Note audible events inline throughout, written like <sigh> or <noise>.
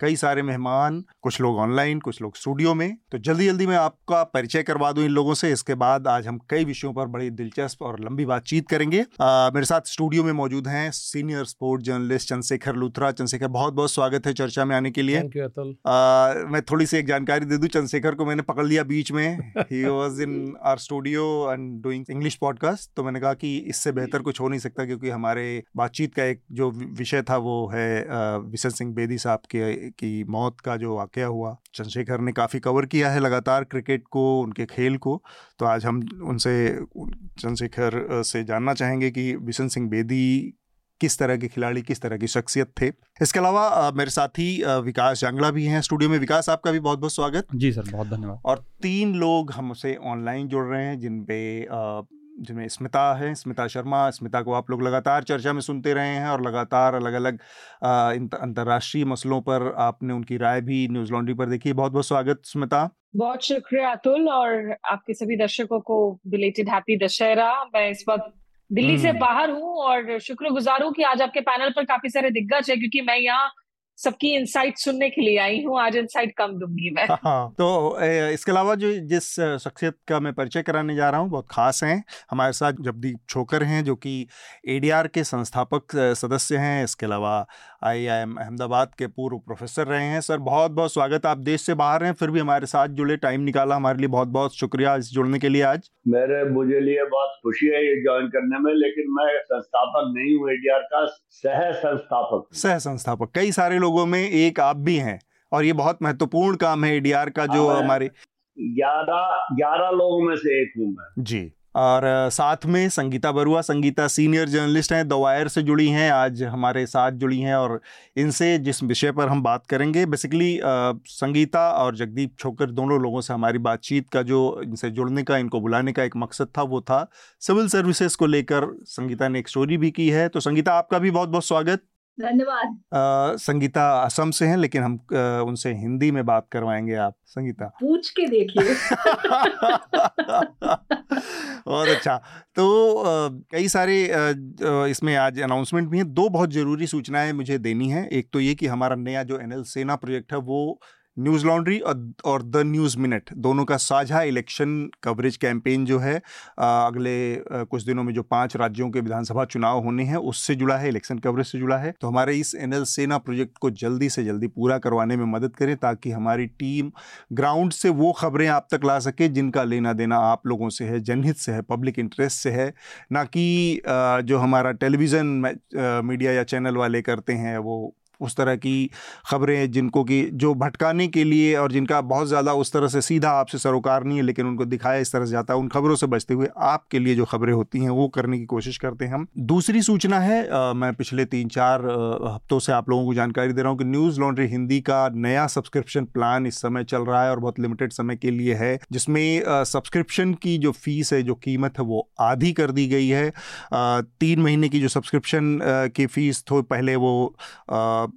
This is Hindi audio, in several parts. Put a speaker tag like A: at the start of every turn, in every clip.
A: कई सारे मेहमान कुछ लोग ऑनलाइन कुछ लोग स्टूडियो में। तो जल्दी जल्दी मैं आपका परिचय करवा दूँ इन लोगों से। इसके बाद आज हम कई विषयों पर बड़ी दिलचस्प और लंबी बातचीत करेंगे। आ, मेरे साथ स्टूडियो में मौजूद हैं senior sport journalist Chandrashekhar Luthra. Chandrashekhar बहुत बहुत स्वागत है चर्चा में आने के लिए।
B: अतुल
A: मैं थोड़ी सी एक जानकारी दे दूँ चंद्रशेखर को। मैंने पकड़ लिया बीच में। He was in our studio and doing English podcast तो मैंने कहा कि इससे बेहतर कुछ हो नहीं सकता क्योंकि हमारे बातचीत का एक जो विषय था वो है विशन सिंह बेदी साहब के की मौत का जो वाक़ हुआ चंद्रशेखर ने काफ़ी कवर किया है लगातार क्रिकेट को उनके खेल को। तो आज हम उनसे चंद्रशेखर से जानना चाहेंगे कि बिशन सिंह बेदी किस तरह के खिलाड़ी किस तरह की शख्सियत थे। इसके अलावा मेरे साथी विकास जांगला भी हैं स्टूडियो में। विकास आपका भी बहुत बहुत स्वागत।
B: जी सर बहुत धन्यवाद।
A: और तीन लोग हमसे ऑनलाइन जुड़ रहे हैं जिन पे जिनमें स्मिता है स्मिता शर्मा स्मिता को आप लोग लगातार चर्चा में सुनते रहे हैं और लगातार अलग अलग अंतर्राष्ट्रीय मसलों पर आपने उनकी राय भी न्यूज़ लॉन्ड्री पर देखी। बहुत बहुत स्वागत स्मिता।
C: बहुत शुक्रिया अतुल और आपके सभी दर्शकों को बिलेटेड हैप्पी दशहरा। मैं इस वक्त दिल्ली से हम्म। बाहर हूँ और शुक्रगुजार हूँ कि आज आपके पैनल पर काफ़ी सारे दिग्गज है क्योंकि मैं यहाँ सबकी इंसाइट सुनने के लिए आई हूँ आज इंसाइट कम दूँगी मैं।
A: हाँ, तो इसके अलावा जो जिस शख्सियत का मैं परिचय कराने जा रहा हूँ बहुत खास हैं। हमारे साथ जबदीप छोकर हैं जो कि एडीआर के संस्थापक सदस्य हैं। इसके अलावा आईआईएम अहमदाबाद के पूर्व प्रोफेसर रहे हैं। सर बहुत बहुत स्वागत आप देश से बाहर हैं फिर भी हमारे साथ जुड़े टाइम निकाला हमारे लिए बहुत बहुत शुक्रिया इस जुड़ने के लिए आज।
D: मेरे मुझे लिए बहुत खुशी है ये ज्वाइन करने में लेकिन मैं संस्थापक नहीं हूँ एडीआर का सह संस्थापक
A: सह संस्थापक। कई सारे लोगों में एक आप भी हैं और ये बहुत महत्वपूर्ण काम है एडीआर का जो हाँ, हमारे
D: ग्यारह ग्यारह लोगों में से एक हूँ मैं।
A: जी। और साथ में संगीता बरुआ, संगीता सीनियर जर्नलिस्ट हैं दवायर से जुड़ी हैं, आज हमारे साथ जुड़ी हैं और इनसे जिस विषय पर हम बात करेंगे बेसिकली संगीता और जगदीप छोकर दोनों लोगों से हमारी बातचीत का जो इनसे जुड़ने का, इनको बुलाने का एक मकसद था, वो था सिविल सर्विसेज़ को लेकर संगीता ने एक स्टोरी भी की है। तो संगीता, आपका भी बहुत बहुत स्वागत।
E: धन्यवाद।
A: संगीता असम से हैं लेकिन हम आ, उनसे हिंदी में बात करवाएँगे आप संगीता।
E: पूछ के देखिए। <laughs>
A: और अच्छा। तो कई सारे इसमें आज अनाउंसमेंट भी हैं। दो बहुत ज़रूरी सूचनाएँ मुझे देनी है। एक तो ये कि हमारा नया जो एनएल सेना प्रोजेक्ट है वो न्यूज़ लॉन्ड्री और द न्यूज़ मिनट, दोनों का साझा इलेक्शन कवरेज कैंपेन जो है अगले कुछ दिनों में जो पाँच राज्यों के विधानसभा चुनाव होने हैं, उससे जुड़ा है, इलेक्शन कवरेज से जुड़ा है। तो हमारे इस एनएल सेना प्रोजेक्ट को जल्दी से जल्दी पूरा करवाने में मदद करें, ताकि हमारी टीम ग्राउंड से वो खबरें आप तक ला सके, जिनका लेना देना आप लोगों से है, जनहित से है, पब्लिक इंटरेस्ट से है। ना कि जो हमारा टेलीविज़न मीडिया या चैनल वाले करते हैं, वो उस तरह की खबरें जिनको कि जो भटकाने के लिए और जिनका बहुत ज़्यादा उस तरह से सीधा आपसे सरोकार नहीं है लेकिन उनको दिखाया इस तरह से जाता है उन खबरों से बचते हुए आपके लिए जो खबरें होती हैं वो करने की कोशिश करते हैं हम। दूसरी सूचना है आ, मैं पिछले तीन चार हफ्तों से आप लोगों को जानकारी दे रहा हूँ कि न्यूज़ लॉन्ड्री हिंदी का नया सब्सक्रिप्शन प्लान इस समय चल रहा है और बहुत लिमिटेड समय के लिए है जिसमें सब्सक्रिप्शन की जो फ़ीस है जो कीमत है वो आधी कर दी गई है। तीन महीने की जो सब्सक्रिप्शन की फ़ीस थो पहले वो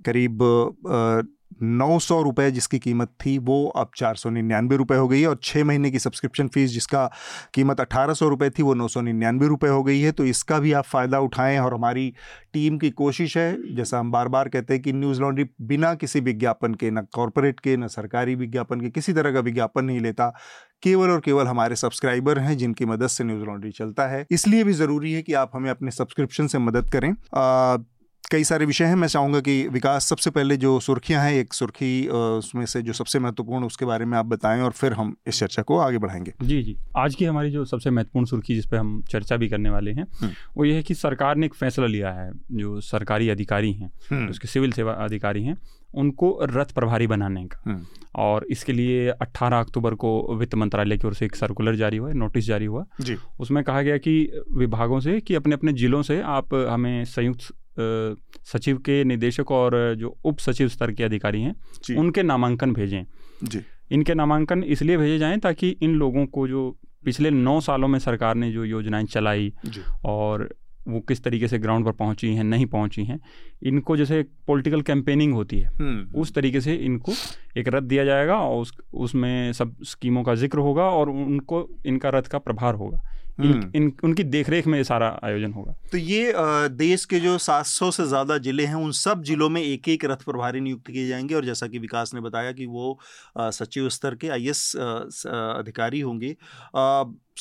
A: करीब नौ सौ रुपये जिसकी कीमत थी, वो अब चार सौ निन्यानवे रुपये हो गई है और छः महीने की सब्सक्रिप्शन फ़ीस जिसका कीमत अठारह सौ रुपये थी, वो नौ सौ निन्यानवे रुपये हो गई है। तो इसका भी आप फ़ायदा उठाएँ और हमारी टीम की कोशिश है, जैसा हम बार बार कहते हैं कि न्यूज़ लॉन्ड्री बिना किसी विज्ञापन के, ना कॉरपोरेट के, ना सरकारी विज्ञापन के, किसी तरह का विज्ञापन नहीं लेता। केवल और केवल हमारे सब्सक्राइबर हैं, जिनकी मदद से न्यूज़ लॉन्ड्री चलता है। इसलिए भी ज़रूरी है कि आप हमें अपने सब्सक्रिप्शन से मदद करें। कई सारे विषय हैं। मैं चाहूँगा कि विकास सबसे पहले जो सुर्खियाँ हैं एक सुर्खी उसमें से जो सबसे महत्वपूर्ण उसके बारे में आप बताएँ और फिर हम इस चर्चा को आगे बढ़ाएँगे।
B: जी जी। आज की हमारी जो सबसे महत्वपूर्ण सुर्खी जिस पर हम चर्चा भी करने वाले हैं। वो ये है कि सरकार ने एक फैसला लिया है। जो सरकारी अधिकारी हैं। उसके सिविल सेवा अधिकारी हैं उनको रथ प्रभारी बनाने का। और इसके लिए 18 अक्टूबर को वित्त मंत्रालय की ओर से एक सर्कुलर जारी हुआ नोटिस जारी हुआ। जी। उसमें कहा गया कि विभागों से कि अपने अपने जिलों से आप हमें संयुक्त सचिव के निदेशक और जो उप सचिव स्तर के अधिकारी हैं उनके नामांकन भेजें। जी। इनके नामांकन इसलिए भेजे जाएँ ताकि इन लोगों को जो पिछले नौ सालों में सरकार ने जो योजनाएँ चलाई और वो किस तरीके से ग्राउंड पर पहुँची हैं नहीं पहुँची हैं इनको जैसे पॉलिटिकल कैंपेनिंग होती है हम्म। उस तरीके से इनको एक रथ दिया जाएगा और उस उसमें सब स्कीमों का ज़िक्र होगा और उनको इनका रथ का प्रभार होगा। इन, हम्म। इन उनकी देखरेख में ये सारा आयोजन होगा
A: तो ये देश के जो 700 से ज़्यादा ज़िले हैं उन सब ज़िलों में एक एक रथ प्रभारी नियुक्त किए जाएँगे और जैसा कि विकास ने बताया कि वो सचिव स्तर के आई अधिकारी होंगे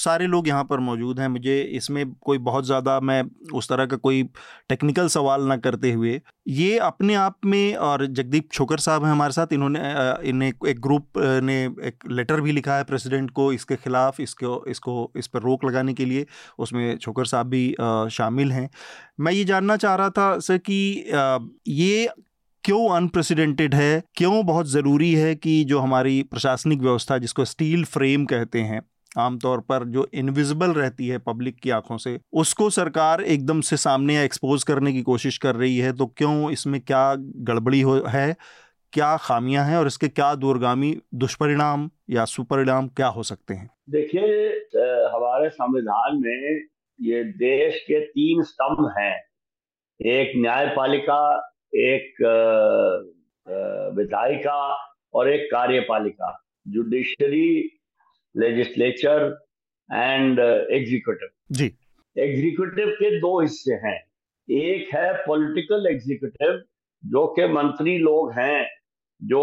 A: सारे लोग यहाँ पर मौजूद हैं। मुझे इसमें कोई बहुत ज़्यादा मैं उस तरह का कोई टेक्निकल सवाल ना करते हुए, ये अपने आप में और जगदीप छोकर साहब हैं हमारे साथ, इन्होंने इन्हें एक ग्रुप ने एक लेटर भी लिखा है प्रेसिडेंट को इसके खिलाफ, इसको इसको, इस पर रोक लगाने के लिए, उसमें छोकर साहब भी शामिल हैं। मैं ये जानना चाह रहा था, सर, कि ये क्यों अनप्रेसिडेंटेड है? क्यों बहुत ज़रूरी है कि जो हमारी प्रशासनिक व्यवस्था जिसको स्टील फ्रेम कहते हैं आमतौर पर जो इनविजिबल रहती है पब्लिक की आँखों से, उसको सरकार एकदम से सामने या एक्सपोज करने की कोशिश कर रही है तो क्यों इसमें क्या गड़बड़ी हो, है? क्या खामियाँ हैं और इसके क्या दूरगामी दुष्परिणाम या सुपरिणाम क्या हो सकते हैं?
D: देखिए हमारे संविधान में ये देश के तीन स्तंभ हैं। एक न्यायपालिका, एक विधायिका और एक कार्यपालिका। जुडिशरी लेजिस्लेचर एंड एग्जीक्यूटिव
A: जी।
D: एग्जीक्यूटिव के दो हिस्से हैं। एक है पॉलिटिकल एग्जीक्यूटिव जो के मंत्री लोग हैं जो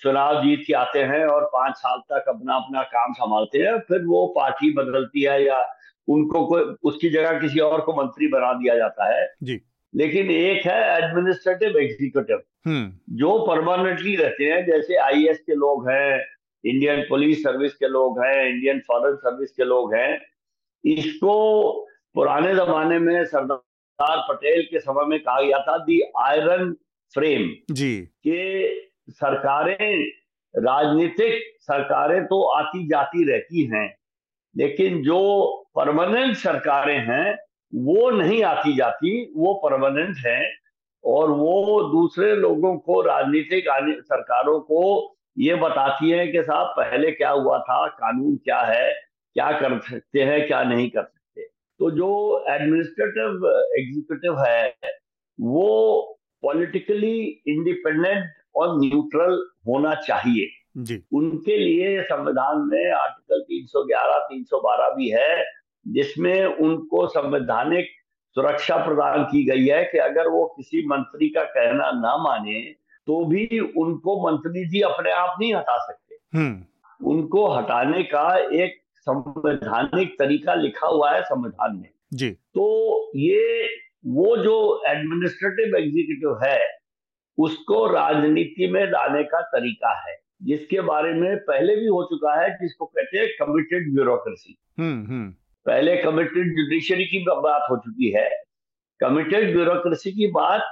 D: चुनाव जीत के आते हैं और पाँच साल तक अपना अपना काम संभालते हैं फिर वो पार्टी बदलती है या उनको कोई उसकी जगह किसी और को मंत्री बना दिया जाता है।
A: जी।
D: लेकिन एक है एडमिनिस्ट्रेटिव एग्जीक्यूटिव जो परमानेंटली रहते हैं जैसे आईएएस के लोग हैं इंडियन पुलिस सर्विस के लोग हैं इंडियन फॉरेन सर्विस के लोग हैं। इसको पुराने जमाने में सरदार पटेल के समय में कहा गया था दी आयरन फ्रेम
A: जी।
D: के सरकारें राजनीतिक सरकारें तो आती जाती रहती हैं लेकिन जो परमानेंट सरकारें हैं वो नहीं आती जाती वो परमानेंट हैं और वो दूसरे लोगों को राजनीतिक सरकारों को ये बताती है कि साहब पहले क्या हुआ था? कानून क्या है? क्या कर सकते हैं क्या नहीं कर सकते? तो जो एडमिनिस्ट्रेटिव एग्जीक्यूटिव है वो पॉलिटिकली इंडिपेंडेंट और न्यूट्रल होना चाहिए।
A: जी।
D: उनके लिए संविधान में आर्टिकल 311 312 भी है जिसमें उनको संवैधानिक सुरक्षा प्रदान की गई है कि अगर वो किसी मंत्री का कहना ना माने तो भी उनको मंत्री जी अपने आप नहीं हटा सकते।
A: हम्म।
D: उनको हटाने का एक संवैधानिक तरीका लिखा हुआ है संविधान में।
A: जी।
D: तो ये वो जो एडमिनिस्ट्रेटिव एग्जीक्यूटिव है उसको राजनीति में लाने का तरीका है। जिसके बारे में पहले भी हो चुका है जिसको कहते हैं कमिटेड ब्यूरोक्रेसी पहले कमिटेड जुडिशरी की बात हो चुकी है। कमिटेड ब्यूरोक्रेसी की बात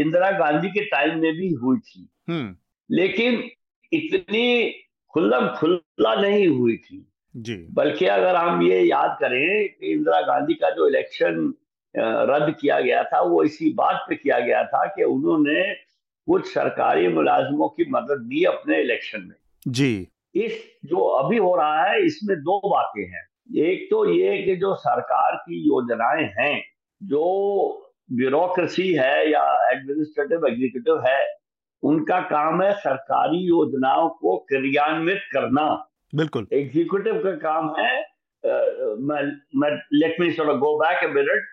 D: इंदिरा गांधी के टाइम में भी हुई थी।
A: हम्म।
D: लेकिन इतनी खुल्लम खुल्ला नहीं हुई थी।
A: जी।
D: बल्कि अगर हम ये याद करें कि इंदिरा गांधी का जो इलेक्शन रद्द किया गया था वो इसी बात पे किया गया था कि उन्होंने कुछ सरकारी मुलाजमों की मदद दी अपने इलेक्शन में।
A: जी।
D: इस जो अभी हो रहा है इसमें दो बातें हैं। एक तो ये कि जो सरकार की योजनाएँ हैं जो ब्यूरोक्रेसी है या एडमिनिस्ट्रेटिव एग्जीक्यूटिव है उनका काम है सरकारी योजनाओं को क्रियान्वित करना।
A: बिल्कुल।
D: एग्जीक्यूटिव का काम है let me sort go back a minute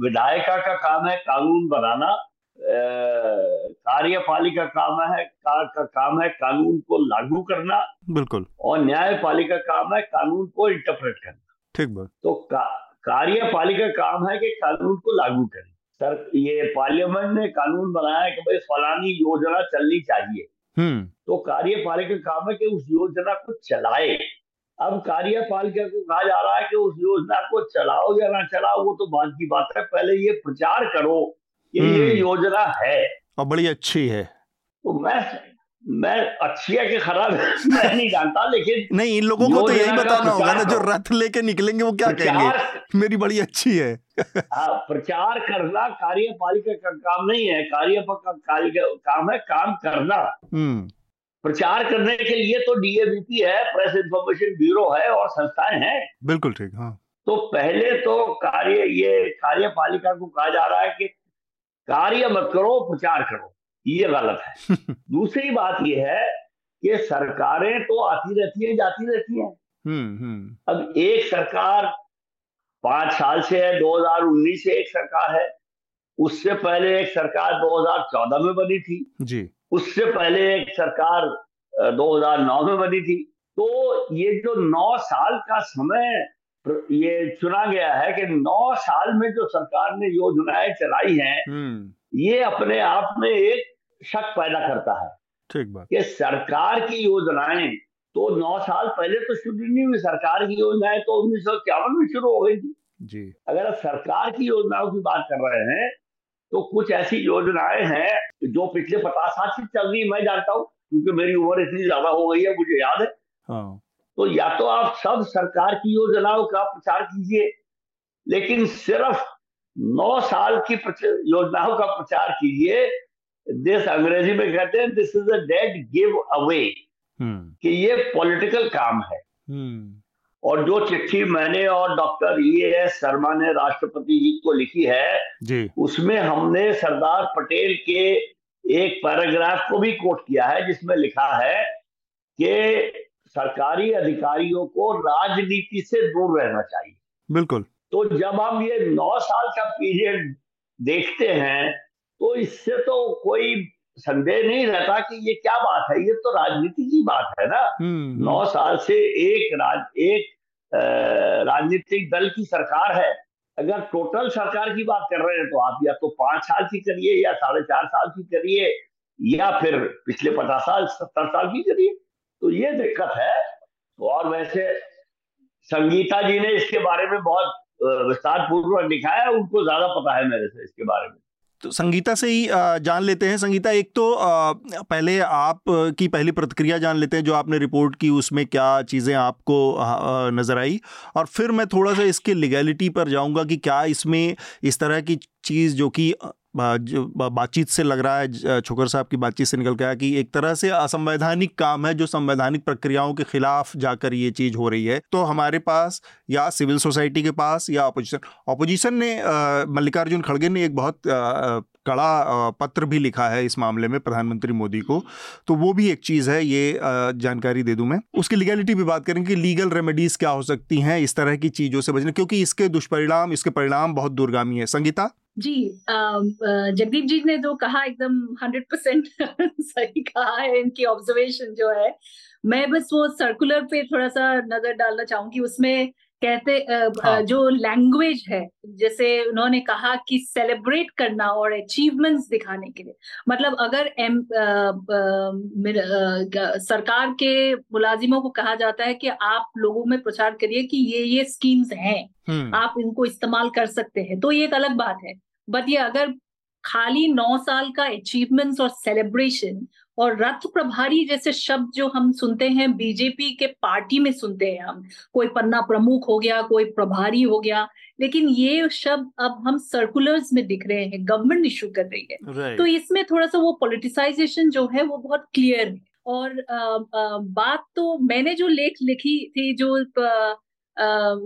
D: विधायिका का काम है कानून बनाना कार्यपालिका काम है का, का काम है कानून को लागू करना
A: बिल्कुल।
D: और न्यायपालिका काम है कानून को इंटरप्रेट करना।
A: ठीक बात।
D: तो का, कार्यपालिका काम है कि कानून को लागू करें। सर ये पार्लियामेंट ने कानून बनाया कि भाई फलानी योजना चलनी चाहिए।
A: हम्म।
D: तो कार्यपालिका काम है कि उस योजना को चलाए। अब कार्यपालिका को कहा जा रहा है कि उस योजना को चलाओ या ना चलाओ वो तो बात की बात है। पहले ये प्रचार करो कि ये हम्म। योजना है।
A: और बड़ी अच्छी है।
D: तो मैं मैं अच्छी है कि खराब है <laughs> मैं नहीं जानता लेकिन
A: नहीं इन लोगों को तो यही बताना होगा ना जो रथ लेके निकलेंगे वो क्या कहेंगे? मेरी बड़ी अच्छी है। <laughs>
D: हाँ प्रचार करना कार्यपालिका का काम नहीं है कार्य का काम है काम करना।
A: हम्म।
D: प्रचार करने के लिए तो डीएबीपी है प्रेस इंफॉर्मेशन ब्यूरो है और संस्थाएँ हैं।
A: बिल्कुल ठीक हाँ।
D: तो पहले तो कार्य ये कार्यपालिका को कहा जा रहा है कि कार्य मत करो प्रचार करो। ये गलत है। <laughs> दूसरी बात ये है कि सरकारें तो आती रहती है जाती रहती हैं। हम्म, हम्म। अब एक सरकार पाँच साल से है 2019 से एक सरकार है। उससे पहले एक सरकार 2014 में बनी थी। जी। उससे पहले एक सरकार 2009 में बनी थी। तो ये जो नौ साल का समय ये चुना गया है कि नौ साल में जो सरकार ने योजनाएँ चलाई हैं हम्म। ये अपने आप में एक शक पैदा करता है। ठीक बात। कि सरकार की योजनाएँ तो नौ साल पहले तो शुरू नहीं हुई सरकार की योजनाएँ तो उन्नीस सौ इक्यावन में शुरू हो गई थी। जी। अगर आप सरकार की योजनाओं की बात कर रहे हैं तो कुछ ऐसी योजनाएँ हैं जो पिछले पचास साल से चल रही मैं जानता हूँ क्योंकि मेरी उम्र इतनी ज़्यादा हो गई है मुझे याद है। हाँ। तो या तो आप सब सरकार की योजनाओं का प्रचार कीजिए लेकिन सिर्फ़ नौ साल की योजनाओं का प्रचार कीजिए दिस अंग्रेज़ी में कहते हैं this is a dead giveaway कि ये पॉलिटिकल काम है। हम्म। और जो चिट्ठी मैंने और डॉक्टर ई एस शर्मा ने राष्ट्रपति जी को लिखी है जी। उसमें हमने सरदार पटेल के एक पैराग्राफ को भी कोट किया है जिसमें लिखा है कि सरकारी अधिकारियों को राजनीति से दूर रहना चाहिए। बिल्कुल। तो जब हम ये नौ साल का पीरियड देखते हैं तो इससे तो कोई संदेह नहीं रहता कि ये क्या बात है ये तो राजनीति की बात है ना। हम्म। नौ साल से एक राज एक राजनीतिक दल की सरकार है। अगर टोटल सरकार की बात कर रहे हैं तो आप या तो पाँच साल की करिए या साढ़े चार साल की करिए या फिर पिछले पचास साल सत्तर साल की करिए। तो ये दिक्कत है। और वैसे संगीता जी ने इसके बारे में बहुत विस्तार पूर्वक लिखा है उनको ज़्यादा पता है मेरे से इसके बारे में।
A: तो संगीता से ही जान लेते हैं। संगीता, एक तो पहले आप की पहली प्रतिक्रिया जान लेते हैं जो आपने रिपोर्ट की, उसमें क्या चीज़ें आपको नज़र आई। और फिर मैं थोड़ा सा इसके लीगैलिटी पर जाऊँगा कि क्या इसमें इस तरह की चीज़ जो कि बातचीत से लग रहा है छोकर साहब की बातचीत से निकल गया कि एक तरह से असंवैधानिक काम है जो संवैधानिक प्रक्रियाओं के खिलाफ जाकर ये चीज़ हो रही है। तो हमारे पास या सिविल सोसाइटी के पास या अपोजिशन अपोजिशन ने मल्लिकार्जुन खड़गे ने एक बहुत कड़ा पत्र भी लिखा है इस मामले में प्रधानमंत्री मोदी को। तो वो भी एक चीज़ है ये जानकारी दे दूँ मैं। उसकी लीगैलिटी भी बात करेंगे कि लीगल रेमेडीज क्या हो सकती हैं, इस तरह की चीज़ों से बचने, क्योंकि इसके दुष्परिणाम, इसके परिणाम बहुत दूरगामी है। संगीता?
E: जी जगदीप जी ने जो कहा एकदम हंड्रेड परसेंट <laughs> सही कहा है, इनकी ऑब्जर्वेशन जो है। मैं बस वो सर्कुलर पे थोड़ा सा नज़र डालना चाहूँगी, उसमें कहते हाँ. जो लैंग्वेज है जैसे उन्होंने कहा कि सेलिब्रेट करना और अचीवमेंट्स दिखाने के लिए मतलब अगर एम आ, आ, आ, सरकार के मुलाजिमों को कहा जाता है कि आप लोगों में प्रचार करिए कि ये ये स्कीम्स हैं हम्म। आप इनको इस्तेमाल कर सकते हैं तो ये एक अलग बात है बट ये अगर खाली नौ साल का अचीवमेंट्स और सेलिब्रेशन और रथ प्रभारी जैसे शब्द जो हम सुनते हैं बीजेपी के पार्टी में सुनते हैं हम। कोई पन्ना प्रमुख हो गया कोई प्रभारी हो गया लेकिन ये शब्द अब हम सर्कुलर्स में दिख रहे हैं गवर्नमेंट इशू कर रही है। Right. तो इसमें थोड़ा सा वो पोलिटिसाइजेशन जो है वो बहुत क्लियर है। और आ, आ, बात तो मैंने जो लेख लिखी थी जो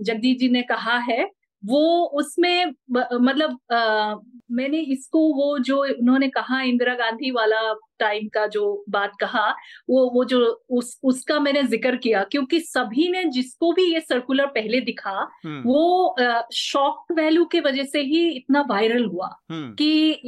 E: जगदीश जी ने कहा है वो उसमें मतलब आ, मैंने इसको वो जो उन्होंने कहा इंदिरा गांधी वाला टाइम का जो बात कहा वो वो जो उस उसका मैंने ज़िक्र किया क्योंकि सभी ने जिसको भी ये सर्कुलर पहले दिखा हम्म। वो शॉक वैल्यू के वजह से ही इतना वायरल हुआ हम्म। कि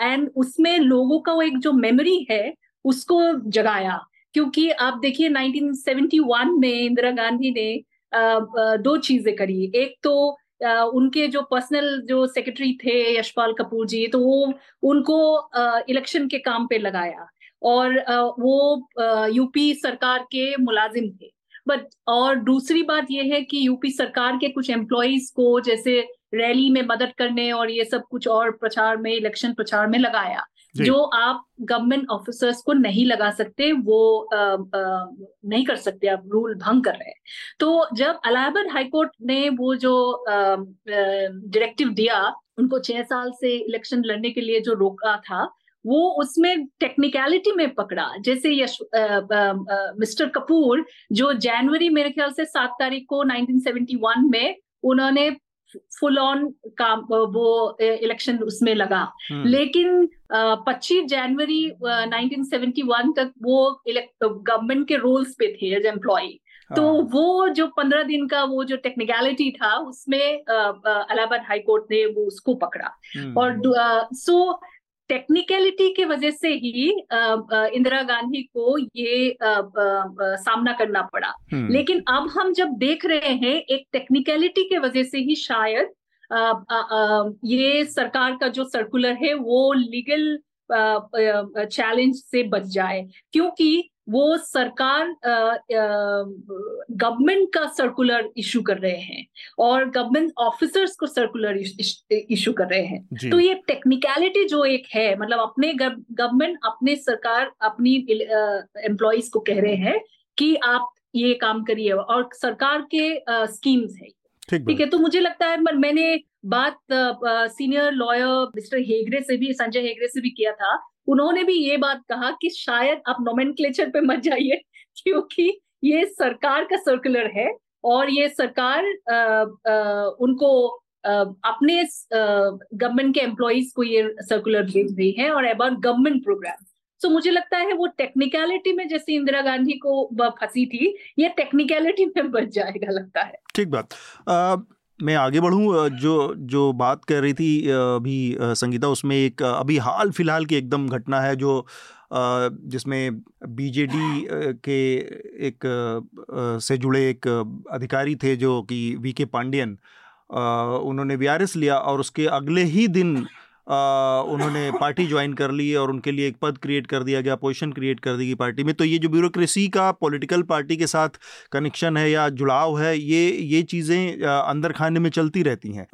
E: एंड उसमें लोगों का वो एक जो मेमोरी है उसको जगाया क्योंकि आप देखिए 1971 में इंदिरा गांधी ने आ, दो चीज़ें करी एक तो उनके जो पर्सनल जो सेक्रेटरी थे, यशपाल कपूर जी तो वो, उनको इलेक्शन के काम पे लगाया। और वो यूपी सरकार के मुलाजिम थे। बट और दूसरी बात यह है कि यूपी सरकार के कुछ एम्प्लॉयज़ को जैसे रैली में मदद करने और ये सब कुछ और प्रचार में इलेक्शन प्रचार में लगाया। जो। आप गवर्नमेंट ऑफिसर्स को नहीं लगा सकते वो आ, आ, नहीं कर सकते आप रूल भंग कर रहे हैं। तो जब अलाहाबाद हाईकोर्ट ने वो जो डायरेक्टिव दिया उनको छह साल से इलेक्शन लड़ने के लिए जो रोका था वो उसमें टेक्निकलिटी में पकड़ा। जैसे यश मिस्टर कपूर जो जनवरी मेरे ख्याल से सात तारीख को 1971 में उन्होंने फुल ऑन काम वो इलेक्शन उसमें लगा हम्म। लेकिन पच्चीस जनवरी 1971 तक वो गवर्नमेंट के रोल्स पे थे एज एम्प्लॉय तो हाँ। वो जो पंद्रह दिन का वो जो टेक्निकलिटी था उसमें अलाहाबाद हाईकोर्ट ने वो उसको पकड़ा हम्म। और सो टेक्निकलिटी के वजह से ही इंदिरा गांधी को ये आ, आ, सामना करना पड़ा हम्म। लेकिन अब हम जब देख रहे हैं एक टेक्निकलिटी के वजह से ही शायद आ, ये सरकार का जो सर्कुलर है वो लीगल चैलेंज से बच जाए क्योंकि वो सरकार गवर्नमेंट का सर्कुलर इशू कर रहे हैं और गवर्नमेंट ऑफिसर्स को सर्कुलर इशू कर रहे हैं। तो ये टेक्निकलिटी जो एक है मतलब अपने गवर्नमेंट अपने सरकार अपनी एम्प्लॉयज़ को कह रहे हैं कि आप ये काम करिए और सरकार के स्कीम्स है। ठीक है तो मुझे लगता है मैंने बात सीनियर लॉयर मिस्टर हेगड़े से भी संजय हेगड़े से भी किया था। उन्होंने भी ये बात कहा कि शायद आप नोमेन पे मत जाइए क्योंकि ये सरकार का सर्कुलर है और ये सरकार आ, आ, उनको आ, अपने गवर्नमेंट के एम्प्लॉयज़ को ये सर्कुलर भेज रही है और अबाउट गवर्नमेंट प्रोग्राम सो मुझे लगता है वो टेक्निकलिटी में जैसे इंदिरा गांधी को फंसी थी ये टेक्निकलिटी में बच जाएगा लगता है।
A: ठीक बात। मैं आगे बढ़ूँ जो जो बात कर रही थी अभी संगीता, उसमें एक अभी हाल फ़िलहाल की एकदम घटना है जो जिसमें बीजेडी के एक से जुड़े एक अधिकारी थे जो कि वी के पांडियन उन्होंने वीआरएस लिया और उसके अगले ही दिन उन्होंने पार्टी ज्वाइन कर ली और उनके लिए एक पद क्रिएट कर दिया गया पोजिशन क्रिएट कर दी गई पार्टी में। तो ये जो ब्यूरोक्रेसी का पॉलिटिकल पार्टी के साथ कनेक्शन है या जुड़ाव है, ये ये चीज़ें अंदर खाने में चलती रहती हैं।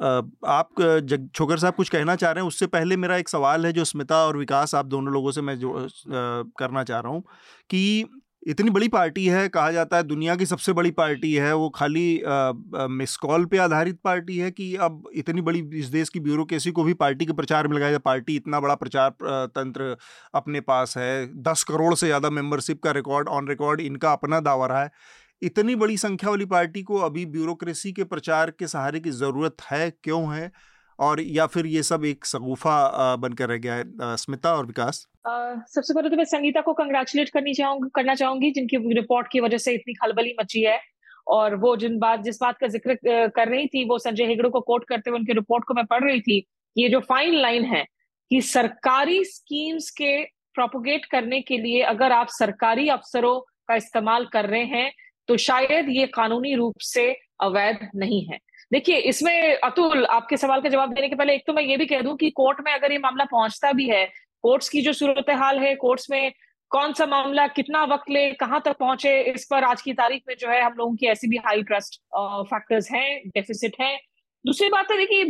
A: आप, जग छोकर साहब कुछ कहना चाह रहे हैं? उससे पहले मेरा एक सवाल है जो स्मिता और विकास, आप दोनों लोगों से मैं जो करना चाह रहा हूँ कि इतनी बड़ी पार्टी है, कहा जाता है दुनिया की सबसे बड़ी पार्टी है, वो खाली मिस कॉल पे आधारित पार्टी है कि अब इतनी बड़ी इस देश की ब्यूरोक्रेसी को भी पार्टी के प्रचार में लगाया जाए पार्टी इतना बड़ा प्रचार तंत्र अपने पास है, दस करोड़ से ज़्यादा मेंबरशिप का रिकॉर्ड, ऑन रिकॉर्ड इनका अपना दावा रहा है। इतनी बड़ी संख्या वाली पार्टी को अभी ब्यूरोक्रेसी के प्रचार के सहारे की ज़रूरत है, क्यों है? और या फिर ये सब एक सगुफा बनकर रह गया है स्मिता और विकास?
C: सबसे पहले तो मैं संगीता को कंग्रेचुलेट करनी चाहूँगी करना चाहूँगी, जिनकी रिपोर्ट की वजह से इतनी खलबली मची है। और वो जिन बात, जिस बात का ज़िक्र कर रही थी, वो संजय हेगड़े को कोट करते हुए उनकी रिपोर्ट को मैं पढ़ रही थी, ये जो फाइन लाइन है कि सरकारी स्कीम्स के प्रोपोगेट करने के लिए अगर आप सरकारी अफसरों का इस्तेमाल कर रहे हैं तो शायद ये कानूनी रूप से अवैध नहीं है। देखिए इसमें अतुल आपके सवाल का जवाब देने के पहले एक तो मैं ये भी कह दूँ कि कोर्ट में अगर ये मामला पहुँचता भी है कोर्ट्स की जो सूरत हाल है कोर्ट्स में कौन सा मामला कितना वक्त ले कहाँ तक पहुँचे इस पर आज की तारीख में जो है हम लोगों की ऐसी भी हाई ट्रस्ट फैक्टर्स हैं डेफिसिट है। दूसरी बात है देखिए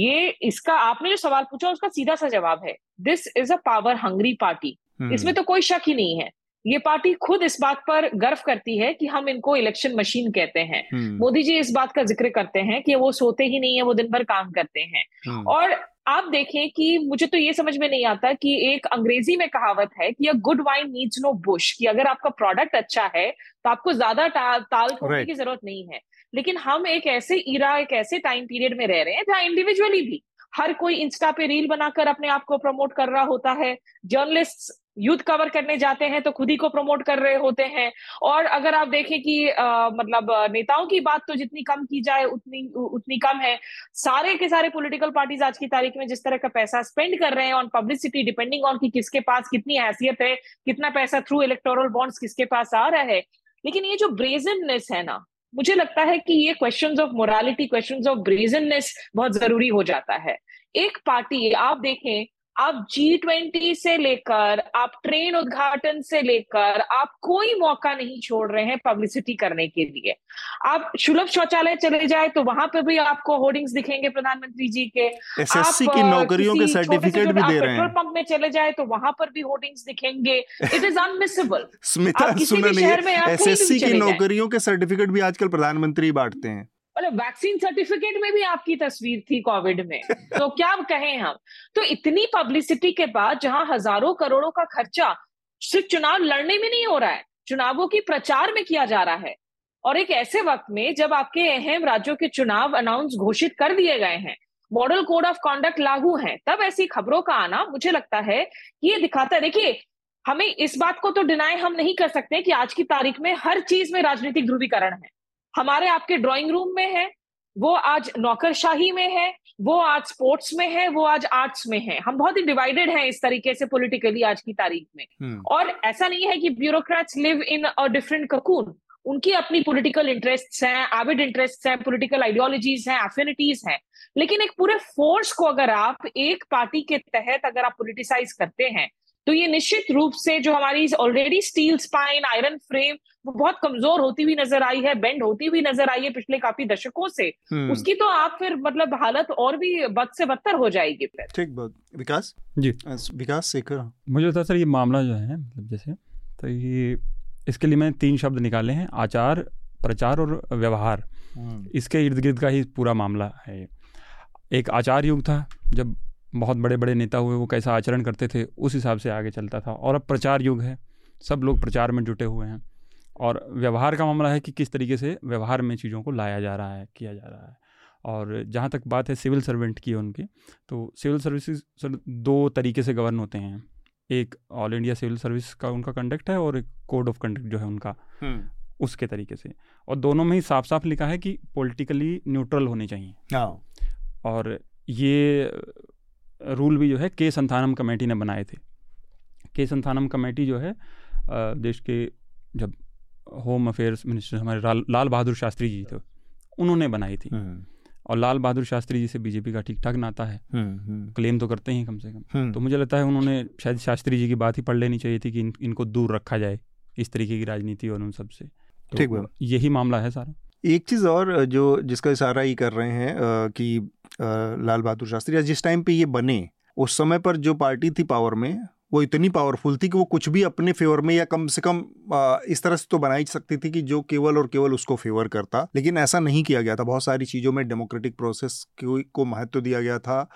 C: ये इसका आपने जो सवाल पूछा उसका सीधा सा जवाब है this is a power hungry party इसमें तो कोई शक ही नहीं है। ये पार्टी खुद इस बात पर गर्व करती है कि हम इनको इलेक्शन मशीन कहते हैं हम्म। मोदी जी इस बात का ज़िक्र करते हैं कि वो सोते ही नहीं है वो दिन भर काम करते हैं हम्म। और आप देखें कि मुझे तो ये समझ में नहीं आता कि एक अंग्रेज़ी में कहावत है कि a good wine needs no bush कि अगर आपका प्रोडक्ट अच्छा है तो आपको ज़्यादा ता, ताल ठोकने की ज़रूरत नहीं है लेकिन हम एक ऐसे इरा एक ऐसे टाइम पीरियड में रह रहे हैं जहाँ इंडिविजुअली भी हर कोई इंस्टा पे रील बनाकर अपने आप को प्रमोट कर रहा होता है। जर्नलिस्ट युद्ध कवर करने जाते हैं तो खुद ही को प्रमोट कर रहे होते हैं। और अगर आप देखें कि आ, मतलब नेताओं की बात तो जितनी कम की जाए उतनी उतनी कम है। सारे के सारे पॉलिटिकल पार्टीज़ आज की तारीख में जिस तरह का पैसा स्पेंड कर रहे हैं ऑन पब्लिसिटी डिपेंडिंग ऑन कि किसके पास कितनी हैसियत है कितना पैसा थ्रू इलेक्टोरल बॉन्ड्स किसके पास आ रहा है। लेकिन ये जो ब्रेजननेस है ना मुझे लगता है कि ये questions of morality questions of brazenness बहुत ज़रूरी हो जाता है। एक पार्टी आप देखें आप जी ट्वेंटी से लेकर आप ट्रेन उद्घाटन से लेकर आप कोई मौका नहीं छोड़ रहे हैं पब्लिसिटी करने के लिए। आप सुलभ शौचालय चले जाए तो वहाँ पे भी आपको होर्डिंग्स दिखेंगे प्रधानमंत्री जी के।
A: एसएससी की नौकरियों के सर्टिफिकेट भी दे रहे हैं। पेट्रोल
C: पंप में चले जाए तो वहाँ पर भी होर्डिंग्स दिखेंगे। इट इज़ अनमिसेबल
A: स्मिता सुना नहीं एसएससी की नौकरियों के सर्टिफिकेट भी आजकल प्रधानमंत्री बांटते हैं।
C: वैक्सीन सर्टिफिकेट में भी आपकी तस्वीर थी कोविड में। तो क्या कहें हम? तो इतनी पब्लिसिटी के बाद जहाँ हज़ारों करोड़ों का खर्चा सिर्फ़ चुनाव लड़ने में नहीं हो रहा है, चुनावों की प्रचार में किया जा रहा है। और एक ऐसे वक्त में जब आपके अहम राज्यों के चुनाव अनाउंस घोषित कर दिए गए हैं मॉडल कोड ऑफ़ कॉन्डक्ट लागू है, तब ऐसी खबरों का आना मुझे लगता है ये दिखाता है। देखिए, हमें इस बात को तो डिनाई हम नहीं कर सकते कि आज की तारीख में हर चीज़ में राजनीतिक ध्रुवीकरण है। हमारे आपके ड्राइंग रूम में है वो आज नौकरशाही में है वो आज स्पोर्ट्स में है वो आज आर्ट्स में है। हम बहुत ही डिवाइडेड हैं इस तरीके से पॉलिटिकली आज की तारीख में। हम्म। और ऐसा नहीं है कि bureaucrats live in a different cocoon उनकी अपनी पॉलिटिकल इंटरेस्ट हैं एविड इंटरेस्ट हैं पॉलिटिकल आइडियोलॉजीज हैं एफिनिटीज हैं। लेकिन एक पूरे फोर्स को अगर आप एक पार्टी के तहत अगर आप पोलिटिसाइज करते हैं तो ये निश्चित रूप से जो हमारी already steel spine iron frame वो बहुत कमज़ोर होती हुई नज़र आई है बेंड होती हुई नज़र आई है पिछले काफ़ी दशकों से। हम्म। उसकी तो आप फिर मतलब हालत और भी बद से बदतर हो जाएगी फिर।
A: ठीक बात। विकास? जी। विकास शेखर।
B: मुझे लगता है सर ये मामला जो है मतलब जैसे तो ये इसके लिए मैंने तीन शब्द निकाले हैं आचार प्रचार और व्यवहार। हम्म। इसके इर्द गिर्द का ही पूरा मामला है एक आचार युग था जब बहुत बड़े बड़े नेता हुए वो कैसा आचरण करते थे उस हिसाब से आगे चलता था। और अब प्रचार युग है सब लोग प्रचार में जुटे हुए हैं। और व्यवहार का मामला है कि किस तरीके से व्यवहार में चीज़ों को लाया जा रहा है किया जा रहा है। और जहाँ तक बात है सिविल सर्वेंट की उनकी तो सिविल सर्विसेज़ सर दो तरीके से गवर्न होते हैं। एक ऑल इंडिया सिविल सर्विस का उनका कंडक्ट है और एक कोड ऑफ़ कंडक्ट जो है उनका। हम्म। उसके तरीके से। और दोनों में ही साफ़ साफ़ लिखा है कि पॉलिटिकली न्यूट्रल होने चाहिए। हाँ। और ये रूल भी जो है के संथानम कमेटी ने बनाए थे। के संथानम कमेटी जो है देश के जब होम अफेयर्स मिनिस्टर हमारे लाल बहादुर शास्त्री जी थे उन्होंने बनाई थी। हम्म। और लाल बहादुर शास्त्री जी से बीजेपी का ठीक ठाक नाता है। हम्म, हम्म। क्लेम तो करते ही कम से कम। तो मुझे लगता है उन्होंने शायद शास्त्री जी की बात ही पढ़ लेनी चाहिए थी कि इन, इनको दूर रखा जाए इस तरीके की राजनीति और उन सबसे। तो ठीक यही मामला है सारा।
A: एक चीज़ और जो, जिसका इशारा ही कर रहे हैं कि लाल बहादुर शास्त्री जिस टाइम पे ये बने, उस समय पर जो पार्टी थी पावर में वो इतनी पावरफुल थी कि वो कुछ भी अपने फेवर में या कम से कम इस तरह से तो बना ही सकती थी कि जो केवल और केवल उसको फेवर करता। लेकिन ऐसा नहीं किया गया था। बहुत सारी चीज़ों में डेमोक्रेटिक प्रोसेस को महत्व दिया गया था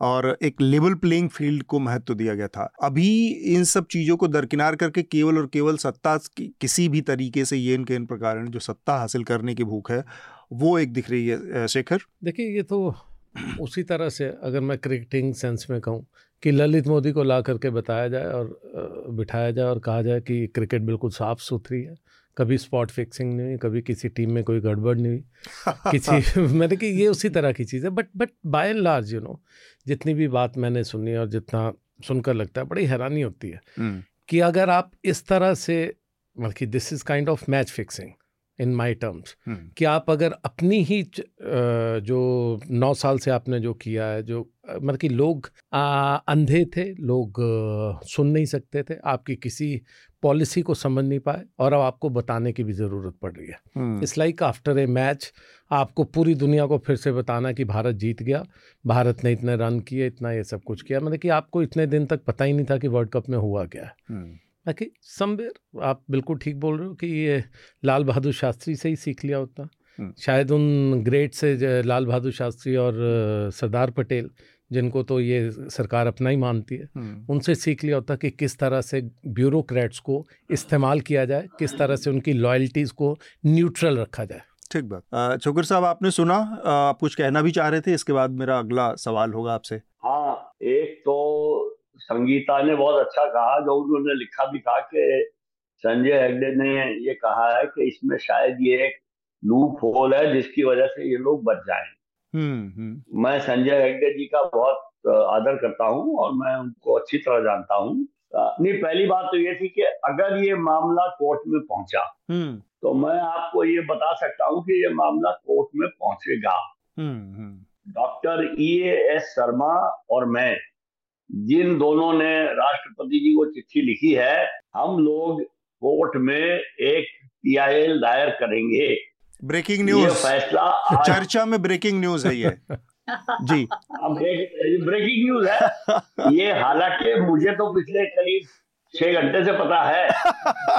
A: और एक लेवल प्लेइंग फ़ील्ड को महत्व दिया गया था। अभी इन सब चीज़ों को दरकिनार करके केवल और केवल सत्ता किसी भी तरीके से ये इनके इन प्रकार जो सत्ता हासिल करने की भूख है, वो एक दिख रही है शेखर।
F: देखिए, ये तो उसी तरह से अगर मैं क्रिकेटिंग सेंस में कहूँ कि ललित मोदी को ला करके बताया जाए और बिठाया जाए और कहा जाए कि क्रिकेट बिल्कुल साफ़ सुथरी है कभी स्पॉट फिक्सिंग नहीं हुई कभी किसी टीम में कोई गड़बड़ नहीं हुई किसी <laughs> <laughs> मैंने कि ये उसी तरह की चीज़ है but but by and large you know जितनी भी बात मैंने सुनी और जितना सुनकर लगता है बड़ी हैरानी होती है हम्म। कि अगर आप इस तरह से मतलब this is kind of match fixing in my terms कि आप अगर अपनी ही जो नौ साल से आपने जो किया है जो मतलब कि लोग आ, अंधे थे लोग सुन नहीं सकते थे आपकी किसी पॉलिसी को समझ नहीं पाए और अब आपको बताने की भी ज़रूरत पड़ रही है। It's like after a match आपको पूरी दुनिया को फिर से बताना कि भारत जीत गया भारत ने इतने रन किए इतना ये सब कुछ किया। मतलब कि आपको इतने दिन तक पता ही नहीं था कि वर्ल्ड कप में हुआ क्या है। हम्म। बाकी समवेयर आप बिल्कुल ठीक बोल रहे हो कि ये लाल बहादुर शास्त्री से ही सीख लिया होता। हम्म। शायद उन ग्रेट से लाल बहादुर शास्त्री और सरदार पटेल जिनको तो ये सरकार अपना ही मानती है हम्म। उनसे सीख लिया होता कि किस तरह से ब्यूरोक्रेट्स को इस्तेमाल किया जाए किस तरह से उनकी लॉयल्टीज़ को न्यूट्रल रखा जाए।
A: ठीक बात। छोकर साहब आपने सुना? आप कुछ कहना भी चाह रहे थे? इसके बाद मेरा अगला सवाल होगा आपसे।
D: हाँ एक तो संगीता ने बहुत अच्छा कहा जो उन्होंने लिखा भी था कि संजय हेगड़े ने ये कहा है कि इसमें शायद ये एक लूप होल है जिसकी वजह से ये लोग बच जाए हम्म, हम्म। मैं संजय हेगड़े जी का बहुत आदर करता हूँ और मैं उनको अच्छी तरह जानता हूँ नहीं पहली बात तो ये थी कि अगर ये मामला कोर्ट में पहुँचा हम्म। तो मैं आपको ये बता सकता हूँ कि ये मामला कोर्ट में पहुंचेगा डॉक्टर ई एस शर्मा और मैं जिन दोनों ने राष्ट्रपति जी को चिट्ठी लिखी है हम लोग कोर्ट में एक पीआईएल दायर करेंगे।
A: Breaking news. फैसला चर्चा में ब्रेकिंग न्यूज़ है ये। <laughs> जी।
D: अब ब्रेकिंग न्यूज़ है। ये हालाँकि मुझे तो पिछले करीब छह घंटे से पता है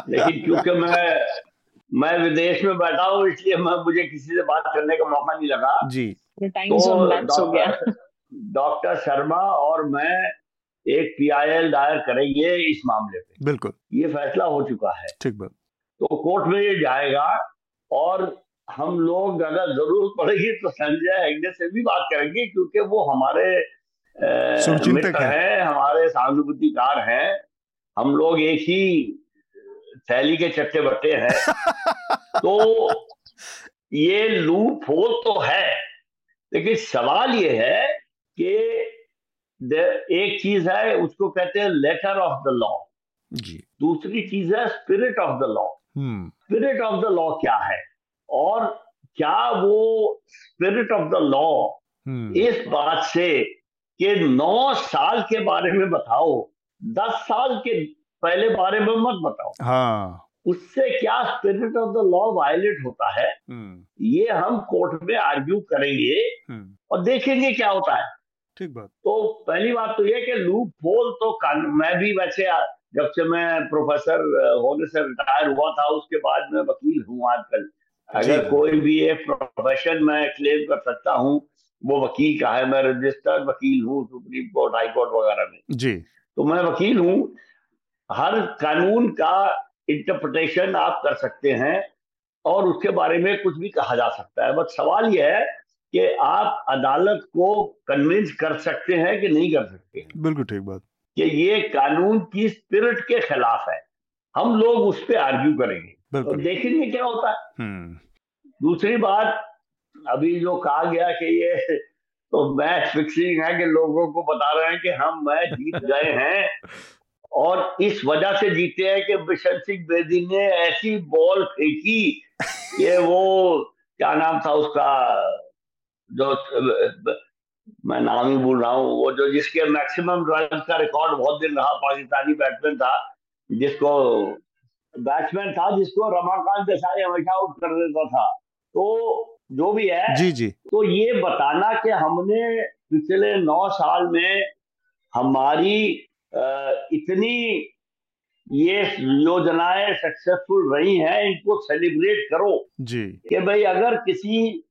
D: लेकिन क्योंकि मैं मैं विदेश में बैठा हूँ इसलिए मैं मुझे किसी से बात करने का मौका नहीं लगा।
A: जी।
D: तो डॉक्टर शर्मा और मैं एक पीआईएल दायर करेंगे इस मामले पे।
A: बिल्कुल।
D: ये फैसला हो चुका है।
A: ठीक बात।
D: तो कोर्ट में ये जाएगा और हम लोग अगर ज़रूरत पड़ेगी तो संजय हेगड़े से भी बात करेंगे क्योंकि वो हमारे मित्र है।, है हमारे सहानुभूतिकार हैं। हम लोग एक ही थैली के चट्टे बट्टे हैं। <laughs> तो ये लूप होल तो है लेकिन सवाल ये है कि एक चीज़ है उसको कहते हैं लेटर ऑफ़ द लॉ जी। दूसरी चीज़ है spirit of the law spirit of the law क्या है? और क्या वो स्पिरिट ऑफ़ द लॉ इस बात से कि नौ साल के बारे में बताओ दस साल के पहले बारे में मत बताओ। हाँ। उससे क्या spirit of the law violate होता है? हम्म। ये हम कोर्ट में आर्ग्यू करेंगे हम्म। और देखेंगे क्या होता है।
A: ठीक बात।
D: तो पहली बात तो ये कि लूप होल तो मैं भी वैसे जब से मैं प्रोफेसर होने से रिटायर हुआ था उसके बाद मैं वकील हूँ आजकल। अगर कोई भी एक प्रोफेशन मैं क्लेम कर सकता हूँ वो वकील का है मैं रजिस्टर्ड वकील हूँ सुप्रीम कोर्ट हाई कोर्ट वगैरह में।
A: जी।
D: तो मैं वकील हूँ। हर कानून का इंटरप्रिटेशन आप कर सकते हैं और उसके बारे में कुछ भी कहा जा सकता है। बस सवाल यह है कि आप अदालत को कन्विंस कर सकते हैं कि नहीं कर सकते
A: बिल्कुल ठीक बात।
D: कि ये कानून की स्पिरिट के खिलाफ है। हम लोग उस पर आर्ग्यू करेंगे। तो देखेंगे क्या होता है। हम्म। दूसरी बात अभी जो कहा गया कि ये तो मैच फिक्सिंग है कि लोगों को बता रहे हैं कि हम मैच जीत <laughs> गए हैं और इस वजह से जीते हैं कि बिशन सिंह बेदी ने ऐसी बॉल फेंकी कि वो क्या नाम था उसका जो मैं नाम ही भूल रहा हूँ वो जो जिसके मैक्सिमम रन का रिकॉर्ड बहुत दिन रहा पाकिस्तानी बैट्समैन था जिसको बैट्समैन था जिसको रमाकांत देसाई हमेशा आउट कर देता था। तो जो भी है
A: जी जी।
D: तो ये बताना कि हमने पिछले नौ साल में हमारी इतनी ये योजनाएँ सक्सेसफुल रही हैं इनको सेलिब्रेट करो।
A: जी।
D: कि भाई अगर किसी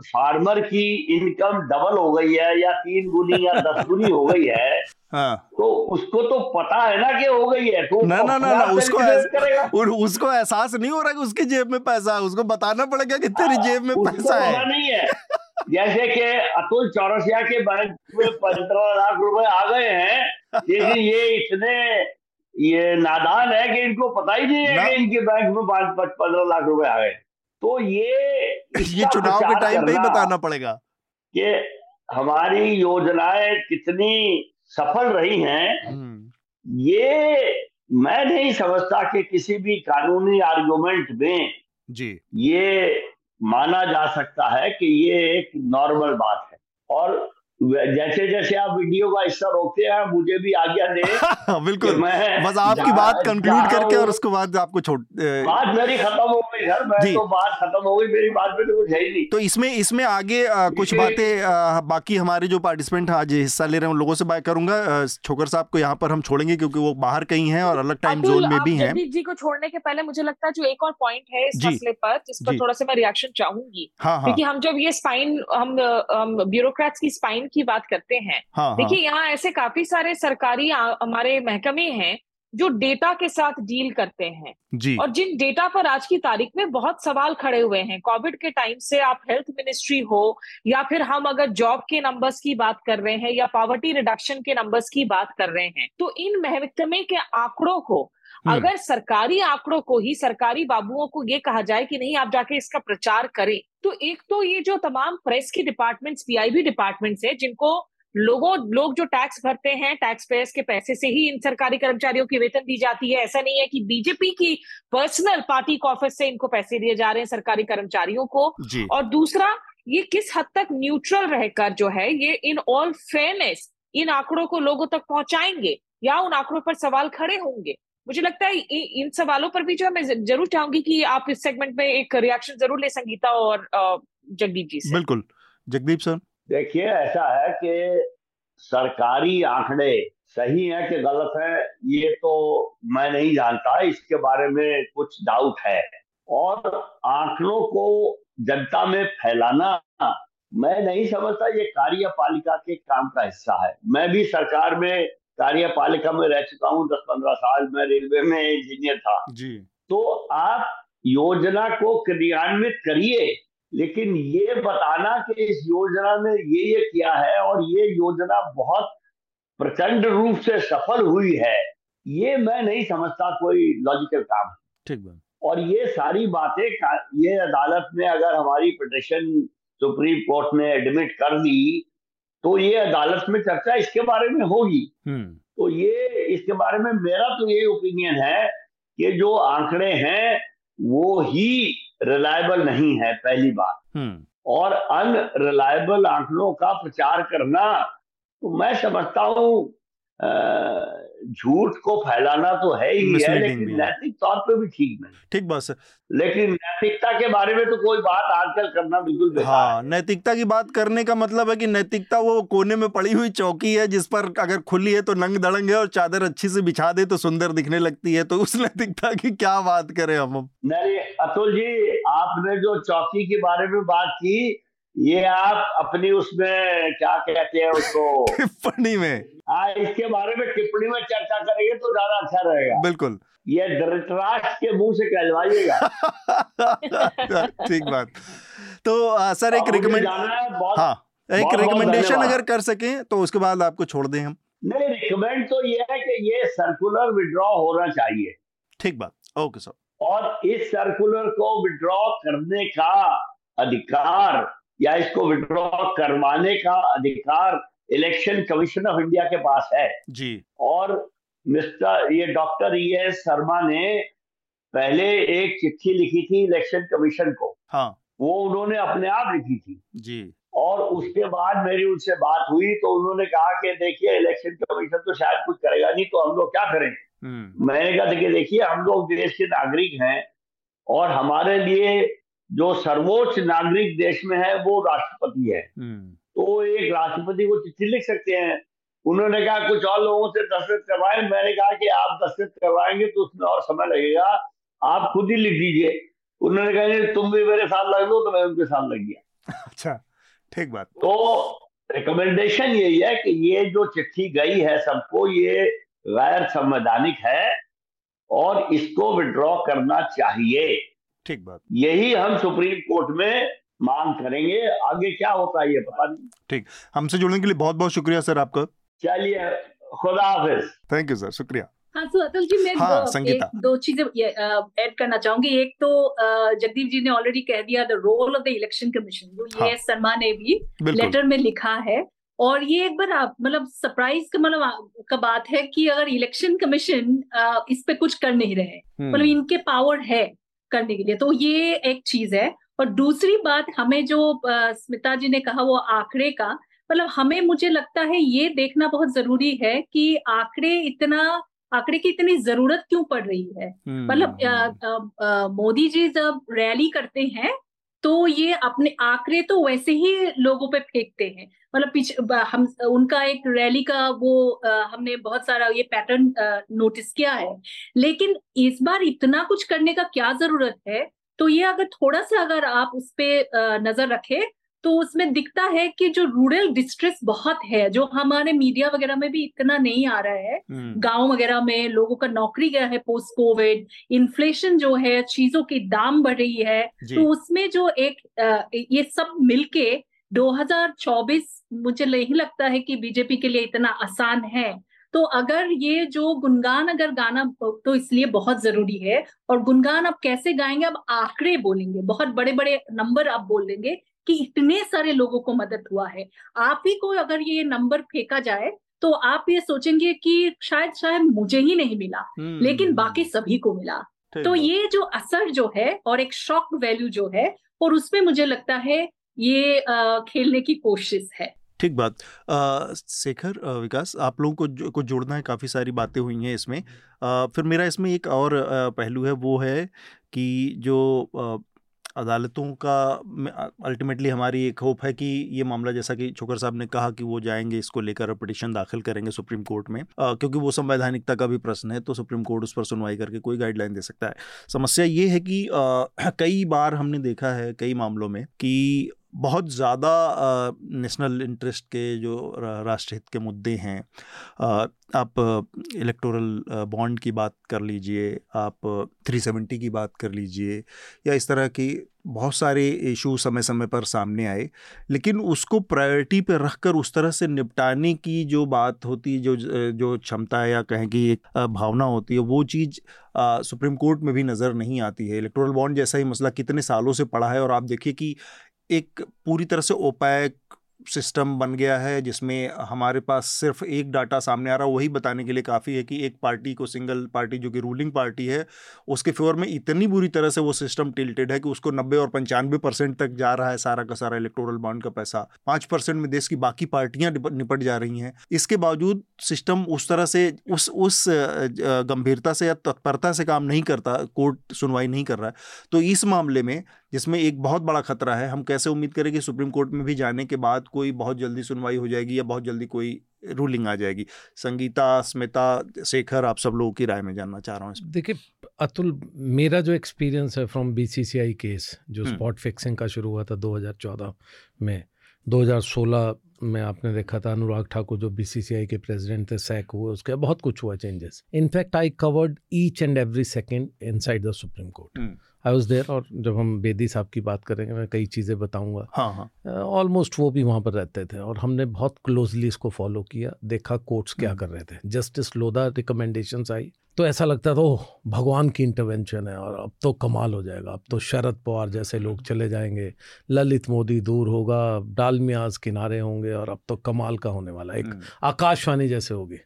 D: फार्मर की इनकम डबल हो गई है या तीन गुनी या दस <laughs> गुनी हो गई है हाँ। तो उसको तो पता है ना कि हो गई है। तो
A: ना ना ना, ना उसको करेगा। उसको एहसास नहीं हो रहा कि उसकी जेब में पैसा है उसको बताना पड़ेगा कि तेरी जेब में पैसा है।
D: नहीं है। जैसे कि अतुल चौरसिया के बैंक में पंद्रह लाख रुपए आ गए हैं लेकिन ये इतने ये नादान है कि इनको पता ही नहीं है कि इनके बैंक में पंद्रह लाख रुपए आ गए। तो ये <laughs>
A: ये चुनाव के टाइम पे ही बताना पड़ेगा।
D: कि हमारी योजनाएँ कितनी सफल रही हैं हम्म। ये मैं नहीं समझता कि किसी भी कानूनी आर्गुमेंट में
A: जी।
D: ये माना जा सकता है कि ये एक नॉर्मल बात है। और जैसे जैसे आप वीडियो का हिस्सा रोकते हैं मुझे भी आज्ञा दे <laughs>
A: बिल्कुल। मैं बस आपकी बात कंक्लूड करके और उसके बाद आपको छोड़
D: बात मेरी खत्म हो गई सर मैं तो बात खत्म हो गई मेरी बात में तो कुछ है ही नहीं।
A: तो इसमें इसमें आगे आ, कुछ बातें बाकी हमारे जो पार्टिसिपेंट आज हिस्सा ले रहे हैं उन लोगों से बात करूँगा। छोकर साहब को यहाँ पर हम छोड़ेंगे क्योंकि वो बाहर कहीं हैं और अलग टाइम जोन में भी हैं।
C: जी को छोड़ने के पहले मुझे लगता है जो एक और पॉइंट है इस मसले पर जिस पर थोड़ा सा मैं रिएक्शन चाहूँगी। हाँ, हाँ। क्योंकि हम जब ये स्पाइन हम ब्यूरोक्रेट्स की स्पाइन की बात करते हैं हाँ, हाँ। देखिए यहाँ ऐसे काफ़ी सारे सरकारी हमारे महकमे हैं जो डेटा के साथ डील करते हैं
A: जी।
C: और जिन डेटा पर आज की तारीख में बहुत सवाल खड़े हुए हैं कोविड के टाइम से आप हेल्थ मिनिस्ट्री हो या फिर हम अगर जॉब के नंबर्स की बात कर रहे हैं या पॉवर्टी रिडक्शन के नंबर्स की बात कर रहे हैं तो इन महकमे के आंकड़ों को। अगर सरकारी आंकड़ों को ही सरकारी बाबुओं को ये कहा जाए कि नहीं आप जाके इसका प्रचार करें तो एक तो ये जो तमाम प्रेस की डिपार्टमेंट्स पीआईबी डिपार्टमेंट्स है जिनको लोगों लोग जो टैक्स भरते हैं टैक्स पेयर्स के पैसे से ही इन सरकारी कर्मचारियों की वेतन दी जाती है। ऐसा नहीं है कि बीजेपी की पर्सनल पार्टी के ऑफ़िस से इनको पैसे दिए जा रहे हैं सरकारी कर्मचारियों को। और दूसरा ये किस हद तक न्यूट्रल रहकर जो है ये इन ऑल फेयरनेस इन आंकड़ों को लोगों तक पहुंचाएँगे या उन आंकड़ों पर सवाल खड़े होंगे? मुझे लगता है इन सवालों पर भी जो है मैं ज़रूर चाहूँगी कि आप इस सेगमेंट में एक रिएक्शन ज़रूर ले संगीता और जगदीप जी से।
A: बिल्कुल। जगदीप सर?
D: देखिए ऐसा है कि सरकारी आंकड़े सही है कि गलत है ये तो मैं नहीं जानता। इसके बारे में कुछ डाउट है। और आंकड़ों को जनता में फैलाना मैं नहीं समझता ये कार्यपालिका के काम का हिस्सा है। मैं भी सरकार में कार्यपालिका में रह चुका हूँ दस पंद्रह साल में रेलवे में इंजीनियर था।
A: जी।
D: तो आप योजना को क्रियान्वित करिए लेकिन ये बताना कि इस योजना में ये ये किया है और ये योजना बहुत प्रचंड रूप से सफल हुई है ये मैं नहीं समझता कोई लॉजिकल काम।
A: ठीक है
D: और ये सारी बातें ये अदालत में अगर हमारी पिटिशन सुप्रीम कोर्ट ने एडमिट कर दी तो ये अदालत में चर्चा इसके बारे में होगी हम्म। तो ये इसके बारे में मेरा तो ये ओपिनियन है कि जो आंकड़े हैं वो ही रिलायबल नहीं है पहली बात हम्म। और अनरिलायबल आंकड़ों का प्रचार करना तो मैं समझता हूँ झूठ को फैलाना तो है ही है लेकिन नैतिक तौर पे भी ठीक नहीं।
A: ठीक बात है।
D: लेकिन नैतिकता के बारे में तो कोई बात आजकल करना बिल्कुल
A: हाँ। नैतिकता की बात करने का मतलब है कि नैतिकता वो कोने में पड़ी हुई चौकी है जिस पर अगर खुली है तो नंग दड़ंग है और चादर अच्छी से बिछा दे तो सुंदर दिखने लगती है तो उस <laughs> नैतिकता की क्या बात करें हम?
D: नहीं अतुल जी आपने जो चौकी के बारे में बात की ये आप अपनी उसमें क्या कहते हैं उसको? <laughs>
A: टिप्पणी में।
D: हाँ इसके बारे में टिप्पणी में चर्चा करेंगे तो ज़्यादा अच्छा रहेगा।
A: बिल्कुल।
D: ये धृतराष्ट्र के मुँह से कहलवाइएगा। <laughs>
A: ठीक बात। तो आ, सर एक रिकमेंड हाँ एक रिकमेंडेशन अगर कर सके तो उसके बाद आपको छोड़ दें हम।
D: नहीं रिकमेंड तो ये है कि ये सर्कुलर विड्रॉ होना चाहिए।
A: ठीक बात। ओके सर
D: और इस सर्कुलर को विड्रॉ करने का अधिकार या इसको विड्रॉ करवाने का अधिकार इलेक्शन कमीशन ऑफ़ इंडिया के पास है।
A: जी।
D: और मिस्टर ये डॉक्टर ई एस शर्मा ने पहले एक चिट्ठी लिखी थी इलेक्शन कमीशन को।
A: हाँ।
D: वो उन्होंने अपने आप लिखी थी।
A: जी।
D: और उसके बाद मेरी उनसे बात हुई तो उन्होंने कहा कि देखिए इलेक्शन कमीशन तो शायद कुछ करेगा नहीं तो हम लोग क्या करें हम्म। मैंने कहा कि देखिए हम लोग देश के नागरिक हैं और हमारे लिए जो सर्वोच्च नागरिक देश में है वो राष्ट्रपति है। हम्म। तो एक राष्ट्रपति को चिट्ठी लिख सकते हैं। उन्होंने कहा कुछ और लोगों से दस्तखत करवाए। मैंने कहा कि आप दस्तखत करवाएँगे तो उसमें और समय लगेगा। आप खुद ही लिख दीजिए। उन्होंने कहा तुम भी मेरे साथ लग लो तो मैं उनके साथ लग गया।
A: अच्छा ठीक बात।
D: तो रिकमेंडेशन यही है कि ये जो चिट्ठी गई है सबको ये गैर संवैधानिक है और इसको विड्रॉ करना चाहिए।
A: ठीक बात।
D: यही हम सुप्रीम कोर्ट में मांग करेंगे। आगे क्या होता है ये पता नहीं।
A: ठीक हमसे जुड़ने के लिए बहुत बहुत शुक्रिया सर आपका।
D: चलिए खुदा हाफिज।
A: थैंक यू सर शुक्रिया।
E: हाँ तो अतुल जी मैं हाँ, दो, एक, दो चीज़ें ऐड करना चाहूँगी। एक तो जगदीप जी ने ऑलरेडी कह दिया the role of the Election Commission जो हाँ, ये शर्मा ने भी लेटर में लिखा है। और ये एक बार आप मतलब सरप्राइज़ का मतलब का बात है कि अगर इलेक्शन कमीशन इस पे कुछ कर नहीं रहे। हम्म। मतलब इनके पावर है। करने के लिए। तो ये एक चीज़ है। और दूसरी बात हमें जो स्मिता जी ने कहा वो आंकड़े का मतलब हमें मुझे लगता है ये देखना बहुत ज़रूरी है कि आंकड़े इतना आंकड़े की इतनी ज़रूरत क्यों पड़ रही है? हम्म, मतलब हम्म। मोदी जी जब रैली करते हैं तो ये अपने आंकड़े तो वैसे ही लोगों पे फेंकते हैं। मतलब हम उनका एक रैली का वो आ, हमने बहुत सारा ये पैटर्न नोटिस किया है। लेकिन इस बार इतना कुछ करने का क्या ज़रूरत है? तो ये अगर थोड़ा सा अगर आप उस पर नज़र रखें तो उसमें दिखता है कि जो रूरल डिस्ट्रेस बहुत है जो हमारे मीडिया वगैरह में भी इतना नहीं आ रहा है हम्म। गाँव वगैरह में लोगों का नौकरी गया है पोस्ट कोविड इन्फ्लेशन जो है चीज़ों की दाम बढ़ रही है तो उसमें जो एक ये सब मिलके 2024 मुझे नहीं लगता है कि बीजेपी के लिए इतना आसान है। तो अगर ये जो गुनगान अगर गाना तो इसलिए बहुत ज़रूरी है। और गुनगान आप कैसे गाएँगे? अब आंकड़े बोलेंगे बहुत बड़े बड़े नंबर आप बोल देंगे। कि इतने सारे लोगों को मदद हुआ है। आप ही को अगर ये नंबर फेंका जाए तो आप ये सोचेंगे कि शायद शायद मुझे ही नहीं मिला हम्म, लेकिन हम्म, बाकी हम्म। सभी को मिला। तो ये जो असर जो है और एक शॉक वैल्यू जो है और उसमें मुझे लगता है ये आ, खेलने की कोशिश है।
A: ठीक बात। शेखर विकास आप लोगों को जो, को जोड़ना है काफ़ी सारी बातें हुई हैं इसमें। आ, फिर मेरा इसमें एक और आ, पहलू है वो है कि जो अदालतों का अल्टीमेटली हमारी एक होप है कि ये मामला जैसा कि छोकर साहब ने कहा कि वो जाएँगे इसको लेकर पिटिशन दाखिल करेंगे सुप्रीम कोर्ट में। आ, क्योंकि वो संवैधानिकता का भी प्रश्न है तो सुप्रीम कोर्ट उस पर सुनवाई करके कोई गाइडलाइन दे सकता है। समस्या ये है कि आ, <clears throat> कई बार हमने देखा है कई मामलों में कि बहुत ज़्यादा नेशनल इंटरेस्ट के जो राष्ट्रहित के मुद्दे हैं आप इलेक्टोरल बॉन्ड की बात कर लीजिए, आप 370 की बात कर लीजिए, या इस तरह की बहुत सारे इशू समय समय पर सामने आए, लेकिन उसको प्रायोरिटी पे रख कर उस तरह से निपटाने की जो बात होती जो जो क्षमता है या कहें कि एक भावना होती है, वो चीज़ सुप्रीम कोर्ट में भी नज़र नहीं आती है। इलेक्टोरल बॉन्ड जैसा ही मसला कितने सालों से पड़ा है और आप देखिए कि एक पूरी तरह से ओपैक सिस्टम बन गया है, जिसमें हमारे पास सिर्फ़ एक डाटा सामने आ रहा है। वही बताने के लिए काफ़ी है कि एक पार्टी को सिंगल पार्टी जो कि रूलिंग पार्टी है, उसके फेवर में इतनी बुरी तरह से वो सिस्टम टिल्टेड है कि उसको नब्बे और पंचानवे परसेंट तक जा रहा है सारा का सारा इलेक्टोरल बॉन्ड का पैसा। पाँच परसेंट में देश की बाकी पार्टियाँ निपट जा रही हैं। इसके बावजूद सिस्टम उस तरह से, उस उस गंभीरता से या तत्परता से काम नहीं करता, कोर्ट सुनवाई नहीं कर रहा है। तो इस मामले में जिसमें एक बहुत बड़ा खतरा है। हम कैसे उम्मीद करें कि सुप्रीम कोर्ट में भी जाने के बाद कोई बहुत जल्दी सुनवाई हो जाएगी या बहुत जल्दी कोई रूलिंग आ जाएगी? संगीता स्मिता शेखर आप सब लोगों की राय में जानना चाह रहा हूँ
F: देखिए अतुल मेरा जो एक्सपीरियंस है फ्रॉम बीसीसीआई केस जो स्पॉट हम्म। फिक्सिंग का शुरू हुआ था 2014 में 2016 में आपने देखा था अनुराग ठाकुर जो बीसीसीआई के प्रेसिडेंट थे सैक हुए उसके बहुत कुछ हुआ changes in fact I covered each and every second inside the Supreme Court I was there और जब हम बेदी साहब की बात करेंगे मैं कई चीज़ें बताऊँगा।
A: हाँ हाँ।
F: ऑलमोस्ट वो भी वहाँ पर रहते थे और हमने बहुत क्लोजली इसको फॉलो किया देखा कोर्ट्स क्या हम्म। कर रहे थे। जस्टिस लोधा रिकमेंडेशन आई तो ऐसा लगता था ओह भगवान की इंटरवेंशन है और अब तो कमाल हो जाएगा अब तो शरद पवार जैसे लोग चले जाएँगे ललित मोदी दूर होगा डालमियाज किनारे होंगे और अब तो कमाल का होने वाला एक हम्म। आकाशवाणी जैसे होगी।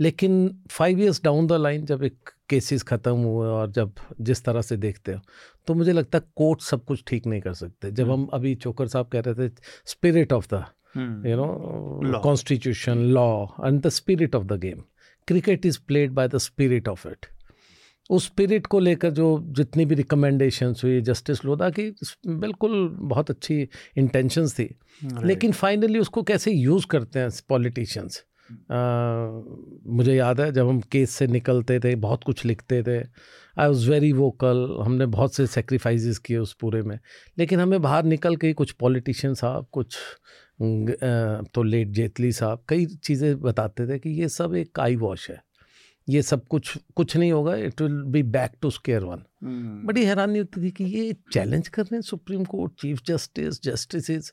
F: लेकिन five years down the line जब एक केसेस ख़त्म हुए और जब जिस तरह से देखते हो तो मुझे लगता है कोर्ट सब कुछ ठीक नहीं कर सकते। जब हम अभी चोकर साहब कह रहे थे spirit of the you know constitution law and the spirit of the game cricket is played by the spirit of it उस स्पिरिट को लेकर जो जितनी भी रिकमेंडेशंस हुई जस्टिस लोधा की बिल्कुल बहुत अच्छी इंटेंशंस थी। लेकिन फाइनली उसको कैसे यूज़ करते हैं पॉलिटिशियंस मुझे याद है जब हम केस से निकलते थे बहुत कुछ लिखते थे। आई वॉज़ वेरी वोकल हमने बहुत से सेक्रीफाइसेस किए उस पूरे में। लेकिन हमें बाहर निकल के कुछ पॉलिटिशियन साहब कुछ तो लेट जेतली साहब कई चीज़ें बताते थे कि ये सब एक आई वॉश है। ये सब कुछ कुछ नहीं होगा it will be back to square one बड़ी हैरानी होती थी कि ये चैलेंज कर रहे हैं Supreme Court chief justice justice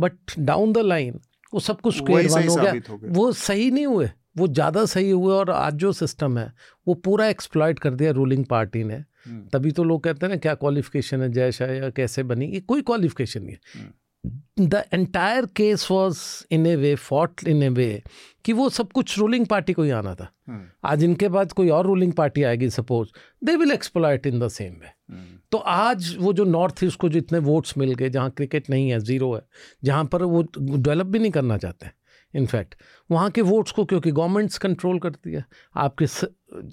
F: but down the line वो सब कुछ स्क्वेयर वन हो गया। वो सही नहीं हुए वो ज़्यादा सही हुए और आज जो सिस्टम है वो पूरा एक्सप्लॉयट कर दिया रूलिंग पार्टी ने। हम्म। तभी तो लोग कहते हैं ना क्या क्वालिफिकेशन है जय शाह या कैसे बनी? ये कोई क्वालिफिकेशन नहीं है। हम्म। The entire case was in a way fought in a way कि वो सब कुछ रूलिंग पार्टी को ही आना था। hmm. आज इनके बाद कोई और रूलिंग पार्टी आएगी suppose they will exploit in the same way तो आज वो जो नॉर्थ ईस्ट को जो इतने वोट्स मिल गए जहाँ क्रिकेट नहीं है ज़ीरो है जहाँ पर वो डेवलप भी नहीं करना चाहते हैं। इनफैक्ट वहाँ के वोट्स को क्योंकि गवर्नमेंट्स कंट्रोल करती है आपके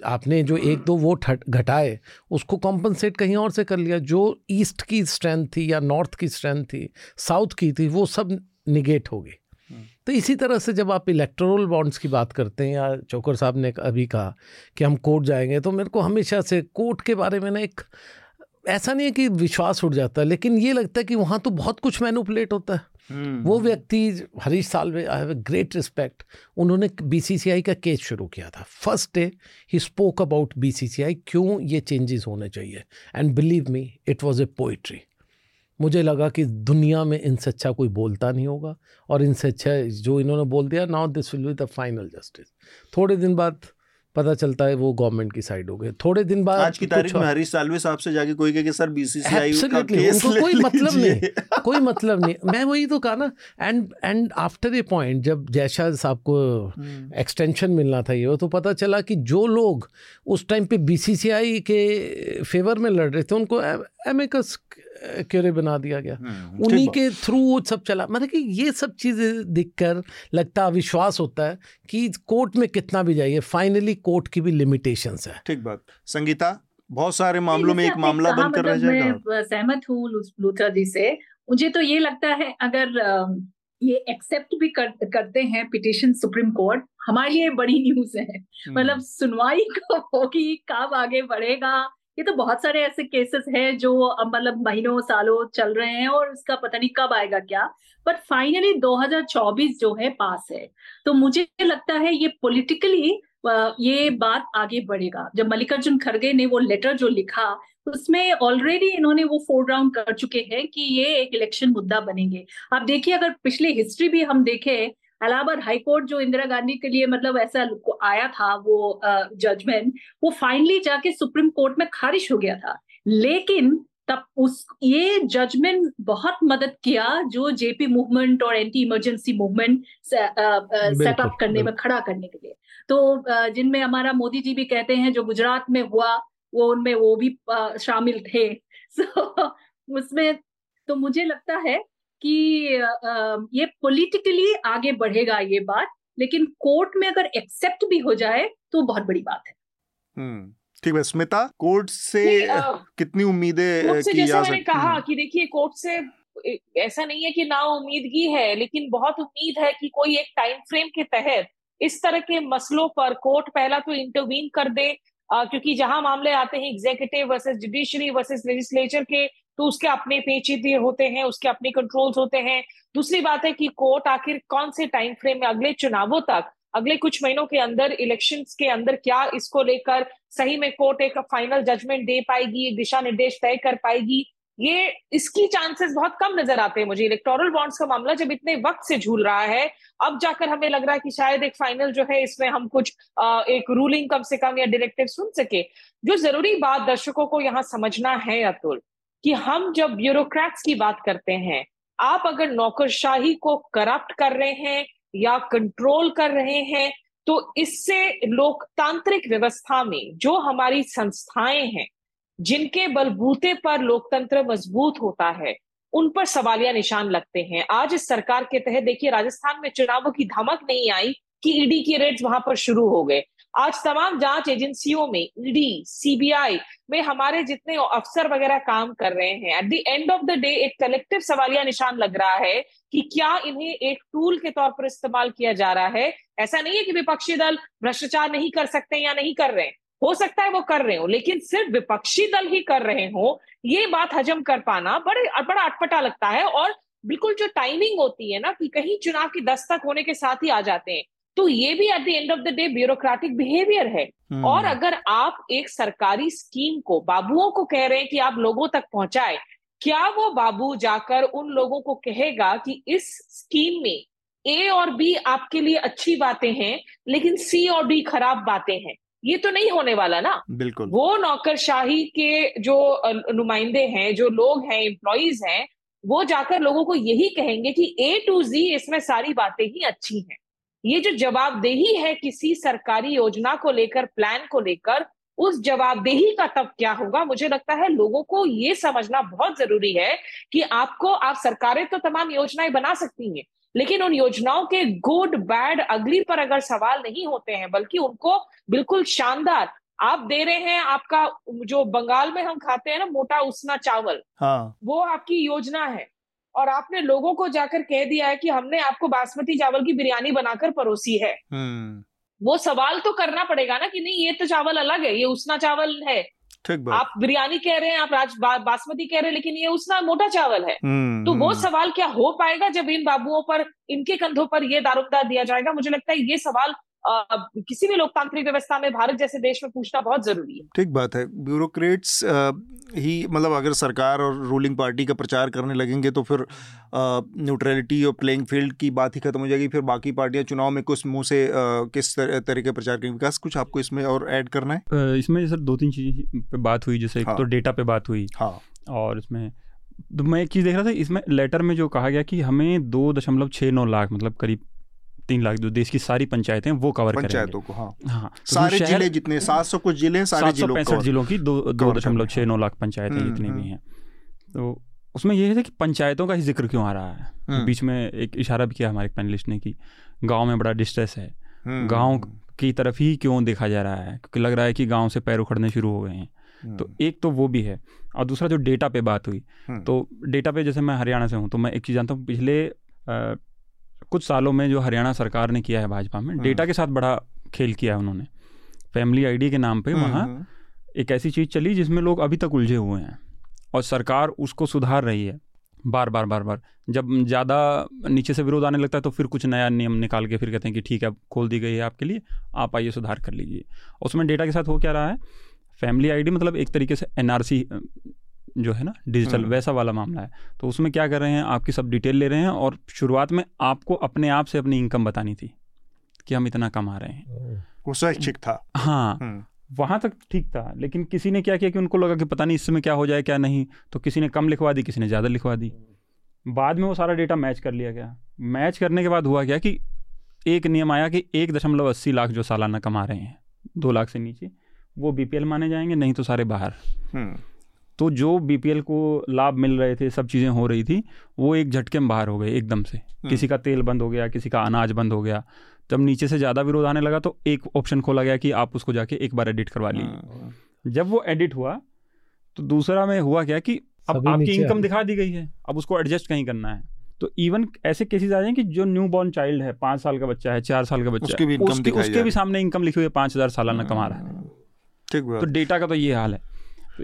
F: आपने जो एक दो वोट घटाए, उसको कॉम्पनसेट कहीं और से कर लिया, जो ईस्ट की स्ट्रेंथ थी या नॉर्थ की स्ट्रेंथ थी साउथ की थी, वो सब निगेट हो गई। तो इसी तरह से जब आप इलेक्ट्रोल बॉन्ड्स की बात करते हैं, या चोकर साहब ने अभी कहा कि हम कोर्ट जाएँगे तो मेरे को हमेशा से कोर्ट के बारे में ना एक, ऐसा नहीं है कि विश्वास उठ जाता है लेकिन ये लगता है कि वहाँ तो बहुत कुछ मैनुपलेट होता है वो हम्म। व्यक्ति Harish Salve I have great respect उन्होंने बीसीसीआई का केस शुरू किया था। फ़र्स्ट डे ही स्पोक अबाउट बीसीसीआई क्यों ये चेंजेस होने चाहिए? And believe me it was a poetry मुझे लगा कि दुनिया में इनसे अच्छा कोई बोलता नहीं होगा, और इनसे अच्छा जो इन्होंने बोल दिया now this will be the final justice थोड़े दिन बाद पता चलता है वो गवर्नमेंट की साइड हो गए। थोड़े दिन बाद
A: आज की तारीख में हरीश सालवे साहब से जाके कोई कहे सर बीसीसीआई का
F: केस उनको कोई मतलब नहीं कोई मतलब नहीं। मैं वही तो कहा ना and and after a point जब जयशाह साहब को एक्सटेंशन हम्म। मिलना था ये तो पता चला कि जो लोग उस टाइम पे बीसीसीआई के फेवर में लड़ रहे थे उनको एमिकस क्योरे बना दिया गया। हम्म, उन्हीं के थ्रू वो सब चला। मतलब कि ये सब चीज़ें दिखकर लगता विश्वास होता है कि कोर्ट में कितना भी जाइए फाइनली कोर्ट की भी लिमिटेशंस है।
A: ठीक बात। संगीता बहुत सारे मामलों में एक मामला बनकर रह
E: मतलब जाएगा सहमत हूँ लूथरा जी से। मुझे तो ये लगता है अगर ये एक्सेप्ट भी कर, करते हैं पिटिशन सुप्रीम कोर्ट हमारे लिए बड़ी न्यूज़ है। हम्म। मतलब सुनवाई <laughs> कब होगी कब आगे बढ़ेगा? ये तो बहुत सारे ऐसे केसेस हैं जो मतलब महीनों सालों चल रहे हैं और इसका पता नहीं कब आएगा क्या। बट फाइनली 2024 जो है पास है। तो मुझे लगता है ये पॉलिटिकली ये बात आगे बढ़ेगा। जब मल्लिकार्जुन खड़गे ने वो लेटर जो लिखा उसमें ऑलरेडी इन्होंने वो फोर राउंड कर चुके हैं कि ये एक इलेक्शन मुद्दा बनेंगे। आप देखिए अगर पिछली हिस्ट्री भी हम देखें अलाहाबाद हाईकोर्ट जो इंदिरा गांधी के लिए मतलब ऐसा आया था वो जजमेंट वो फाइनली जाके सुप्रीम कोर्ट में खारिज हो गया था। लेकिन तब उस ये जजमेंट बहुत मदद किया जो जेपी मूवमेंट और एंटी इमरजेंसी मूवमेंट सेटअप करने में खड़ा करने के लिए। तो जिनमें हमारा मोदी जी भी कहते हैं जो गुजरात में हुआ वो उनमें वो भी शामिल थे। <laughs> So, उसमें तो मुझे लगता है कि ये पॉलिटिकली आगे बढ़ेगा ये बात लेकिन कोर्ट में अगर एक्सेप्ट भी हो जाए तो बहुत बड़ी बात है।
A: हम्म, ठीक है स्मिता कोर्ट से आ, कितनी उम्मीदें
C: की जैसे मैंने कहा कि देखिए कोर्ट से ऐसा नहीं है कि ना उम्मीदगी है लेकिन बहुत उम्मीद है कि कोई एक टाइम फ्रेम के तहत इस तरह के मसलों पर कोर्ट पहला तो इंटरवीन कर दे आ, क्योंकि जहाँ मामले आते हैं executive versus judiciary versus legislature के तो उसके अपने पेचीदे होते हैं उसके अपने कंट्रोल्स होते हैं। दूसरी बात है कि कोर्ट आखिर कौन से टाइम फ्रेम में अगले चुनावों तक अगले कुछ महीनों के अंदर इलेक्शन के अंदर क्या इसको लेकर सही में कोर्ट एक फाइनल जजमेंट दे पाएगी दिशा निर्देश तय कर पाएगी ये इसकी चांसेस बहुत कम नज़र आते हैं मुझे। इलेक्टोरल बॉन्ड्स का मामला जब इतने वक्त से झूल रहा है अब जाकर हमें लग रहा है कि शायद एक फाइनल जो है इसमें हम कुछ आ, एक रूलिंग कम से कम या डायरेक्टिव सुन सके। जो ज़रूरी बात दर्शकों को यहाँ समझना है अतुल कि हम जब ब्यूरोक्रेट्स की बात करते हैं आप अगर नौकरशाही को करप्ट कर रहे हैं या कंट्रोल कर रहे हैं तो इससे लोकतांत्रिक व्यवस्था में जो हमारी संस्थाएँ हैं जिनके बलबूते पर लोकतंत्र मज़बूत होता है, उन पर सवालिया निशान लगते हैं। आज इस सरकार के तहत देखिए, राजस्थान में चुनावों की धमक नहीं आई कि ईडी के रेट्स वहाँ पर शुरू हो गए। आज तमाम जाँच एजेंसियों में ईडी, सीबीआई में हमारे जितने अफसर वगैरह काम कर रहे हैं at the end of the day एक कलेक्टिव सवालिया निशान लग रहा है कि क्या इन्हें एक टूल के तौर पर इस्तेमाल किया जा रहा है। ऐसा नहीं है कि विपक्षी दल भ्रष्टाचार नहीं कर सकते या नहीं कर रहे हो सकता है वो कर रहे हो लेकिन सिर्फ़ विपक्षी दल ही कर रहे हो ये बात हजम कर पाना बड़े बड़ा अटपटा लगता है और बिल्कुल जो टाइमिंग होती है ना कि कहीं चुनाव की दस्तक होने के साथ ही आ जाते हैं। तो ये भी at the end of the day bureaucratic behaviour है। हम्म। और अगर आप एक सरकारी स्कीम को बाबुओं को कह रहे हैं कि आप लोगों तक पहुँचाए क्या वो बाबू जाकर उन लोगों को कहेगा कि इस स्कीम में ए और बी आपके लिए अच्छी बातें हैं लेकिन सी और डी खराब बातें हैं? ये तो नहीं होने वाला ना।
A: बिल्कुल।
C: वो नौकरशाही के जो नुमाइंदे हैं जो लोग हैं एम्प्लॉयज़ हैं वो जाकर लोगों को यही कहेंगे कि ए टू जी इसमें सारी बातें ही अच्छी हैं। ये जो जवाबदेही है किसी सरकारी योजना को लेकर प्लान को लेकर उस जवाबदेही का तब क्या होगा? मुझे लगता है लोगों को ये समझना बहुत ज़रूरी है कि आपको आप सरकारें तो तमाम योजनाएँ बना सकती हैं लेकिन उन योजनाओं के गुड बैड अगली पर अगर सवाल नहीं होते हैं बल्कि उनको बिल्कुल शानदार आप दे रहे हैं आपका जो बंगाल में हम खाते हैं ना मोटा उसना चावल हाँ। वो आपकी योजना है और आपने लोगों को जाकर कह दिया है कि हमने आपको बासमती चावल की बिरयानी बनाकर परोसी है हम्म। वो सवाल तो करना पड़ेगा ना कि नहीं ये तो चावल अलग है ये उसना चावल है आप बिरयानी कह रहे हैं आप राज बा, बासमती कह रहे हैं लेकिन ये उसना मोटा चावल है। हम्म, तो वो हम्म। सवाल क्या हो पाएगा जब इन बाबुओं पर इनके कंधों पर ये दारोमदार दिया जाएगा? मुझे लगता है ये सवाल किसी भी लोकतांत्रिक व्यवस्था में भारत जैसे देश में पूछना बहुत ज़रूरी है।
A: ठीक बात है। ब्यूरोक्रेट्स ही मतलब अगर सरकार और रूलिंग पार्टी का प्रचार करने लगेंगे तो फिर न्यूट्रलिटी और प्लेइंग फ़ील्ड की बात ही खत्म हो जाएगी। फिर बाकी पार्टियाँ चुनाव में कुछ मुँह से आ, किस तरह के प्रचार करेंगे? विकास कुछ आपको इसमें और ऐड करना
B: है? इसमें सर दो तीन चीज़ पे बात हुई जैसे हाँ, एक तो डेटा पे बात हुई हाँ। और इसमें तो मैं एक चीज़ देख रहा था इसमें लेटर में जो कहा गया कि हमें दो दशमलव छः नौ लाख मतलब करीब तीन लाख जो देश की सारी पंचायतें वो कवर
A: पंचायतों को हाँ। हाँ तो सारे ज़िले जितने सात सौ कुछ ज़िले सारे जिलों
B: पैंसठ जिलों की दो दो दशमलव छः नौ लाख पंचायतें हम्म, जितनी भी हम्म। हैं। तो उसमें ये है कि पंचायतों का ही ज़िक्र क्यों आ रहा है? हम्म। बीच में एक इशारा भी किया हमारे पैनलिस्ट ने कि गाँव में बड़ा डिस्ट्रेस है। गाँव की तरफ़ ही क्यों देखा जा रहा है? क्योंकि लग रहा है कि गाँव से पैर उखड़ने शुरू हो गए हैं। तो एक तो वो भी है। और दूसरा जो डेटा पे बात हुई तो डेटा पे जैसे मैं हरियाणा से हूँ तो मैं एक चीज़ जानता हूँ पिछले कुछ सालों में जो हरियाणा सरकार ने किया है भाजपा में डेटा हाँ। के साथ बड़ा खेल किया है उन्होंने फैमिली आईडी के नाम पे हम्म, वहाँ हम्म। एक ऐसी चीज़ चली जिसमें लोग अभी तक उलझे हुए हैं और सरकार उसको सुधार रही है बार बार बार बार जब ज़्यादा नीचे से विरोध आने लगता है तो फिर कुछ नया नियम निकाल के फिर कहते हैं कि ठीक है खोल दी गई है आपके लिए आप आइए सुधार कर लीजिए उसमें डेटा के साथ हो क्या रहा है फैमिली आईडी मतलब एक तरीके से एनआरसी जो है ना डिजिटल हम्म। वैसा वाला मामला है तो उसमें क्या कर रहे हैं आपकी सब डिटेल ले रहे हैं और शुरुआत में आपको अपने आप से अपनी इनकम बतानी थी कि हम इतना कमा रहे हैं
A: वो स्वैच्छिक था
B: हाँ हम्म। वहाँ तक ठीक था लेकिन किसी ने क्या किया कि उनको लगा कि पता नहीं इसमें क्या हो जाए क्या नहीं तो किसी ने कम लिखवा दी किसी ने ज़्यादा लिखवा दी बाद में वो सारा डेटा मैच कर लिया गया मैच करने के बाद हुआ क्या कि एक नियम आया कि एक दशमलव अस्सी लाख जो सालाना कमा रहे हैं दो लाख से नीचे वो बीपीएल माने जाएँगे नहीं तो सारे बाहर हम्म। तो जो बीपीएल को लाभ मिल रहे थे सब चीज़ें हो रही थी वो एक झटके में बाहर हो गए एकदम से। हम्म। किसी का तेल बंद हो गया किसी का अनाज बंद हो गया। जब नीचे से ज़्यादा विरोध आने लगा तो एक ऑप्शन खोला गया कि आप उसको जाके एक बार एडिट करवा लीजिए। हाँ। जब वो एडिट हुआ तो दूसरा में हुआ क्या कि अब आपकी इनकम दिखा दी गई है अब उसको एडजस्ट कहीं करना है। तो इवन ऐसे केसेस आ जाए कि जो न्यू बॉर्न चाइल्ड है पाँच साल का बच्चा है चार साल का बच्चा उसके भी, उसके, उसके भी सामने इनकम लिखी हुई है पाँच हज़ार सालाना कमा रहा है। हाँ। ठीक तो डेटा का तो ये हाल है। तो,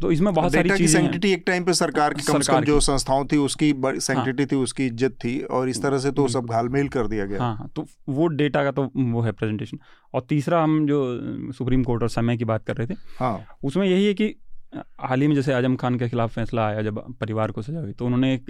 B: तो इसमें बहुत सारी चीज़ें
A: सेंटिटी एक टाइम पे सरकार की कम से कम जो संस्थाओं थी उसकी सेंटिटी हाँ, थी उसकी इज़्ज़त थी और इस तरह से तो सब घालमेल कर दिया गया।
B: हाँ, हाँ तो वो डेटा का तो वो है प्रेजेंटेशन और तीसरा हम जो सुप्रीम कोर्ट और समय की बात कर रहे थे हाँ। उसमें यही है कि हाल ही में जैसे आज़म खान के खिलाफ फैसला आया जब परिवार को सजा हुई तो उन्होंने एक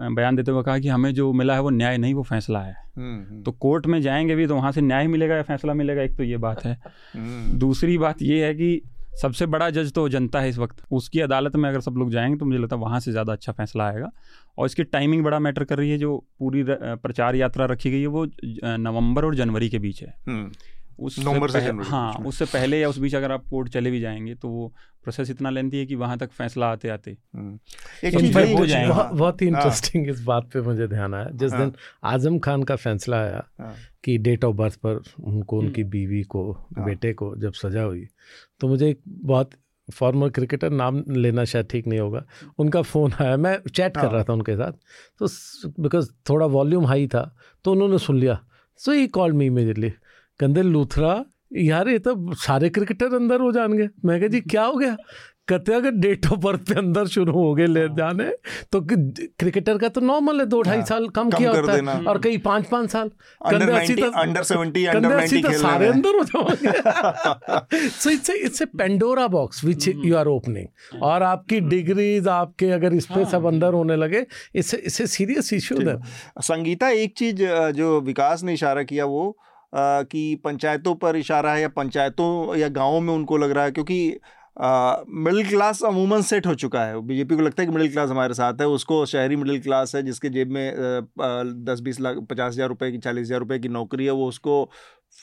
B: बयान देते हुए कहा कि हमें जो मिला है वो न्याय नहीं वो फैसला है। हम्म, हम्म। तो कोर्ट में जाएँगे भी तो वहाँ से न्याय मिलेगा या फैसला मिलेगा एक तो ये बात है। हम्म। दूसरी बात ये है कि सबसे बड़ा जज तो जनता है इस वक्त। उसकी अदालत में अगर सब लोग जाएँगे तो मुझे लगता है वहाँ से ज़्यादा अच्छा फैसला आएगा। और इसकी टाइमिंग बड़ा मैटर कर रही है, जो पूरी प्रचार यात्रा रखी गई है, वो नवंबर और जनवरी के बीच है। उस नवंबर से जनवरी हाँ उससे पहले या उस बीच अगर आप कोर्ट चले भी जाएँगे तो वो प्रोसेस इतना लेंथी है कि वहाँ तक फैसला आते आते हम्म।
F: एक चीज़ बहुत ही। इंटरेस्टिंग हाँ। इस बात पे मुझे ध्यान आया। जिस हाँ। दिन आज़म खान का फैसला आया हाँ। कि डेट ऑफ़ बर्थ पर उनको उनकी हम्म। बीवी को बेटे को जब सजा हुई तो मुझे एक बहुत फॉर्मर क्रिकेटर नाम लेना शायद ठीक नहीं होगा उनका फ़ोन आया। मैं चैट कर रहा था उनके साथ। तो बिकॉज़ थोड़ा वॉल्यूम हाई था तो उन्होंने सुन लिया। सो ही कॉल मी इमीजिएटली कहते लूथरा यार ये तो सारे क्रिकेटर अंदर हो जाएँगे। मैं कह जी क्या हो गया? कहते अगर डेट ऑफ़ बर्थ पे अंदर शुरू हो गए ले हाँ। जाने तो क्रिकेटर का तो नॉर्मल है दो ढाई हाँ, साल कम, कम किया होता है और कई पाँच पाँच साल।
A: अंडर सेवेंटी अंडर
F: अस्सी तो सारे अंदर हो जाओगे। So it's it's a Pandora box which you are opening और आपकी डिग्रीज आपके अगर इस पे सब हाँ। अंदर होने लगे इससे इससे सीरियस इशू है
A: संगीता एक चीज़ जो विकास ने इशारा किया वो कि पंचायतों पर इशारा है या पंचायतों या गाँवों में उनको लग रहा है? क्योंकि मिडिल क्लास अमूमन सेट हो चुका है। बीजेपी को लगता है कि मिडिल क्लास हमारे साथ है। उसको शहरी मिडिल क्लास है जिसके जेब में दस बीस लाख पचास हज़ार रुपये की चालीस हज़ार रुपये की नौकरी है वो उसको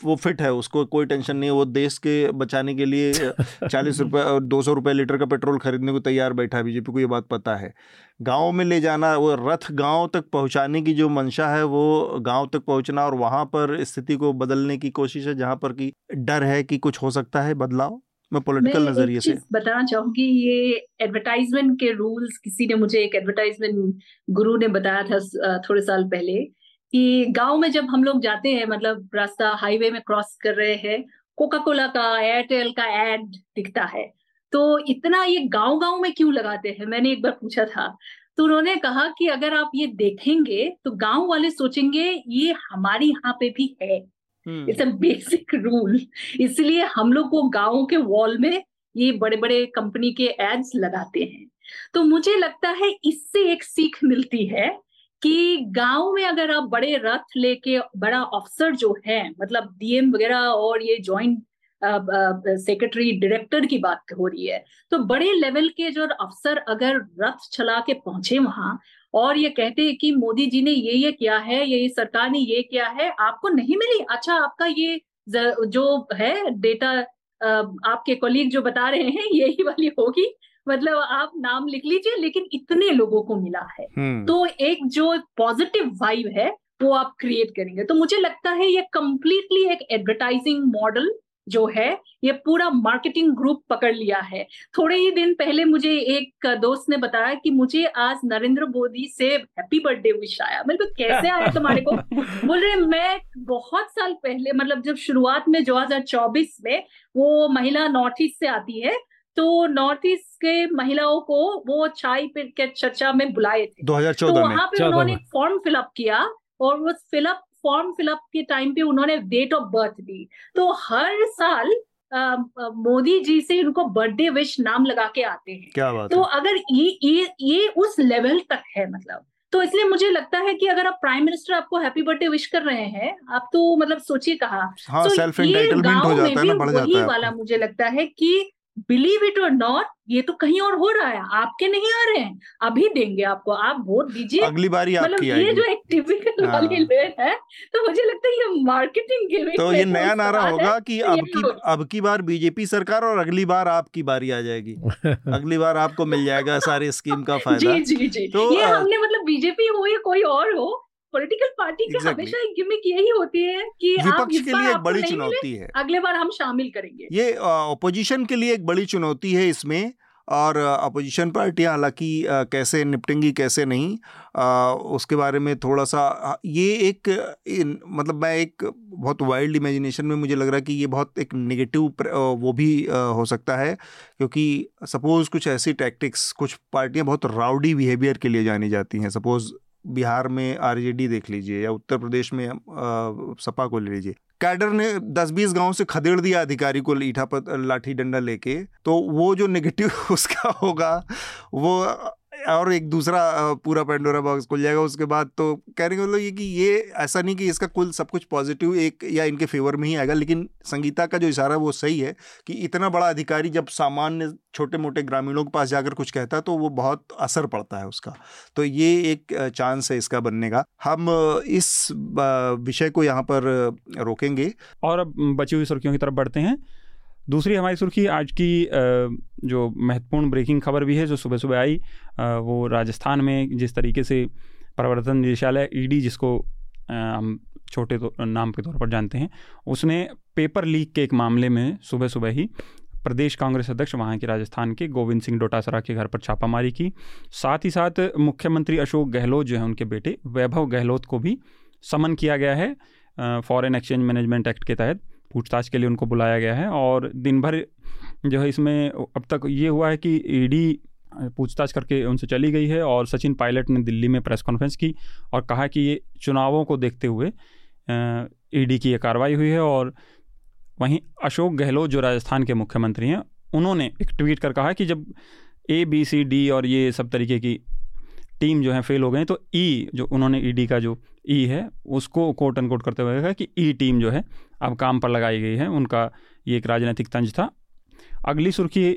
A: वो फिट है। उसको कोई टेंशन नहीं है। वो देश के बचाने के लिए <laughs> चालीस रुपये और दो सौ रुपये लीटर का पेट्रोल खरीदने को तैयार बैठा है। बीजेपी को ये बात पता है। गाँव में ले जाना वो रथ गाँव तक पहुँचाने की जो मंशा है वो गाँव तक पहुँचना और वहाँ पर स्थिति को बदलने की कोशिश है जहाँ पर कि डर है कि कुछ हो सकता है बदलाव। मैं पॉलिटिकल नज़रिए से।
E: बताना चाहूँगी ये एडवर्टाइजमेंट के रूल्स किसी ने मुझे एक एडवर्टाइजमेंट गुरु ने बताया था थोड़े साल पहले कि गाँव में जब हम लोग जाते हैं मतलब रास्ता हाईवे में क्रॉस कर रहे हैं कोका कोला का एयरटेल का एड दिखता है। तो इतना ये गाँव गाँव में क्यों लगाते हैं? मैंने एक बार पूछा था। तो उन्होंने कहा कि अगर आप ये देखेंगे तो गाँव वाले सोचेंगे ये हमारे यहाँ पे भी है। इट्स अ बेसिक रूल इसलिए हम लोग को गाँव के वॉल में ये बड़े बड़े कंपनी के एड्स लगाते हैं। तो मुझे लगता है इससे एक सीख मिलती है कि गाँव में अगर आप बड़े रथ लेके बड़ा अफसर जो है मतलब डीएम वगैरह और ये ज्वाइंट सेक्रेटरी डायरेक्टर की बात हो रही है तो बड़े लेवल के जो अफसर अगर रथ चला के पहुँचे वहाँ और ये कहते हैं कि मोदी जी ने ये ये किया है ये सरकार ने ये किया है आपको नहीं मिली? अच्छा आपका ये जो है डेटा आपके कोलीग जो बता रहे हैं <laughs> यही वाली होगी। मतलब आप नाम लिख लीजिए लेकिन इतने लोगों को मिला है। हम्म। तो एक जो पॉजिटिव वाइब है वो आप क्रिएट करेंगे। तो मुझे लगता है ये कंप्लीटली एक एडवर्टाइजिंग मॉडल जो है ये पूरा मार्केटिंग ग्रुप पकड़ लिया है। थोड़े ही दिन पहले मुझे एक दोस्त ने बताया कि मुझे आज नरेंद्र मोदी से हैप्पी बर्थडे विश आया। को कैसे आया तुम्हारे को? <laughs> बोल रहे मैं बहुत साल पहले मतलब जब शुरुआत में 2024 में वो महिला नॉर्थ ईस्ट से आती है तो नॉर्थ ईस्ट के महिलाओं को वो चाय के चर्चा में बुलाए थे।
A: 2014
E: तो वहाँ पे उन्होंने फॉर्म फिलअप किया और वो fill up form fill up के टाइम पे उन्होंने डेट ऑफ़ बर्थ दी। तो हर साल मोदी जी से उनको बर्थडे विश नाम लगा के आते हैं।
A: क्या बात
E: तो है? अगर ये ये ये उस लेवल तक है मतलब तो इसलिए मुझे लगता है कि अगर आप प्राइम मिनिस्टर आपको हैप्पी बर्थडे विश कर रहे हैं आप तो मतलब सोचिए कहा।
A: हाँ, तो ये गाँव में भी वही
E: वाला मुझे लगता है कि बिलीव इट और नॉट ये तो कहीं और हो रहा है आपके नहीं आ रहे हैं अभी देंगे आपको आप वोट दीजिए।
A: अगली बारी
E: मतलब ये जो एक टिपिकल हाँ। वाली लेन है तो मुझे लगता है ये मार्केटिंग के
A: तो ये नया नारा होगा कि अब की अब की बार बीजेपी सरकार और अगली बार आपकी बारी आ जाएगी। <laughs> अगली बार आपको मिल जाएगा सारी स्कीम का फ़ायदा।
E: जी जी। जी तो ये हमने मतलब बीजेपी हो या कोई और हो पॉलिटिकल पार्टी की exactly. हमेशा एक गिमिक यही होती है कि
A: विपक्ष के लिए एक बड़ी चुनौती है
E: अगले बार हम शामिल करेंगे
A: ये अपोजिशन के लिए एक बड़ी चुनौती है इसमें और अपोजिशन पार्टियाँ हालाँकि कैसे निपटेंगी कैसे नहीं आ, उसके बारे में थोड़ा सा ये एक इन, मतलब मैं एक बहुत वाइल्ड इमेजिनेशन में मुझे लग रहा है कि ये बहुत एक नेगेटिव वो भी आ, हो सकता है क्योंकि सपोज़ कुछ ऐसी टैक्टिक्स कुछ पार्टियाँ बहुत राउडी बिहेवियर के लिए जानी जाती हैं सपोज़ बिहार में आरजेडी देख लीजिए या उत्तर प्रदेश में आ, सपा को ले लीजिए। कैडर ने 10-20 गाँव से खदेड़ दिया अधिकारी को लीठा पर लाठी डंडा लेके तो वो जो नेगेटिव <laughs> उसका होगा वो और एक दूसरा पूरा पेंडोरा बॉक्स खुल जाएगा, उसके बाद तो कहने का मतलब ये कि ये ऐसा नहीं कि इसका कुल सब कुछ पॉजिटिव एक या इनके फेवर में ही आएगा, लेकिन संगीता का जो इशारा है वो सही है कि इतना बड़ा अधिकारी जब सामान्य छोटे मोटे ग्रामीणों के पास जाकर कुछ कहता है तो वो बहुत असर पड़ता है उसका। तो ये एक चांस है इसका बनने का। हम इस विषय को यहाँ पर रोकेंगे।
B: और अब बची हुई सुर्खियों की तरफ़ बढ़ते हैं। दूसरी हमारी सुर्खी आज की जो महत्वपूर्ण ब्रेकिंग खबर भी है जो सुबह सुबह आई वो राजस्थान में जिस तरीके से प्रवर्तन निदेशालय ईडी जिसको हम छोटे तो, नाम के तौर पर जानते हैं उसने पेपर लीक के एक मामले में सुबह सुबह ही प्रदेश कांग्रेस अध्यक्ष वहाँ के राजस्थान के गोविंद सिंह डोटासरा के घर पर छापामारी की। साथ ही साथ मुख्यमंत्री अशोक गहलोत जो है उनके बेटे वैभव गहलोत को भी समन किया गया है फॉरेन एक्सचेंज मैनेजमेंट एक्ट के तहत। पूछताछ के लिए उनको बुलाया गया है और दिन भर जो है इसमें अब तक ये हुआ है कि ईडी पूछताछ करके उनसे चली गई है और सचिन पायलट ने दिल्ली में प्रेस कॉन्फ्रेंस की और कहा कि ये चुनावों को देखते हुए ईडी की ये कार्रवाई हुई है और वहीं अशोक गहलोत जो राजस्थान के मुख्यमंत्री हैं उन्होंने एक ट्वीट कर कहा कि जब ए बी सी डी और ये सब तरीके की टीम जो है फेल हो गए तो ई e, जो उन्होंने ईडी का जो ई है, उसको कोट अनकोट करते हुए कि ई टीम जो है, अब काम पर लगाई गई है, उनका ये एक राजनीतिक तंज था। अगली सुर्खी,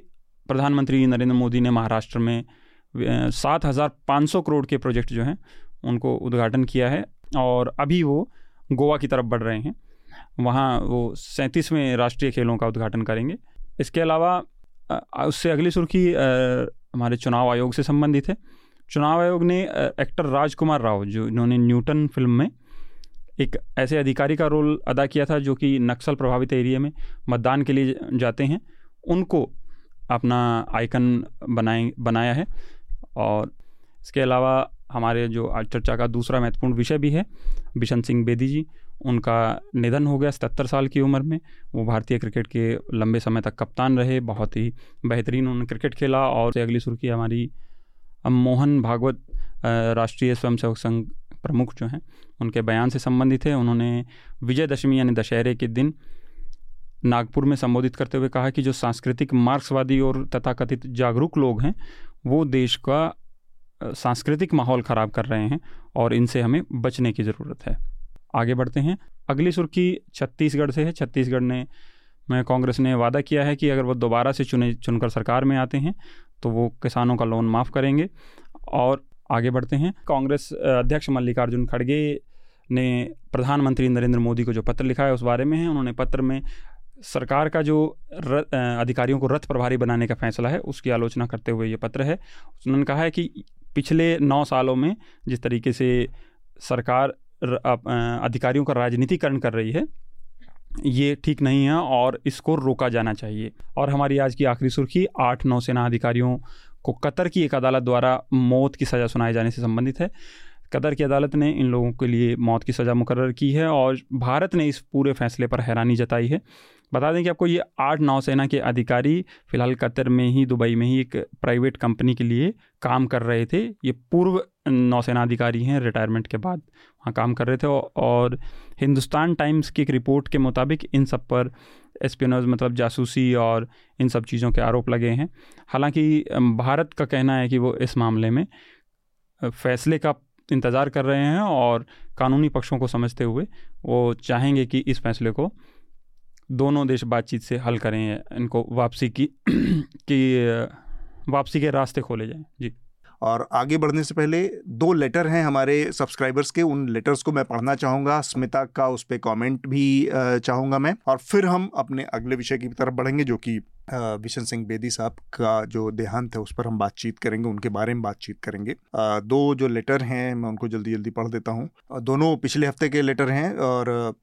B: प्रधानमंत्री नरेंद्र मोदी ने महाराष्ट्र में सात हज़ार पाँच सौ करोड़ के प्रोजेक्ट जो हैं, उनको उद्घाटन किया है और अभी वो गोवा की तरफ़ बढ़ रहे हैं। वहाँ वो सैंतीसवें राष्ट्रीय खेलों का उद्घाटन करेंगे। इसके अलावा उससे अगली सुर्खी हमारे चुनाव आयोग से संबंधित है। चुनाव आयोग ने एक्टर राजकुमार राव, जो इन्होंने न्यूटन फ़िल्म में एक ऐसे अधिकारी का रोल अदा किया था, जो कि नक्सल प्रभावित एरिया में मतदान के लिए जाते हैं, उनको अपना आइकन बनाए, बनाया है। और इसके अलावा हमारे जो आज चर्चा का दूसरा महत्वपूर्ण विषय भी है, बिशन सिंह बेदी जी, उनका निधन हो गया सतर साल की उम्र में। वो भारतीय क्रिकेट के लंबे समय तक कप्तान रहे, बहुत ही बेहतरीन उन्होंने क्रिकेट खेला और अगली सुर्खी हमारी मोहन भागवत राष्ट्रीय स्वयंसेवक संघ प्रमुख जो हैं, उनके बयान से संबंधित है। उन्होंने विजयदशमी यानी दशहरे के दिन नागपुर में संबोधित करते हुए कहा कि जो सांस्कृतिक, मार्क्सवादी और तथाकथित जागरूक लोग हैं, वो देश का सांस्कृतिक माहौल ख़राब कर रहे हैं और इनसे हमें बचने की ज़रूरत है। आगे बढ़ते हैं। अगली सुर्खी छत्तीसगढ़ से है। छत्तीसगढ़ ने, में कांग्रेस ने वादा किया है कि अगर वो दोबारा से चुने, चुनकर सरकार में आते हैं तो वो किसानों का लोन माफ़ करेंगे। और आगे बढ़ते हैं। कांग्रेस अध्यक्ष मल्लिकार्जुन खड़गे ने प्रधानमंत्री नरेंद्र मोदी को जो पत्र लिखा है, उस बारे में है। उन्होंने पत्र में सरकार का जो अधिकारियों को रथ प्रभारी बनाने का फैसला है, उसकी आलोचना करते हुए ये पत्र है। उन्होंने कहा है कि पिछले नौ सालों में जिस तरीके से सरकार अधिकारियों का राजनीतिकरण कर रही है ये ठीक नहीं है और इसको रोका जाना चाहिए। और हमारी आज की आखिरी सुर्खी, आठ नौसेना अधिकारियों को कतर की एक अदालत द्वारा मौत की सज़ा सुनाए जाने से संबंधित है। कतर की अदालत ने इन लोगों के लिए मौत की सज़ा मुकर की है और भारत ने इस पूरे फैसले पर हैरानी जताई है। बता दें कि आपको ये आठ नौसेना के अधिकारी फ़िलहाल कतर में ही, दुबई में ही एक प्राइवेट कंपनी के लिए काम कर रहे थे। ये पूर्व नौसेना अधिकारी हैं, रिटायरमेंट के बाद वहाँ काम कर रहे थे और हिंदुस्तान टाइम्स की एक रिपोर्ट के मुताबिक इन सब पर एस्पिनोज मतलब जासूसी और इन सब चीज़ों के आरोप लगे हैं। हालाँकि भारत का कहना है कि वो इस मामले में फैसले का इंतज़ार कर रहे हैं और कानूनी पक्षों को समझते हुए वो चाहेंगे कि इस फैसले को दोनों देश बातचीत से हल करें, इनको वापसी की, <clears throat> कि वापसी के रास्ते खोले जाएँ। जी।
A: और आगे बढ़ने से पहले दो लेटर हैं हमारे सब्सक्राइबर्स के। उन लेटर्स को मैं पढ़ना चाहूँगा। स्मिता का उस पर कॉमेंट भी चाहूँगा मैं। और फिर हम अपने अगले विषय की तरफ़ बढ़ेंगे, जो कि विशन सिंह बेदी साहब का जो देहांत है, उस पर हम बातचीत करेंगे, उनके बारे में बातचीत करेंगे। दो जो लेटर हैं, मैं उनको जल्दी जल्दी पढ़ देता हूँ। दोनों पिछले हफ़्ते के लेटर हैं और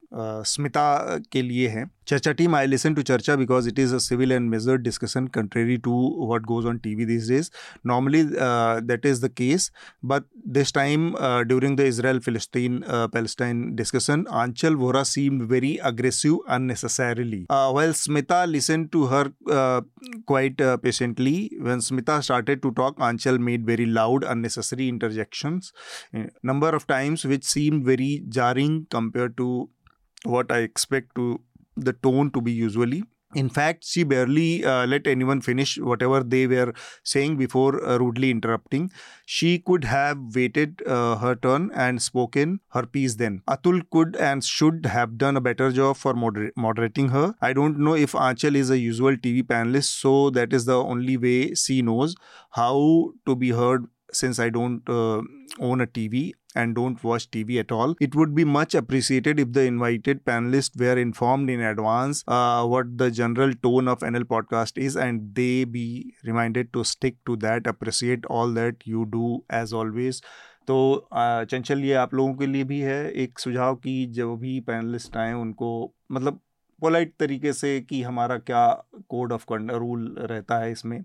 A: स्मिता के लिए हैं। Charcha team I listen to Charcha because it is a civil and measured discussion contrary to what goes on TV these days normally that is the case but this time during the Israel फिलिस्तीन Palestine discussion Anchal Vora seem very aggressive unnecessarily well Smita listen to her uh, quite uh, patiently. When Smita started to talk, Anchal made very loud, unnecessary interjections, number of times which seemed very jarring compared to what I expect to the tone to be usually. In fact, she barely uh, let anyone finish whatever they were saying before uh, rudely interrupting. She could have waited uh, her turn and spoken her piece then. Atul could and should have done a better job for moder- moderating her. I don't know if Anchal is a usual TV panelist, so that is the only way she knows how to be heard since I don't uh, own a TV and don't watch TV at all. It would be much appreciated if the invited panelists were informed in advance uh, what the general tone of NL podcast is and they be reminded to stick to that. Appreciate all that you do as always. तो चंचल ये आप लोगों के लिए भी है एक सुझाव कि जो भी पैनलिस्ट आए उनको मतलब पोलाइट तरीके से कि हमारा क्या कोड ऑफ़ रूल रहता है इसमें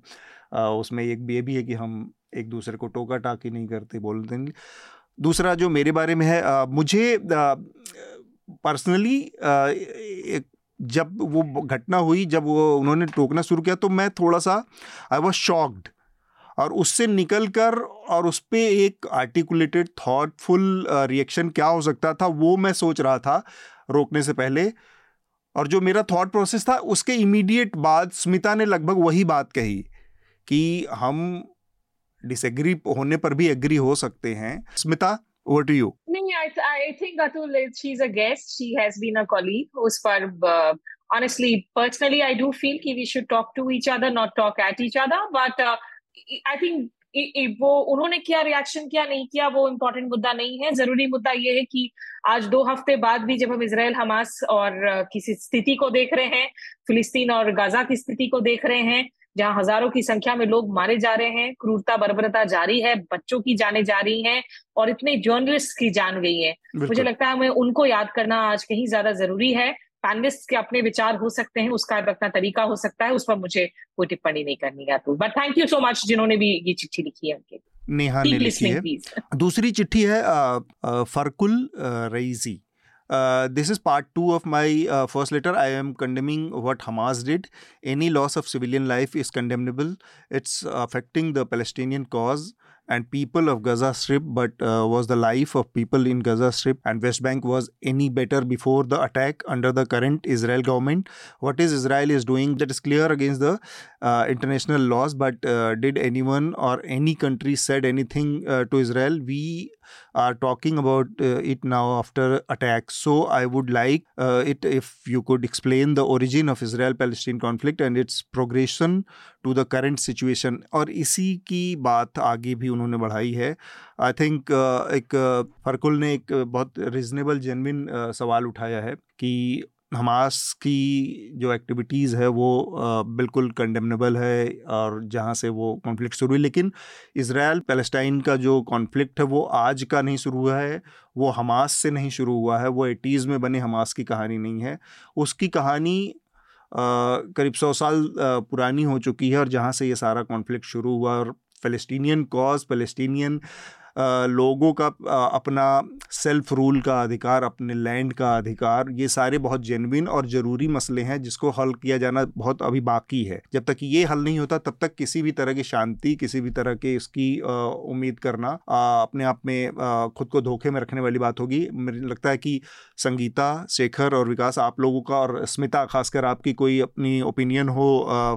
A: आ, उसमें एक ये भी है कि हम एक दूसरे को टोका टाकी नहीं करते बोलते नहीं दूसरा जो मेरे बारे में है आ, मुझे पर्सनली जब वो घटना हुई जब वो उन्होंने टोकना शुरू किया तो मैं थोड़ा सा आई वॉज़ शॉक्ड और उससे निकल कर और उस पर एक आर्टिकुलेटेड थाटफुल रिएक्शन क्या हो सकता था वो मैं सोच रहा था रोकने से पहले। और जो मेरा थॉट प्रोसेस था उसके इमीडिएट बाद स्मिता ने लगभग वही बात कही कि हम डिसएग्री होने पर भी एग्री हो सकते हैं। स्मिता ओवर टू यू
C: नहीं I I think Atul she is a guest she has been a colleague उस पर honestly personally I do feel कि we should talk to each other not talk at each other but I think वो, उन्होंने क्या रिएक्शन किया, नहीं किया, वो इम्पोर्टेंट मुद्दा नहीं है। ज़रूरी मुद्दा ये है कि आज दो हफ़्ते बाद भी जब हम इसराइल हमास और uh, किसी स्थिति को देख रहे हैं, फिलिस्तीन और गाजा की स्थिति को देख रहे हैं जहाँ हज़ारों की संख्या में लोग मारे जा रहे हैं क्रूरता बर्बरता जारी है बच्चों की जाने जा रही हैं और इतने जर्नलिस्ट की जान गई है। मुझे लगता है हमें उनको याद करना आज कहीं ज़्यादा ज़रूरी है। पैनलिस्ट के अपने विचार हो सकते हैं उसका अपना तरीका हो सकता है उस पर मुझे कोई टिप्पणी नहीं करनी है तो but thank you so much जिन्होंने भी ये चिट्ठी लिखी है उनके
A: नेहा ने लिखी है। दूसरी चिट्ठी है फरकुल रईजी Uh, this is part two of my uh, first letter. I am condemning what Hamas did. Any loss of civilian life is condemnable. It's affecting the Palestinian cause and people of Gaza Strip, but uh, was the life of people in Gaza Strip and West Bank was any better before the attack under the current Israel government? What is Israel is doing that is clear against the uh, international laws, but uh, did anyone or any country said anything uh, to Israel? We are talking about uh, it now after attack. So I would like uh, it if you could explain the origin of Israel-Palestine conflict and its progression to the current situation. और इसी की बात आगे भी उन्होंने बढ़ाई है आई थिंक uh, एक फरकुल ने एक बहुत रिजनेबल जेनविन सवाल उठाया है कि हमास की जो एक्टिविटीज़ है वो बिल्कुल कंडेमनेबल है और जहाँ से वो कॉन्फ्लिक्ट शुरू हुई। लेकिन इसराइल पैलेस्टाइन का जो कॉन्फ्लिक्ट है वो आज का नहीं शुरू हुआ है, वो हमास से नहीं शुरू हुआ है, वो एटीज़ में बने हमास की कहानी नहीं है। उसकी कहानी करीब सौ साल पुरानी हो चुकी है और जहाँ से ये सारा कॉन्फ्लिक्ट शुरू हुआ और फ़लस्तीनियन कॉज फ़लस्तीनियन लोगों का अपना सेल्फ रूल का अधिकार अपने लैंड का अधिकार ये सारे बहुत जेनविन और ज़रूरी मसले हैं जिसको हल किया जाना बहुत अभी बाकी है। जब तक ये हल नहीं होता तब तक किसी भी तरह की शांति किसी भी तरह के इसकी उम्मीद करना अपने आप में खुद को धोखे में रखने वाली बात होगी। मुझे लगता है कि संगीता शेखर और विकास आप लोगों का और स्मिता खासकर आपकी कोई अपनी ओपिनियन हो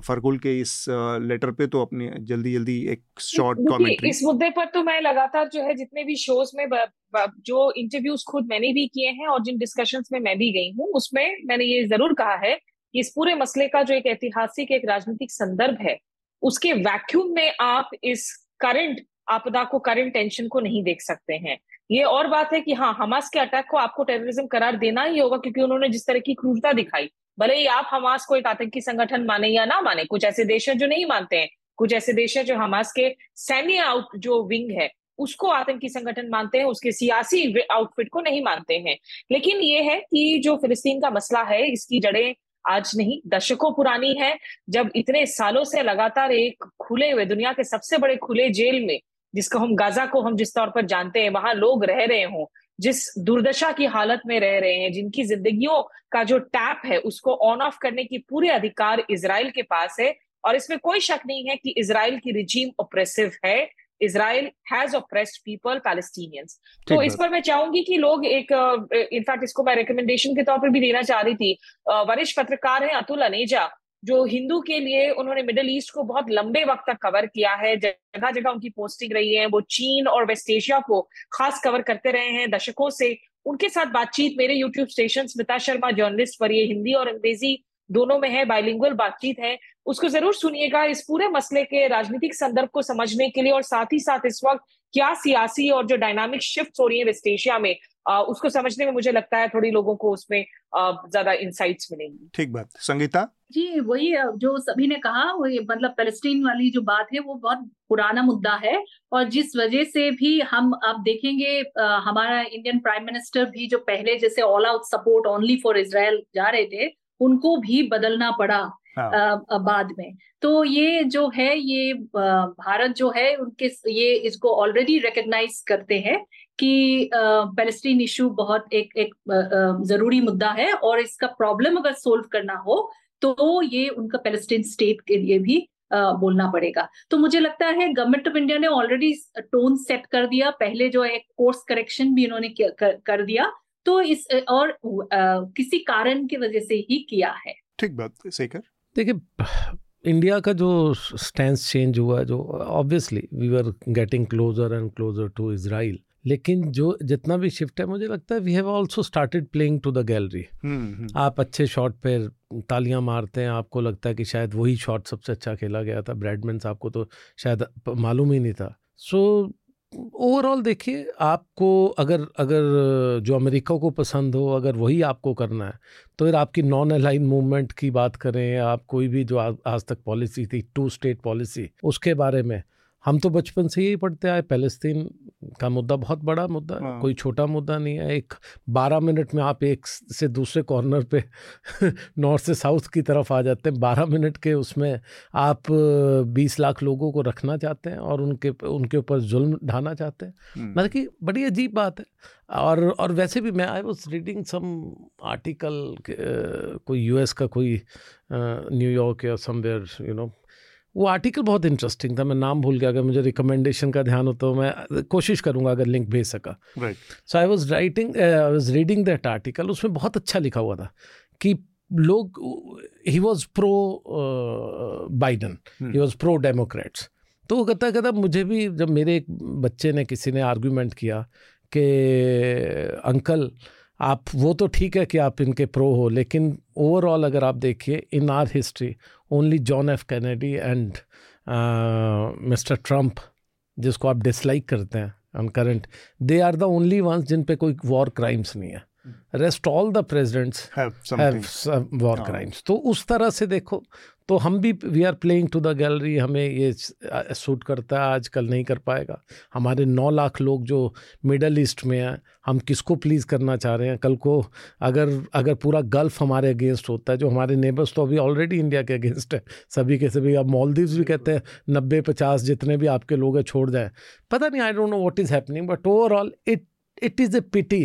A: फरकुल के इस लेटर पे तो अपनी जल्दी जल्दी एक शॉर्ट कमेंट्री
C: इस मुद्दे पर तो मैं लगातार जो है जितने भी शोज़ में ब, ब, जो इंटरव्यूज़ खुद मैंने भी किए हैं और जिन डिस्कशंस में मैं भी गई हूँ उसमें मैंने ये ज़रूर कहा है कि इस पूरे मसले का जो एक ऐतिहासिक एक राजनीतिक संदर्भ है उसके वैक्यूम में आप इस करंट आपदा को करंट टेंशन को नहीं देख सकते हैं। ये और बात है कि हाँ हमास के अटैक को आपको टेररिज्म करार देना ही होगा क्योंकि उन्होंने जिस तरह की क्रूरता दिखाई भले ही आप हमास को एक आतंकी संगठन माने या ना माने कुछ ऐसे देश हैं जो नहीं मानते हैं कुछ ऐसे देश हैं जो हमास के सैन्य आउट जो विंग है उसको आतंकी संगठन मानते हैं, उसके सियासी आउटफिट को नहीं मानते हैं। लेकिन ये है कि जो फिलिस्तीन का मसला है, इसकी जड़ें आज नहीं, दशकों पुरानी है। जब इतने सालों से लगातार एक खुले हुए, दुनिया के सबसे बड़े खुले जेल में, जिसको हम गाजा को हम जिस तौर पर जानते हैं, वहाँ लोग रह रहे हों, जिस दुर्दशा की हालत में रह रहे हैं, जिनकी जिंदगियों का जो टैप है, उसको ऑन ऑफ़ करने की पूरे अधिकार इसराइल के पास है। और इसमें कोई शक नहीं है कि इसराइल की रिजीम ऑपरेसिव है। Israel has oppressed people Palestinians तो इस पर मैं चाहूँगी कि लोग एक इनफैक्ट इसको मैं रिकमेंडेशन के तौर पर भी देना चाह रही थी। वरिष्ठ पत्रकार हैं अतुल अनेजा जो हिंदू के लिए उन्होंने मिडिल ईस्ट को बहुत लंबे वक्त तक कवर किया है। जगह जगह उनकी पोस्टिंग रही है। वो चीन और वेस्ट एशिया को खास कवर करते रहे हैं दशकों से। उनके साथ बातचीत मेरे YouTube station Smita Sharma journalist पर ये हिंदी और अंग्रेज़ी दोनों में है बाइलिंगुअल बातचीत है उसको ज़रूर सुनिएगा इस पूरे मसले के राजनीतिक संदर्भ को समझने के लिए और साथ ही साथ इस वक्त क्या सियासी और जो डायनामिक शिफ्ट हो रही है वेस्ट एशिया में आ, उसको समझने में मुझे लगता है थोड़ी लोगों को उसमें ज़्यादा इंसाइट्स मिलेंगी।
A: ठीक बात। संगीता?
E: जी वही जो सभी ने कहा वही मतलब पैलेस्टीन वाली जो बात है वो बहुत पुराना मुद्दा है और जिस वजह से भी हम आप देखेंगे आ, हमारा इंडियन प्राइम मिनिस्टर भी जो पहले जैसे all out support only for Israel जा रहे थे उनको भी बदलना पड़ा हाँ। बाद में। तो ये जो है ये भारत जो है उनके ये इसको ऑलरेडी रिकग्नाइज करते हैं कि पैलेस्टीन इशू बहुत एक एक ज़रूरी मुद्दा है और इसका प्रॉब्लम अगर सोल्व करना हो तो ये उनका पैलेस्टीन स्टेट के लिए भी बोलना पड़ेगा। तो मुझे लगता है गवर्नमेंट ऑफ़ इंडिया ने ऑलरेडी टोन सेट कर दिया। पहले जो एक कोर्स करेक्शन भी इन्होंने कर, कर दिया तो इस और किसी कारण की वजह से ही किया है।
A: ठीक बात शेखर?
F: देखिए इंडिया का जो स्टैंड चेंज हुआ जो obviously we are getting closer and closer to Israel लेकिन जो जितना भी शिफ्ट है मुझे लगता है we have also started playing to the gallery आप अच्छे शॉट पे तालियाँ मारते हैं आपको लगता है कि शायद वही शॉट सबसे अच्छा खेला गया था ब्रैडमैन आपको तो शायद मालूम ही नहीं था। सो so, ओवरऑल देखिए, आपको अगर अगर जो अमेरिका को पसंद हो, अगर वही आपको करना है तो फिर आपकी नॉन अलाइन मूवमेंट की बात करें आप कोई भी जो आज तक पॉलिसी थी टू स्टेट पॉलिसी उसके बारे में हम तो बचपन से यही पढ़ते आए पैलेस्तीन का मुद्दा बहुत बड़ा मुद्दा है हाँ। कोई छोटा मुद्दा नहीं है एक बारह मिनट में आप एक से दूसरे कॉर्नर पे <laughs> नॉर्थ से साउथ की तरफ़ आ जाते हैं बारह मिनट के उसमें आप बीस लाख लोगों को रखना चाहते हैं और उनके उनके ऊपर जुल्म ढाना चाहते हैं हम्म। मतलब कि बड़ी अजीब बात है और और वैसे भी मैं I was reading some article कोई यूएस का कोई न्यूयॉर्क या समवेयर यू नो वो आर्टिकल बहुत इंटरेस्टिंग था मैं नाम भूल गया अगर मुझे रिकमेंडेशन का ध्यान हो तो मैं कोशिश करूँगा अगर लिंक भेज सका। So I was writing I was reading that article उसमें बहुत अच्छा लिखा हुआ था कि लोग he was pro Biden he was pro Democrats तो वो कहता कहता मुझे भी जब मेरे एक बच्चे ने किसी ने आर्ग्यूमेंट किया कि अंकल आप, वो तो ठीक है कि आप इनके प्रो हो, लेकिन ओवरऑल अगर आप देखिए in our history only John F Kennedy and Mister Trump जिसको आप डिसलाइक करते हैं on current they are the only ones जिन पे कोई वॉर क्राइम्स नहीं है। Rest all the presidents have war crimes तो उस तरह से देखो तो हम भी we are playing to the gallery हमें ये सूट करता है आजकल नहीं कर पाएगा। हमारे नौ लाख लोग जो मिडल ईस्ट में हैं हम किसको प्लीज़ करना चाह रहे हैं? कल को अगर अगर पूरा गल्फ हमारे अगेंस्ट होता है जो हमारे नेबर्स तो अभी ऑलरेडी इंडिया के अगेंस्ट है। सभी के सभी अब मॉलदीव्स भी कहते हैं नब्बे पचास जितने भी आपके लोग हैं छोड़ जाए। पता नहीं I don't know what is happening but overall it it is a pity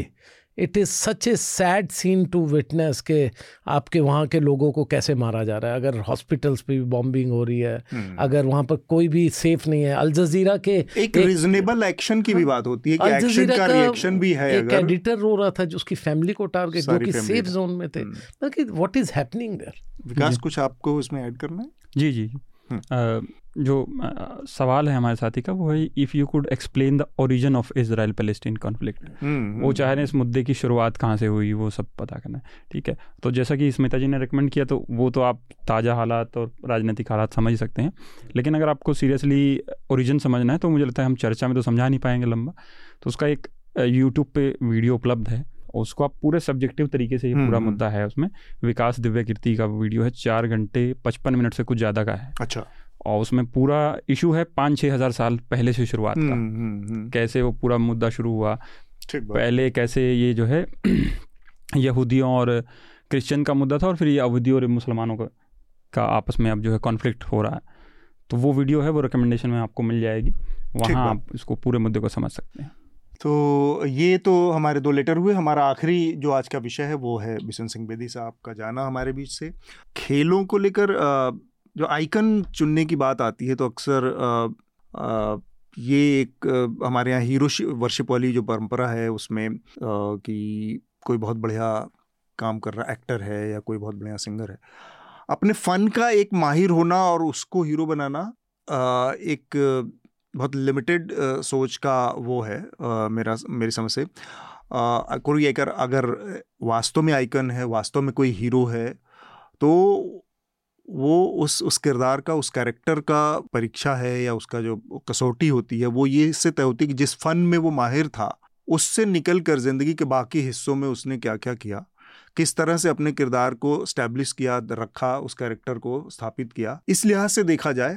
F: it is such a sad scene to witness के आपके वहाँ के लोगों को कैसे मारा जा रहा है। अगर हॉस्पिटल्स पे भी बॉम्बिंग हो रही है hmm. अगर वहाँ पर कोई भी सेफ़ नहीं है। अल जजीरा के
A: एक रीजनेबल एक्शन की भी हाँ, बात होती है कि एक्शन का रिएक्शन भी है
F: एक एडिटर रो रहा था जो उसकी फैमिली को टारगेट जो कि सेफ़ जोन में थे. What is happening there
A: Vikas कुछ आपको इसमें ऐड करना है?
B: जी जी हम्म। जो सवाल है हमारे साथी का वो है if you could explain the origin of Israel Palestine conflict वो चाह रहे हैं इस मुद्दे की शुरुआत कहाँ से हुई वो सब पता करना है ठीक है? तो जैसा कि स्मिता जी ने रिकमेंड किया तो वो तो आप ताज़ा हालात और राजनीतिक हालात समझ सकते हैं। लेकिन अगर आपको सीरियसली ओरिजिन समझना है तो मुझे लगता है हम चर्चा में तो समझा नहीं पाएँगे लंबा। तो उसका एक यूट्यूब पे वीडियो उपलब्ध है उसको आप पूरे सब्जेक्टिव तरीके से ये पूरा हम्म, मुद्दा है उसमें। विकास दिव्य कीर्ति का वीडियो है चार घंटे पचपन मिनट से कुछ ज़्यादा का है।
A: अच्छा।
B: और उसमें पूरा इशू है पाँच छः हज़ार साल पहले से शुरुआत का। हम्म, हम्म, कैसे वो पूरा मुद्दा शुरू हुआ? पहले कैसे ये जो है <clears throat> यहूदियों और क्रिश्चियन का मुद्दा था और फिर ये अवधि और मुसलमानों का, का आपस में अब जो है कॉन्फ्लिक्ट हो रहा है। तो वो वीडियो है वो रिकमेंडेशन में आपको मिल जाएगी। वहाँ आप इसको पूरे मुद्दे को समझ सकते हैं।
A: तो ये तो हमारे दो लेटर हुए। हमारा आखिरी जो आज का विषय है वो है बिशन सिंह बेदी साहब का जाना हमारे बीच से। खेलों को लेकर जो आइकन चुनने की बात आती है तो अक्सर ये एक हमारे यहाँ हीरो वर्शिप वाली जो परंपरा है, उसमें कि कोई बहुत बढ़िया काम कर रहा एक्टर है या कोई बहुत बढ़िया सिंगर है। अपने फ़न का एक माहिर होना और उसको हीरो बनाना एक बहुत लिमिटेड सोच का वो है मेरा, मेरी समझ से। कोई अगर अगर वास्तव में आइकन है, वास्तव में कोई हीरो है तो वो उस उस किरदार का, उस कैरेक्टर का परीक्षा है या उसका जो कसौटी होती है, वो ये इससे तय होती है कि जिस फन में वो माहिर था, उससे निकल कर ज़िंदगी के बाकी हिस्सों में उसने क्या क्या किया किस तरह से अपने किरदार को स्टैब्लिश किया, रखा, उस कैरेक्टर को स्थापित किया, इस लिहाज से देखा जाए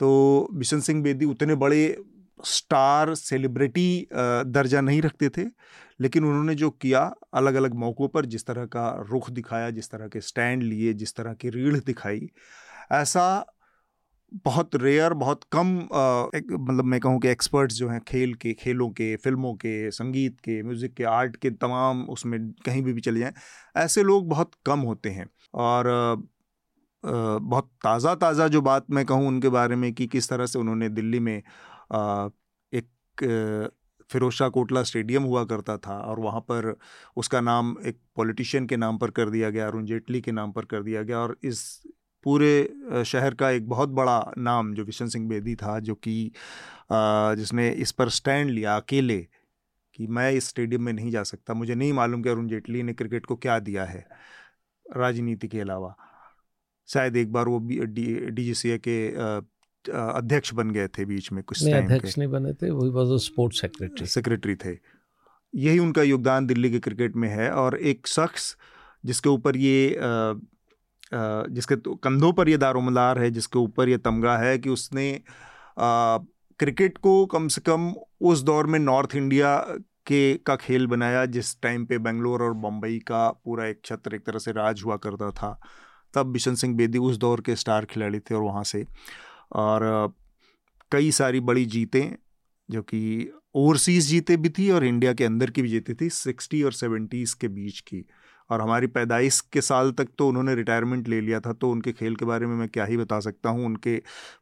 A: तो बिशन सिंह बेदी उतने बड़े स्टार, सेलिब्रिटी दर्जा नहीं रखते थे लेकिन उन्होंने जो किया अलग अलग मौक़ों पर जिस तरह का रुख दिखाया जिस तरह के स्टैंड लिए जिस तरह की रीढ़ दिखाई ऐसा बहुत रेयर बहुत कम मतलब मैं कहूँ कि एक्सपर्ट्स जो हैं खेल के खेलों के फ़िल्मों के संगीत के म्यूज़िक के आर्ट के तमाम उसमें कहीं भी भी चले जाएँ ऐसे लोग बहुत कम होते हैं। और आ, बहुत ताज़ा ताज़ा जो बात मैं कहूँ उनके बारे में कि किस तरह से उन्होंने दिल्ली में आ, एक फिरोज शाह कोटला स्टेडियम हुआ करता था और वहाँ पर उसका नाम एक पॉलिटिशियन के नाम पर कर दिया गया, अरुण जेटली के नाम पर कर दिया गया और इस पूरे शहर का एक बहुत बड़ा नाम जो विशन सिंह बेदी था, जो कि जिसने इस पर स्टैंड लिया अकेले कि मैं इस स्टेडियम में नहीं जा सकता, मुझे नहीं मालूम कि अरुण जेटली ने क्रिकेट को क्या दिया है राजनीति के अलावा। शायद एक बार वो डी सी के अध्यक्ष बन गए थे बीच में कुछ
F: नहीं अध्यक्ष नहीं बने थे वही वाज स्पोर्ट्स सेक्रेटरी
A: सेक्रेटरी थे। यही उनका योगदान दिल्ली के क्रिकेट में है और एक शख्स जिसके ऊपर ये जिसके तो कंधों पर ये दारोमदार है जिसके ऊपर ये तमगा है कि उसने क्रिकेट को कम से कम उस दौर में नॉर्थ इंडिया के का खेल बनाया जिस टाइम पे बेंगलोर और बम्बई का पूरा एक छत्र एक तरह से राज हुआ करता था। तब बिशन सिंह बेदी उस दौर के स्टार खिलाड़ी थे और वहाँ से। और कई सारी बड़ी जीतें जो कि ओवरसीज़ जीते भी थी और इंडिया के अंदर की भी जीती थी सिक्सटी और सेवेंटीज़ के बीच की। और हमारी पैदाइश के साल तक तो उन्होंने रिटायरमेंट ले लिया था तो उनके खेल के बारे में मैं क्या ही बता सकता हूँ। उनके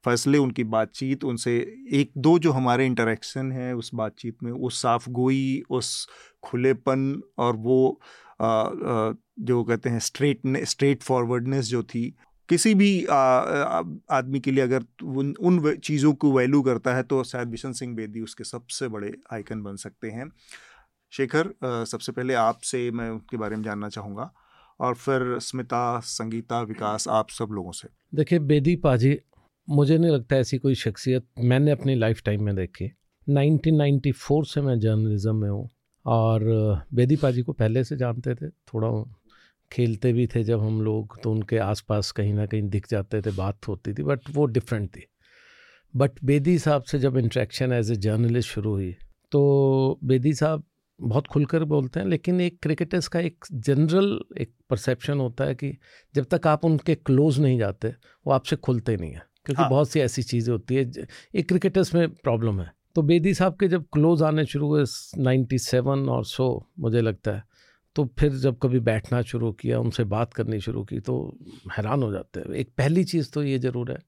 A: फैसले उनकी बातचीत उनसे एक दो जो हमारे इंटरेक्शन है उस बातचीत में उस साफ़ गोई उस खुलेपन और वो आ, आ, जो कहते हैं स्ट्रेट स्ट्रेट फॉरवर्डनेस जो थी किसी भी आदमी के लिए अगर उन उन चीज़ों को वैल्यू करता है तो शायद बिशन सिंह बेदी उसके सबसे बड़े आइकन बन सकते हैं। शेखर सबसे पहले आपसे मैं उनके बारे में जानना चाहूँगा, और फिर स्मिता, संगीता, विकास, आप सब लोगों से।
F: देखिए, बेदी पाजी, मुझे नहीं लगता ऐसी कोई शख्सियत मैंने अपनी लाइफ टाइम में देखी। 1994 से मैं जर्नलिज्म में हूँ, और, बेदी पाजी को पहले से जानते थे, थोड़ा खेलते भी थे जब हम लोग तो उनके आसपास कहीं ना कहीं दिख जाते थे बात होती थी बट वो डिफरेंट थी बट बेदी साहब से जब इंट्रैक्शन एज ए जर्नलिस्ट शुरू हुई तो बेदी साहब बहुत खुलकर बोलते हैं लेकिन एक क्रिकेटर्स का एक जनरल एक परसेप्शन होता है कि जब तक आप उनके क्लोज नहीं जाते वो आपसे खुलते नहीं हैं क्योंकि हाँ. बहुत सी ऐसी चीज़ें होती है एक क्रिकेटर्स में प्रॉब्लम है तो बेदी साहब के जब क्लोज आने शुरू हुए नाइन्टी सेवन और सो मुझे लगता है तो फिर जब कभी बैठना शुरू किया उनसे बात करनी शुरू की तो हैरान हो जाते हैं। एक पहली चीज़ तो ये ज़रूर है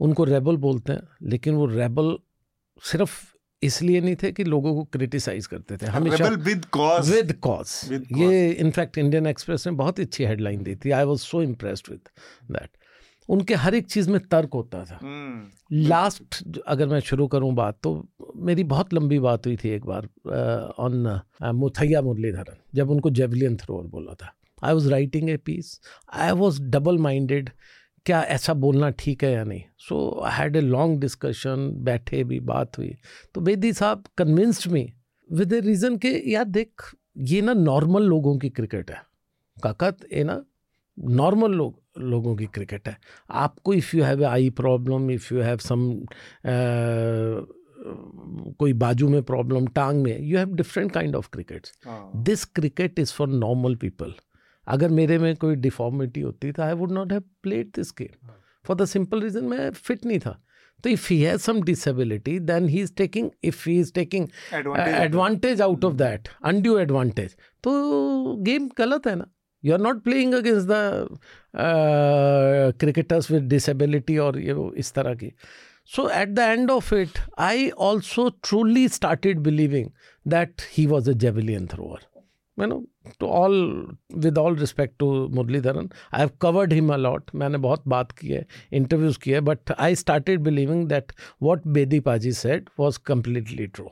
F: उनको रेबल बोलते हैं लेकिन वो रेबल सिर्फ़ इसलिए नहीं थे कि लोगों को क्रिटिसाइज करते थे।
A: हमेशा विद कॉज
F: विद कॉज ये इनफैक्ट इंडियन एक्सप्रेस ने बहुत अच्छी हेडलाइन दी थी। I was so impressed with that उनके हर एक चीज़ में तर्क होता था। Last hmm. अगर मैं शुरू करूँ बात तो मेरी बहुत लंबी बात हुई थी एक बार ऑन मुथैया मुरलीधरन जब उनको जेवलियन थ्रोअर बोला था। I was writing a piece I was double minded क्या ऐसा बोलना ठीक है या नहीं? So I had a long discussion बैठे भी बात हुई। तो बेदी साहब convinced me with a reason के यार देख ये ना नॉर्मल लोगों की क्रिकेट है। काका ये ना नॉर्मल लोग लोगों की क्रिकेट है। आपको if you have eye problem if you have some कोई बाजू में प्रॉब्लम टांग में you have different kind of cricket this cricket is for normal people अगर मेरे में कोई डिफॉर्मिटी होती तो I would not have played this game for the simple reason मैं फिट नहीं था। तो if he has some disability then he is taking if he is taking advantage out of that undue advantage तो गेम गलत है ना। you are not playing against the cricketers with disability और ये इस तरह की so at the end of it I also truly started believing that he was a javelin thrower you know to all with all respect to Muralidharan I have covered him a lot मैंने बहुत बात की है इंटरव्यूज़ किए but I started believing that what Bedi paaji said was completely true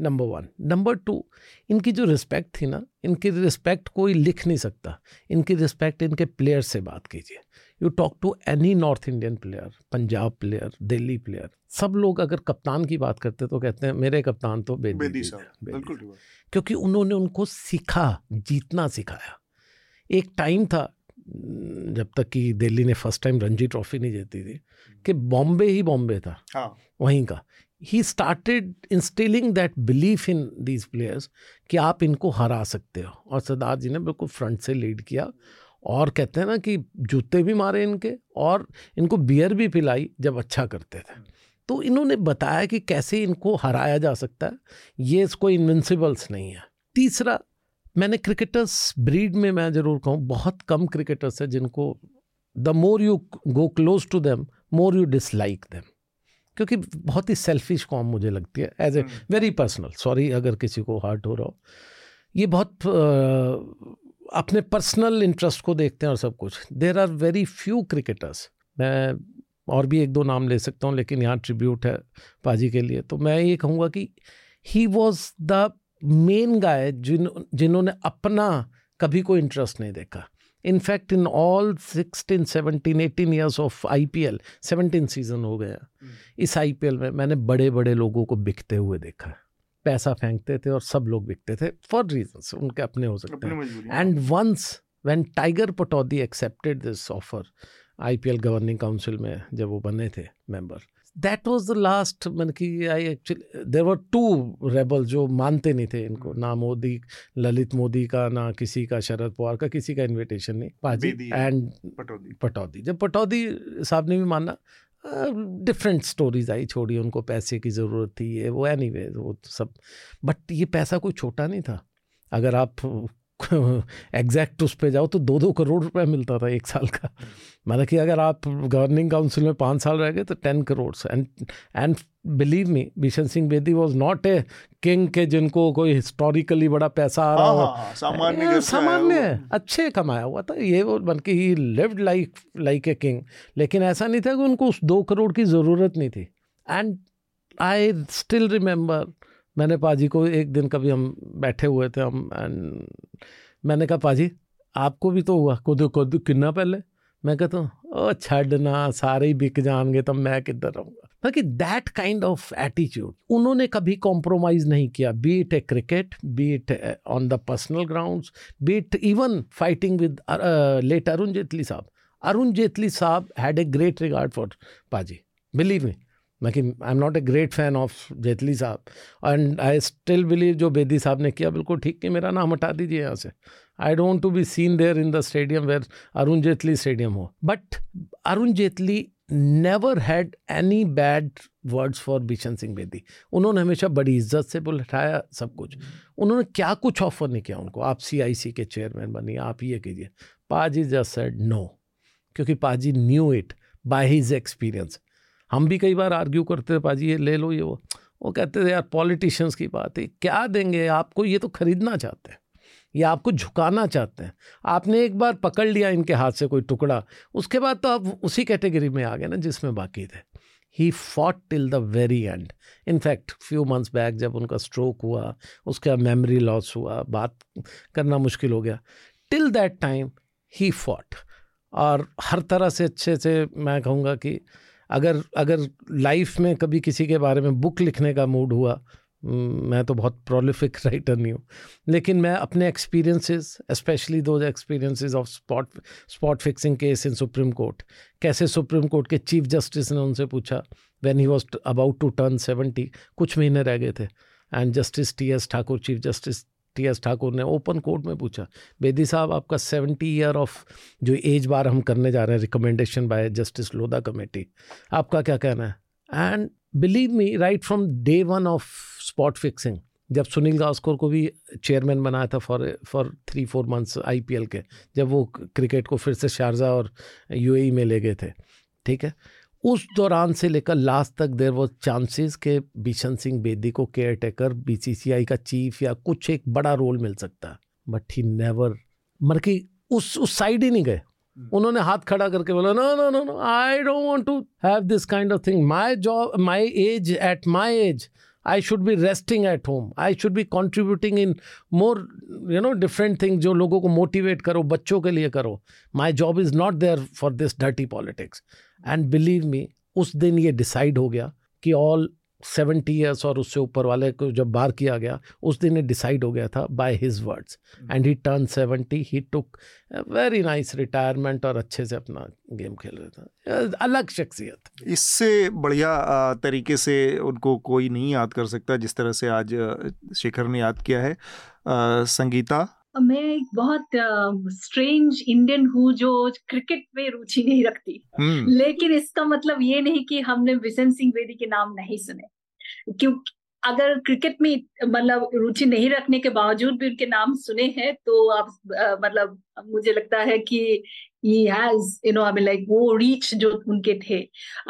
F: number one. Number two इनकी जो रिस्पेक्ट थी ना इनकी रिस्पेक्ट कोई लिख नहीं सकता। इनकी रिस्पेक्ट इनके प्लेयर से बात कीजिए। You talk to any north Indian player Punjab player Delhi player सब लोग अगर कप्तान की बात करते तो कहते हैं मेरे कप्तान तो बेदी, बेदी, बेदी, बेदी क्योंकि उन्होंने उनको सीखा जीतना सिखाया। एक टाइम था जब तक कि दिल्ली ने फ़र्स्ट टाइम रणजी ट्रॉफी नहीं जीती थी कि बॉम्बे ही बॉम्बे था हाँ. वहीं का। He started instilling that belief in these players कि आप इनको हरा सकते हो। और सरदार जी ने बिल्कुल फ्रंट से लीड किया। और कहते हैं ना कि जूते भी मारे इनके और इनको बियर भी पिलाई जब अच्छा करते थे। तो इन्होंने बताया कि कैसे इनको हराया जा सकता है। ये इसको इन्विंसिबल्स नहीं है। तीसरा, मैंने क्रिकेटर्स ब्रीड में मैं ज़रूर कहूँ, बहुत कम क्रिकेटर्स है जिनको the more you go close to them more you dislike them क्योंकि बहुत ही सेल्फिश कॉम मुझे लगती है as a very personal sorry अगर किसी को हार्ट हो रहा हो। ये बहुत आ, अपने पर्सनल इंटरेस्ट को देखते हैं और सब कुछ। There are very few cricketers मैं और भी एक दो नाम ले सकता हूँ लेकिन यहाँ ट्रिब्यूट है पाजी के लिए। तो मैं ये कहूँगा कि he was the main guy जिन जिन्होंने अपना कभी कोई इंटरेस्ट नहीं देखा। In fact in all sixteen seventeen eighteen years of I P L seventeen season हो गया। Hmm. इस आई पी एल में मैंने बड़े बड़े लोगों को बिकते हुए देखा। है पैसा फेंकते थे और सब लोग बिकते थे फॉर रीजन उनके अपने हो सकते हैं। And once when Tiger Pataudi accepted this offer IPL governing council में जब वो बने थे member that was the last man कि I actually there were two rebel जो मानते नहीं थे इनको। ना मोदी ललित मोदी का ना किसी का शरद पवार का किसी का इनविटेशन नहीं। पाजी एंड पटौदी। पटौदी। जब पटौदी साहब ने भी माना डिफरेंट uh, स्टोरीज आई छोड़ी उनको पैसे की ज़रूरत थी ये वो एनी वे वो सब। बट ये पैसा कोई छोटा नहीं था। अगर आप <laughs> एग्जैक्ट उस पर जाओ तो दो दो करोड़ रुपया मिलता था एक साल का। मतलब कि अगर आप गवर्निंग काउंसिल में पाँच साल रह गए तो ten crore and and believe me Bishan Singh Bedi was not a king के जिनको कोई हिस्टोरिकली बड़ा पैसा आ रहा हो हाँ, हाँ, सामान्य सामान्य अच्छे कमाया हुआ था। ये वो बन के he lived like like a king लेकिन ऐसा नहीं था कि उनको उस दो करोड़ की ज़रूरत नहीं थी। एंड आई स्टिल रिमेंबर मैंने पाजी को एक दिन कभी हम बैठे हुए थे, हम एंड मैंने कहा, पाजी, आपको भी तो हुआ, खुद खुद किन्ना पहले? मैं कहता हूँ, ओ छड़ना सारे ही बिक जाएँगे तो मैं किधर रहूँगा? कि दैट काइंड ऑफ़ एटीट्यूड उन्होंने कभी कॉम्प्रोमाइज नहीं किया be it a cricket be it on the personal ground be it even fighting with late Arun Jaitley sahab. Arun Jaitley sahab had a great regard for paaji believe me मैं कि I am not a great fan of Jaitley sahab. And I still believe जो बेदी साहब ने किया, बिल्कुल ठीक कि मेरा नाम हटा दीजिए यहाँ से। I don't to be seen there in the stadium where Arun Jaitley stadium हो। But Arun Jaitley never had any bad words for Bishan Singh Bedi उन्होंने हमेशा बड़ी इज़्ज़त से बुलाया सब कुछ। उन्होंने क्या कुछ ऑफ़र नहीं किया उनको। आप CIC के चेयरमैन बनिए, आप ये कीजिए। पाजी जस्ट सेड नो क्योंकि paaji knew it by his experience हम भी कई बार आर्ग्यू करते थे, पाजी, ये ले लो ये वो। वो कहते थे, यार, पॉलिटिशियंस की बात है, क्या देंगे? आपको ये तो खरीदना चाहते हैं, ये आपको झुकाना चाहते हैं। आपने एक बार पकड़ लिया इनके हाथ से कोई टुकड़ा, उसके बाद तो आप उसी कैटेगरी में आ गए ना जिसमें बाकी थे। He fought till the very end in fact few months back जब उनका स्ट्रोक हुआ, उसका मेमोरी लॉस हुआ, बात करना मुश्किल हो गया। Till that time he fought और हर तरह से अच्छे से मैं कहूँगा कि अगर अगर लाइफ में कभी किसी के बारे में बुक लिखने का मूड हुआ मैं तो बहुत प्रोलिफिक राइटर <laughs> नहीं हूँ। लेकिन मैं अपने एक्सपीरियंसेस स्पेशली दो experiences of spot spot fixing case in supreme court कैसे सुप्रीम कोर्ट के चीफ जस्टिस ने उनसे पूछा when he was about to turn seventy कुछ महीने रह गए थे and justice T S Thakur chief justice T S Thakur ने ओपन कोर्ट में पूछा, बेदी साहब, आपका सेवेंटी ईयर ऑफ़ जो एज बार हम करने जा रहे हैं recommendation by justice Lodha committee आपका क्या कहना है? And believe me right from day one of spot fixing जब सुनील गावस्कोर को भी चेयरमैन बनाया था for for three four months IPL के, जब वो क्रिकेट को फिर से शारजा और यूएई में ले गए थे, ठीक है? उस दौरान से लेकर लास्ट तक देर वो चांसेस के बिशन सिंह बेदी को केयर टेकर बीसीसीआई का चीफ या कुछ एक बड़ा रोल मिल सकता है। बट ही नेवर मर की उस उस साइड ही नहीं गए। उन्होंने हाथ खड़ा करके बोला no no no no I don't want to have this kind of thing my job my age at my age I should be resting at home I should be contributing in more you know different thing जो लोगों को मोटिवेट करो बच्चों के लिए करो। My job is not there for this dirty politics and believe me उस दिन ये डिसाइड हो गया कि ऑल सेवेंटी ईयर्स और उससे ऊपर वाले को जब बार किया गया उस दिन ये डिसाइड हो गया था by his words and he turn seventy he took very nice retirement और अच्छे से अपना गेम खेल रहा था। अलग शख्सियत।
A: इससे बढ़िया तरीके से उनको कोई नहीं याद कर सकता जिस तरह से आज शेखर ने याद किया है। संगीता
E: मैं एक बहुत स्ट्रेंज इंडियन हूँ जो क्रिकेट में रुचि नहीं रखती hmm. लेकिन इसका मतलब ये नहीं कि हमने विशन सिंह बेदी के नाम नहीं सुने क्योंकि अगर क्रिकेट में मतलब रुचि नहीं रखने के बावजूद भी उनके नाम सुने हैं तो आप मतलब मुझे लगता है कि has you know I mean like वो रीच जो उनके थे।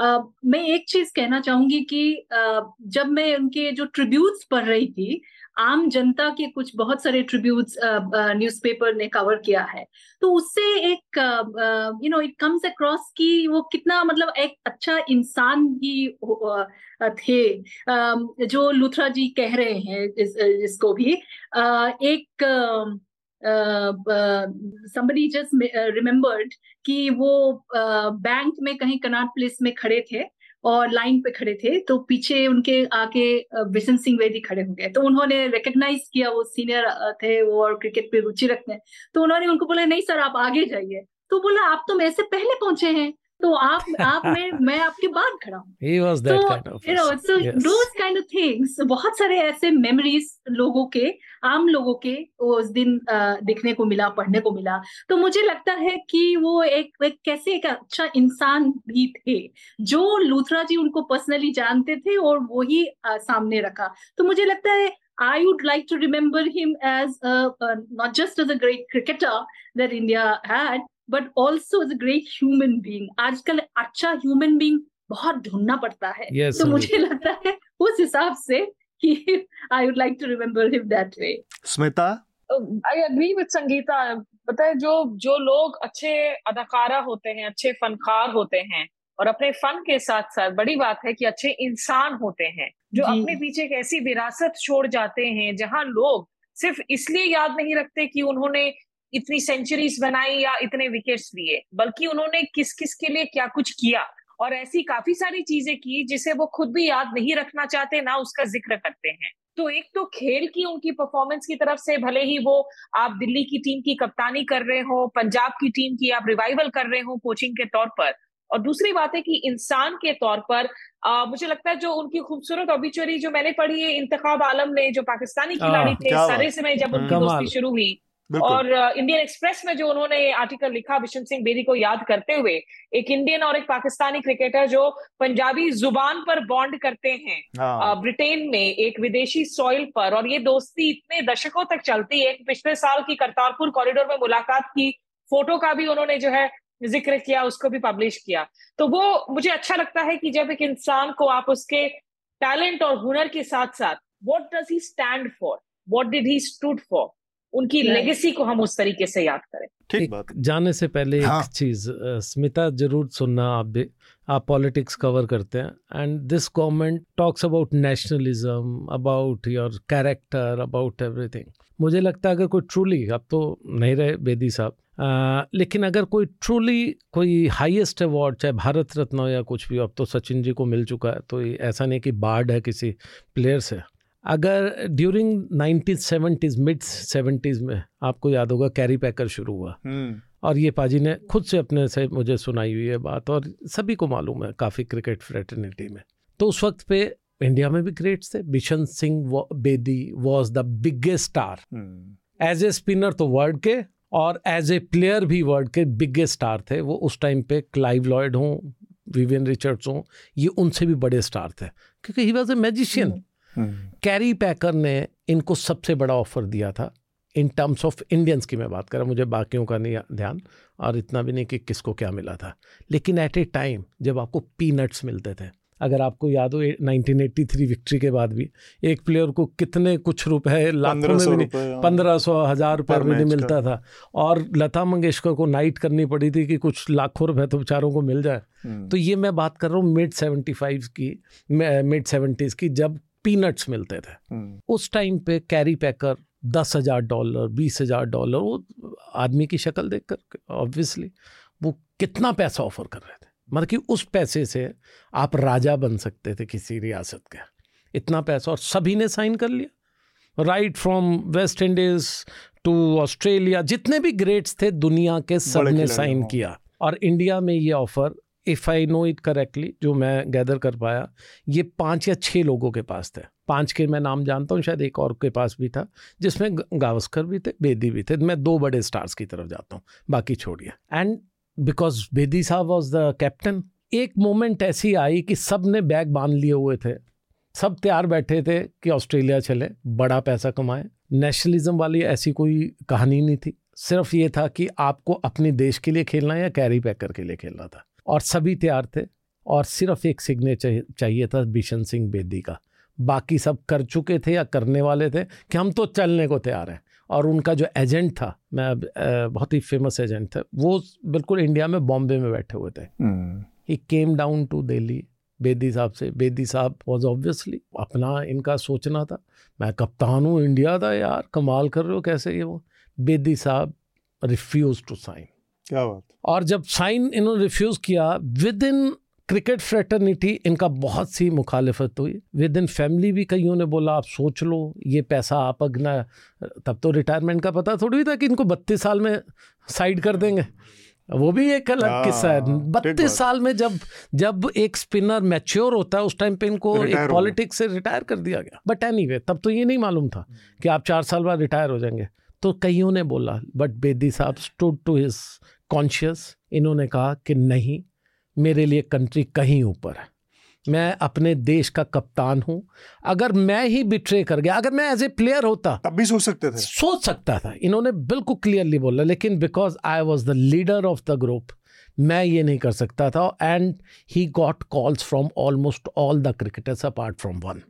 E: uh, मैं एक चीज़ कहना चाहूँगी कि uh, जब मैं उनके जो ट्रिब्यूट्स पढ़ रही थी आम जनता के कुछ बहुत सारे ट्रिब्यूट्स न्यूज़पेपर ने कवर किया है। तो उससे एक you know it comes across कि वो कितना मतलब एक अच्छा इंसान भी थे। जो लुथरा जी कह रहे हैं इस, इसको भी। एक somebody just remembered कि वो बैंक में कहीं कनाट प्लेस में खड़े थे और लाइन पे खड़े थे तो पीछे उनके आके बिशन सिंह वेदी खड़े हो गए। तो उन्होंने रिकग्नाइज किया वो सीनियर थे वो और क्रिकेट पे रुचि रखते हैं। तो उन्होंने उनको बोला, नहीं सर, आप आगे जाइए। तो बोला, आप तो मेरे से पहले पहुँचे हैं। तो आप आप मैं <laughs> मैं आपके बाद खड़ा हूँ। ही काइंड ऑफ़ थिंग्स बहुत सारे ऐसे मेमोरीज लोगों के आम लोगों के उस दिन देखने को मिला पढ़ने को मिला। तो मुझे लगता है कि वो एक, एक कैसे एक अच्छा इंसान भी थे जो लूथरा जी उनको पर्सनली जानते थे और वो वही सामने रखा। तो मुझे लगता है I would like to remember him as not just as a great cricketer that India had but also is a great human being आजकल अच्छा ह्यूमन बींग बहुत ढूंढना पड़ता है। Yes, तो मुझे लगता है उस हिसाब से कि I would like to remember him that way
A: Smita?
C: I agree with Sangeeta पता है जो जो लोग अच्छे अदाकारा होते हैं अच्छे फनकार होते हैं और अपने फन के साथ साथ बड़ी बात है कि अच्छे इंसान होते हैं जो। अपने पीछे एक ऐसी विरासत छोड़ जाते हैं जहाँ लोग सिर्फ़ इसलिए याद नहीं रखते कि उन्होंने इतनी सेंचुरीज बनाई या इतने विकेट्स लिए? बल्कि उन्होंने किस किस के लिए क्या कुछ किया? और ऐसी काफ़ी सारी चीज़ें की जिसे वो खुद भी याद नहीं रखना चाहते ना उसका ज़िक्र करते हैं। तो एक तो खेल की उनकी परफॉर्मेंस की तरफ़ से भले ही वो आप दिल्ली की टीम की कप्तानी कर रहे हो पंजाब की टीम की आप रिवाइवल कर रहे हो कोचिंग के तौर पर। और दूसरी बात है कि इंसान के तौर पर आ, मुझे लगता है जो उनकी खूबसूरत ऑबिचुअरी जो मैंने पढ़ी है इंतखाब आलम ने जो पाकिस्तानी खिलाड़ी थे सारे समय जब उनकी दोस्ती शुरू हुई और इंडियन एक्सप्रेस में जो उन्होंने आर्टिकल लिखा बिशन सिंह बेदी को याद करते हुए एक इंडियन और एक पाकिस्तानी क्रिकेटर जो पंजाबी ज़ुबान पर बॉन्ड करते हैं हाँ। ब्रिटेन में एक विदेशी सॉइल पर और ये दोस्ती इतने दशकों तक चलती है पिछले साल की करतारपुर कॉरिडोर में मुलाकात की फ़ोटो का भी उन्होंने जो है ज़िक्र किया उसको भी पब्लिश किया। तो वो मुझे अच्छा लगता है कि जब एक इंसान को आप उसके टैलेंट और हुनर के साथ साथ what does he stand for what did he stood for उनकी लेगेसी को हम उस तरीके से याद करें।
F: ठीक बात। जाने से पहले हाँ. एक चीज़ स्मिता ज़रूर सुनना आप भी। आप पॉलिटिक्स कवर करते हैं। And this government talks about nationalism about your character about everything मुझे लगता है अगर कोई ट्रूली अब तो नहीं रहे बेदी साहब। लेकिन अगर कोई ट्रूली कोई हाईएस्ट अवार्ड चाहे भारत रत्न हो या कुछ भी अब तो सचिन जी को मिल चुका है। तो ऐसा नहीं कि बार्ड है किसी प्लेयर से। अगर during nineteen seventies mid seventies में आपको याद होगा कैरी पैकर शुरू हुआ। हम्म। और ये पाजी ने खुद से अपने से मुझे सुनाई हुई है बात और सभी को मालूम है काफ़ी क्रिकेट फ्रेटर्निटी में। तो उस वक्त पे इंडिया में भी ग्रेट्स थे। Bishan Singh Bedi was the biggest star as a spinner तो वर्ल्ड के और एज ए प्लेयर भी वर्ल्ड के बिगेस्ट स्टार थे। वो उस टाइम पे क्लाइव लॉयड हों विवियन रिचर्ड्स हों ये उनसे भी बड़े स्टार थे। क्योंकि he was a magician Kerry Packer ने इनको सबसे बड़ा ऑफ़र दिया था इन टर्म्स ऑफ़ इंडियंस की मैं बात कर रहा हूँ मुझे बाकियों का नहीं ध्यान और इतना भी नहीं कि किसको क्या मिला था। लेकिन एट ए टाइम जब आपको पीनट्स मिलते थे अगर आपको याद हो 1983 विक्ट्री के बाद भी एक प्लेयर को कितने कुछ रुपए लाखों में भी नहीं हाँ। पंद्रह सौ हज़ार रुपये भी नहीं मिलता था। और लता मंगेशकर को नाइट करनी पड़ी थी कि कुछ लाखों रुपए तो बेचारों को मिल जाए। हम्म। तो ये मैं बात कर रहा हूँ मिड सेवेंटी फाइव की मिड सेवेंटीज की जब पीनट्स मिलते थे। हम्म। उस टाइम पे कैरी पैकर दस हज़ार डॉलर बीस हज़ार डॉलर वो आदमी की शक्ल देख कर ऑब्वियसली वो कितना पैसा ऑफ़र कर रहे थे। मतलब कि उस पैसे से आप राजा बन सकते थे किसी रियासत के। इतना पैसा और सभी ने साइन कर लिया। Right from West Indies to Australia जितने भी ग्रेट्स थे दुनिया के सबने साइन। किया। और इंडिया में ये offer if I know it correctly जो मैं गैदर कर पाया, ये पाँच या छह लोगों के पास थे। पाँच के मैं नाम जानता हूँ, शायद एक और के पास भी था, जिसमें गावस्कर भी थे, बेदी भी थे। मैं दो बड़े स्टार्स की तरफ़ जाता हूँ, बाकी छोड़िए। And because Bedi sahab was the captain एक मोमेंट ऐसी आई कि सबने बैग बाँध लिए हुए थे। सब तैयार बैठे थे कि ऑस्ट्रेलिया चले, बड़ा पैसा कमाए। नेशनलिज्म वाली ऐसी कोई कहानी नहीं थी। सिर्फ़ ये था कि आपको अपने देश के लिए खेलना है या कैरी पैकर के लिए खेलना था। और सभी तैयार थे और सिर्फ़ एक सिग्नेचर चाहिए था बिशन सिंह बेदी का। बाकी सब कर चुके थे या करने वाले थे कि हम तो चलने को तैयार हैं। और उनका जो एजेंट था मैं बहुत ही फ़ेमस एजेंट था वो बिल्कुल इंडिया में बॉम्बे में बैठे हुए थे। He came down to Delhi Bedi sahab से। बेदी साहब वॉज़ ऑब्वियसली अपना इनका सोचना था। मैं कप्तान हूँ इंडिया था यार कमाल कर रहे हो कैसे ये वो? बेदी साहब रिफ्यूज टू साइन
A: क्या बात।
F: और जब साइन इन्होंने रिफ्यूज किया विद इन क्रिकेट फ्रेटर्निटी इनका बहुत सी मुखालिफत हुई। विद इन फैमिली भी कईयों ने बोला आप सोच लो ये पैसा आप अगना तब तो रिटायरमेंट का पता थोड़ी था कि इनको बत्तीस साल में साइड कर देंगे। वो भी एक अलग हाँ, किस्सा है। बत्तीस साल में जब जब एक स्पिनर मैच्योर होता है उस टाइम पे इनको एक पॉलिटिक्स से रिटायर कर दिया गया। बट एनी anyway, तब तो ये नहीं मालूम था कि आप चार साल बाद रिटायर हो जाएँगे। तो कईयों ने बोला बट बेदी साहब स्टूड टू हिज कॉन्शियस इन्होंने कहा कि नहीं मेरे लिए कंट्री कहीं ऊपर है। मैं अपने देश का कप्तान हूँ। अगर मैं ही बिट्रे कर गया अगर मैं एज ए प्लेयर होता
A: तब भी सोच सकते थे।
F: सोच सकता था। इन्होंने बिल्कुल क्लियरली बोला लेकिन because I was the leader of the group मैं ये नहीं कर सकता था। And he got calls from almost all the cricketers apart from one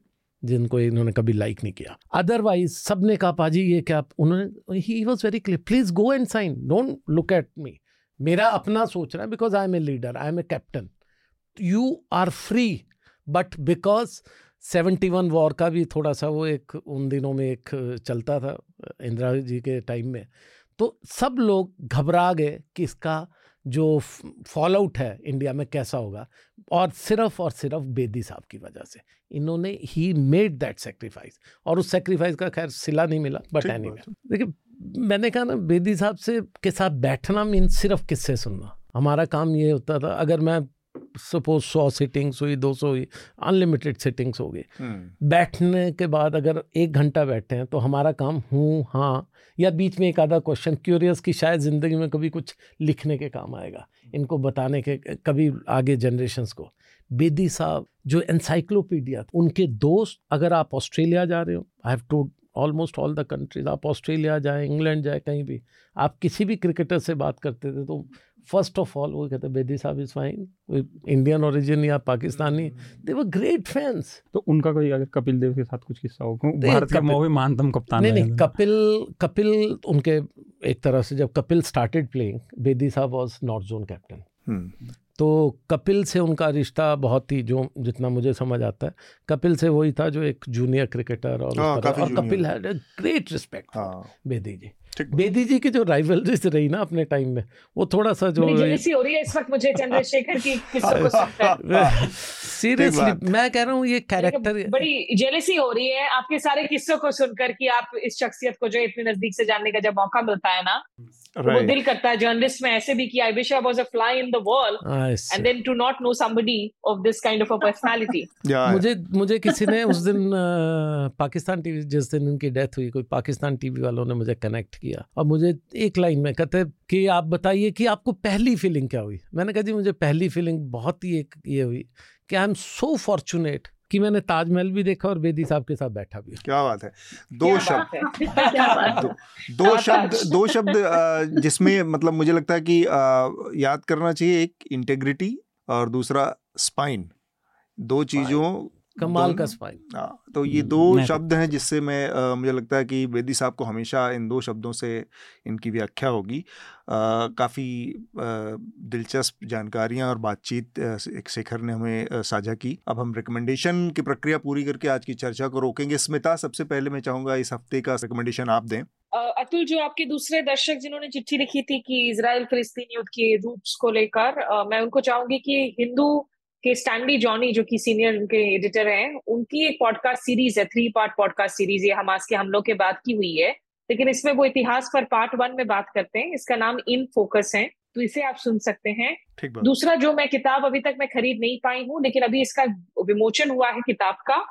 F: जिनको इन्होंने कभी लाइक नहीं किया। अदरवाइज़ सबने कहा पाजी ये क्या उन्होंने he was very clear please go and sign don't look at me मेरा अपना सोच रहा है because I am a leader I am a captain you are free but because seventy one war का भी थोड़ा सा वो एक उन दिनों में एक चलता था इंदिरा जी के टाइम में तो सब लोग घबरा गए कि इसका जो फॉल आउट है इंडिया में कैसा होगा? और सिर्फ़ और सिर्फ़ बेदी साहब की वजह से। इन्होंने ही मेड दैट सेक्रीफाइस और उस सेक्रीफाइस का खैर सिला नहीं मिला बट एनी देखिए मैंने कहा ना बेदी साहब से के साथ बैठना मीन सिर्फ़ किससे सुनना। हमारा काम ये होता था अगर मैं सपोज़ सौ सिटिंग्स हुई दो सौ हुई अनलिमिटेड सिटिंग्स हो गई हम्म। बैठने के बाद अगर एक घंटा बैठे हैं तो हमारा काम हूँ हाँ या बीच में एक आधा क्वेश्चन क्यूरियस की शायद ज़िंदगी में कभी कुछ लिखने के काम आएगा इनको बताने के कभी आगे जनरेशन्स को। बेदी साहब जो एनसाइक्लोपीडिया उनके दोस्त अगर आप ऑस्ट्रेलिया जा रहे हो I have to almost all the countries आप ऑस्ट्रेलिया जाए इंग्लैंड जाए कहीं भी आप किसी भी क्रिकेटर से बात करते थे तो फ़र्स्ट ऑफ़ ऑल वो कहते बेदी साहब इज़ फाइन इंडियन ओरिजिन या Pakistani. They were great fans
B: तो उनका कोई अगर कपिल देव के साथ कुछ किस्सा हो भारत का मोहित महानतम कप्तान
F: नहीं नहीं कपिल कपिल उनके एक तरह से जब कपिल स्टार्टेड प्लेइंग बेदी साहब वाज नॉर्थ जोन कैप्टन तो कपिल से उनका रिश्ता बहुत ही जो जितना मुझे समझ आता है कपिल से वही था जो एक जूनियर क्रिकेटर और, हाँ, और Kapil had great respect Bedi ji. Bedi ji की जो राइवलरीज रही ना अपने टाइम में वो थोड़ा सा जो
C: हो रही है इस वक्त मुझे चंद्रशेखर की
F: सीरियसली <laughs> मैं कह रहा हूँ ये कैरेक्टर
C: बड़ी जेलसी हो रही है आपके सारे किस्सों को सुनकर कि आप इस शख्सियत को जो इतने नज़दीक से जानने का जब मौका मिलता है ना right. वो दिल करता है जर्नलिस्ट में ऐसे भी कि I wish I was a fly in the wall and then to not know somebody of this kind of a personality
F: मुझे मुझे किसी ने उस दिन <laughs> पाकिस्तान टीवी जिस दिन उनकी डेथ हुई कोई पाकिस्तान टीवी वालों ने मुझे कनेक्ट किया। और मुझे एक लाइन में कहते कि आप बताइए कि आपको पहली फीलिंग क्या हुई? मैंने कहा जी मुझे पहली फीलिंग बहुत ही एक ये हुई कि आई एम सो फॉर्चुनेट कि मैंने ताजमहल भी देखा और बेदी साहब के साथ बैठा भी
A: क्या बात है। दो शब्द <laughs> दो, दो शब्द दो शब्द जिसमें मतलब मुझे लगता है कि याद करना चाहिए एक इंटेग्रिटी और दूसरा स्पाइन दो चीज़ों
F: कमाल का स्पाइन
A: हाँ तो ये दो शब्द हैं जिससे मैं आ, मुझे लगता है कि बेदी साहब को हमेशा इन दो शब्दों से इनकी व्याख्या होगी। काफ़ी दिलचस्प जानकारियाँ और बातचीत एक शेखर ने हमें साझा की। अब हम रिकमेंडेशन की प्रक्रिया पूरी करके आज की चर्चा को रोकेंगे। स्मिता सबसे पहले मैं चाहूँगा इस हफ़्ते का रिकमेंडेशन आप दें।
C: अतुल जो आपके दूसरे दर्शक जिन्होंने चिट्ठी लिखी थी कि इसराइल फिलिस्तीन युद्ध के रूट्स को लेकर मैं उनको चाहूँगी कि हिंदू कि स्टैंडी जॉनी जो कि सीनियर उनके एडिटर हैं उनकी एक पॉडकास्ट सीरीज़ है थ्री पार्ट पॉडकास्ट सीरीज़ ये हमास के हमलों के बाद की हुई है। लेकिन इसमें वो इतिहास पर पार्ट वन में बात करते हैं इसका नाम इन फोकस है तो इसे आप सुन सकते हैं। दूसरा जो मैं किताब अभी तक मैं खरीद नहीं पाई हूँ लेकिन अभी इसका विमोचन हुआ है किताब का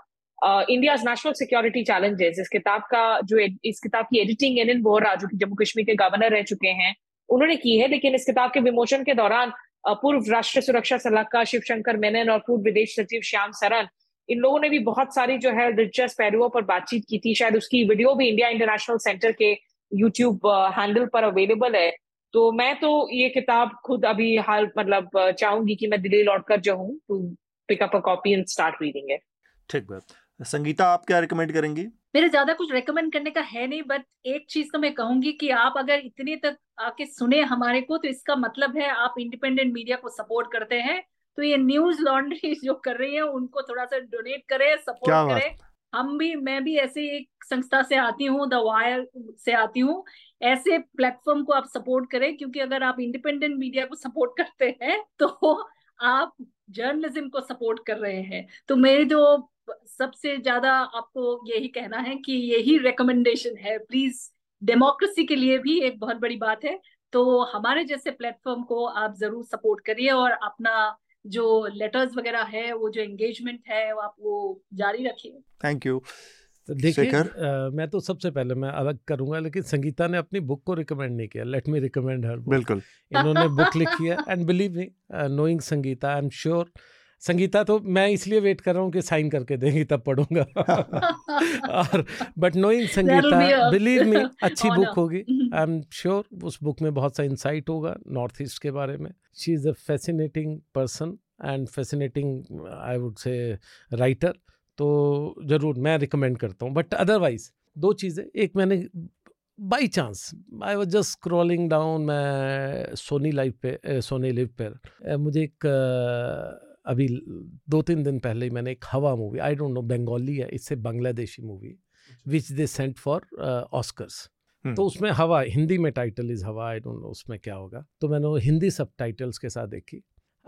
C: इंडिया नेशनल सिक्योरिटी चैलेंजेस इस किताब का जो इस किताब की एडिटिंग एन एन जो कि जम्मू कश्मीर के गवर्नर रह चुके हैं उन्होंने की है लेकिन इस किताब के विमोचन के दौरान पूर्व राष्ट्रीय सुरक्षा सलाहकार शिवशंकर मेनन और पूर्व विदेश सचिव श्याम सरन, इन लोगों ने भी बहुत सारी जो है दिलचस्प पहलुओं पर बातचीत की थी। शायद उसकी वीडियो भी इंडिया इंटरनेशनल सेंटर के यूट्यूब हैंडल पर अवेलेबल है। तो मैं तो ये किताब खुद अभी हाल मतलब चाहूँगी कि मैं दिल्ली लौट कर जो हूँ to pick up a copy and start reading it
A: ठीक बात। संगीता आप क्या रिकमेंड करेंगी?
E: मेरे ज़्यादा कुछ रेकमेंड करने का है नहीं बट एक चीज़ तो मैं कहूँगी कि आप अगर इतने तक आके सुने हमारे को तो इसका मतलब है आप इंडिपेंडेंट मीडिया को सपोर्ट करते हैं तो ये न्यूज़ लॉन्ड्री <laughs> जो कर रही है उनको थोड़ा सा डोनेट करें सपोर्ट करें। हम भी मैं भी ऐसे एक संस्था से आती हूँ द वायर से आती हूँ ऐसे प्लेटफॉर्म को आप सपोर्ट करें क्योंकि अगर आप इंडिपेंडेंट मीडिया को सपोर्ट करते हैं तो आप जर्नलिज्म को सपोर्ट कर रहे हैं। तो मेरी जो सबसे ज़्यादा आपको यही कहना है कि यही रिकमेंडेशन है। प्लीज़ डेमोक्रेसी के लिए भी एक बहुत बड़ी बात है। तो हमारे जैसे प्लेटफॉर्म को आप ज़रूर सपोर्ट करिए और अपना जो लेटर्स वगैरह है वो जो एंगेजमेंट है वो आप वो जारी रखिए।
A: थैंक यू
F: तो देखिए मैं तो सबसे पहले मैं अलग करूँगा लेकिन संगीता ने अपनी बुक को रिकमेंड नहीं किया। लेट मी रिकमेंड हर
A: बिल्कुल।
F: इन्होंने बुक लिखी है and believe me knowing Sangeeta I am sure Sangeeta तो मैं इसलिए वेट कर रहा हूँ कि साइन करके देंगी तब पढ़ूँगा। और but knowing <laughs> Sangeeta believe me <laughs> अच्छी बुक होगी। आई एम श्योर उस बुक में बहुत सा इंसाइट होगा नॉर्थ ईस्ट के बारे में। She is a fascinating person and fascinating I would say writer तो ज़रूर मैं रिकमेंड करता हूँ। बट अदरवाइज़ दो चीज़ें। एक मैंने by chance I was just scrolling down मैं सोनी लाइव पे सोनी लिव पर मुझे एक अभी दो तीन दिन पहले ही मैंने एक Hawa movie I don't know Bengali है इससे Bangladeshi movie which they sent for Oscars तो उसमें हवा हिंदी में टाइटल इज़ हवा आई डोंट नो उसमें क्या होगा? तो मैंने वो हिंदी सब टाइटल्स के साथ देखी।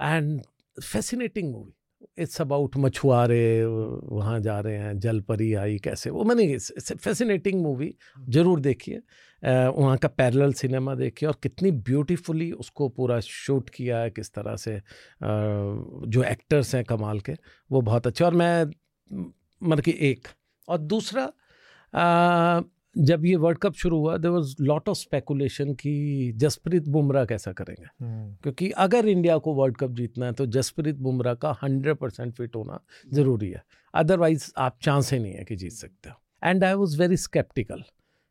F: And fascinating movie it's about मछुआरे वहाँ जा रहे हैं जलपरी आई कैसे? वो मैंने फैसिनेटिंग मूवी ज़रूर देखिए वहाँ का पैरेलल सिनेमा देखिए और कितनी ब्यूटीफुली उसको पूरा शूट किया है किस तरह से जो एक्टर्स हैं कमाल के वो बहुत अच्छे और मैं मतलब कि एक। और दूसरा जब ये वर्ल्ड कप शुरू हुआ there was lot of speculation कि जसप्रीत बुमराह कैसा करेंगे। hmm. क्योंकि अगर इंडिया को वर्ल्ड कप जीतना है तो जसप्रीत बुमराह का हंड्रेड परसेंट फिट होना ज़रूरी है। अदरवाइज़ आप चांस ही नहीं है कि जीत सकते हो। And I was very sceptical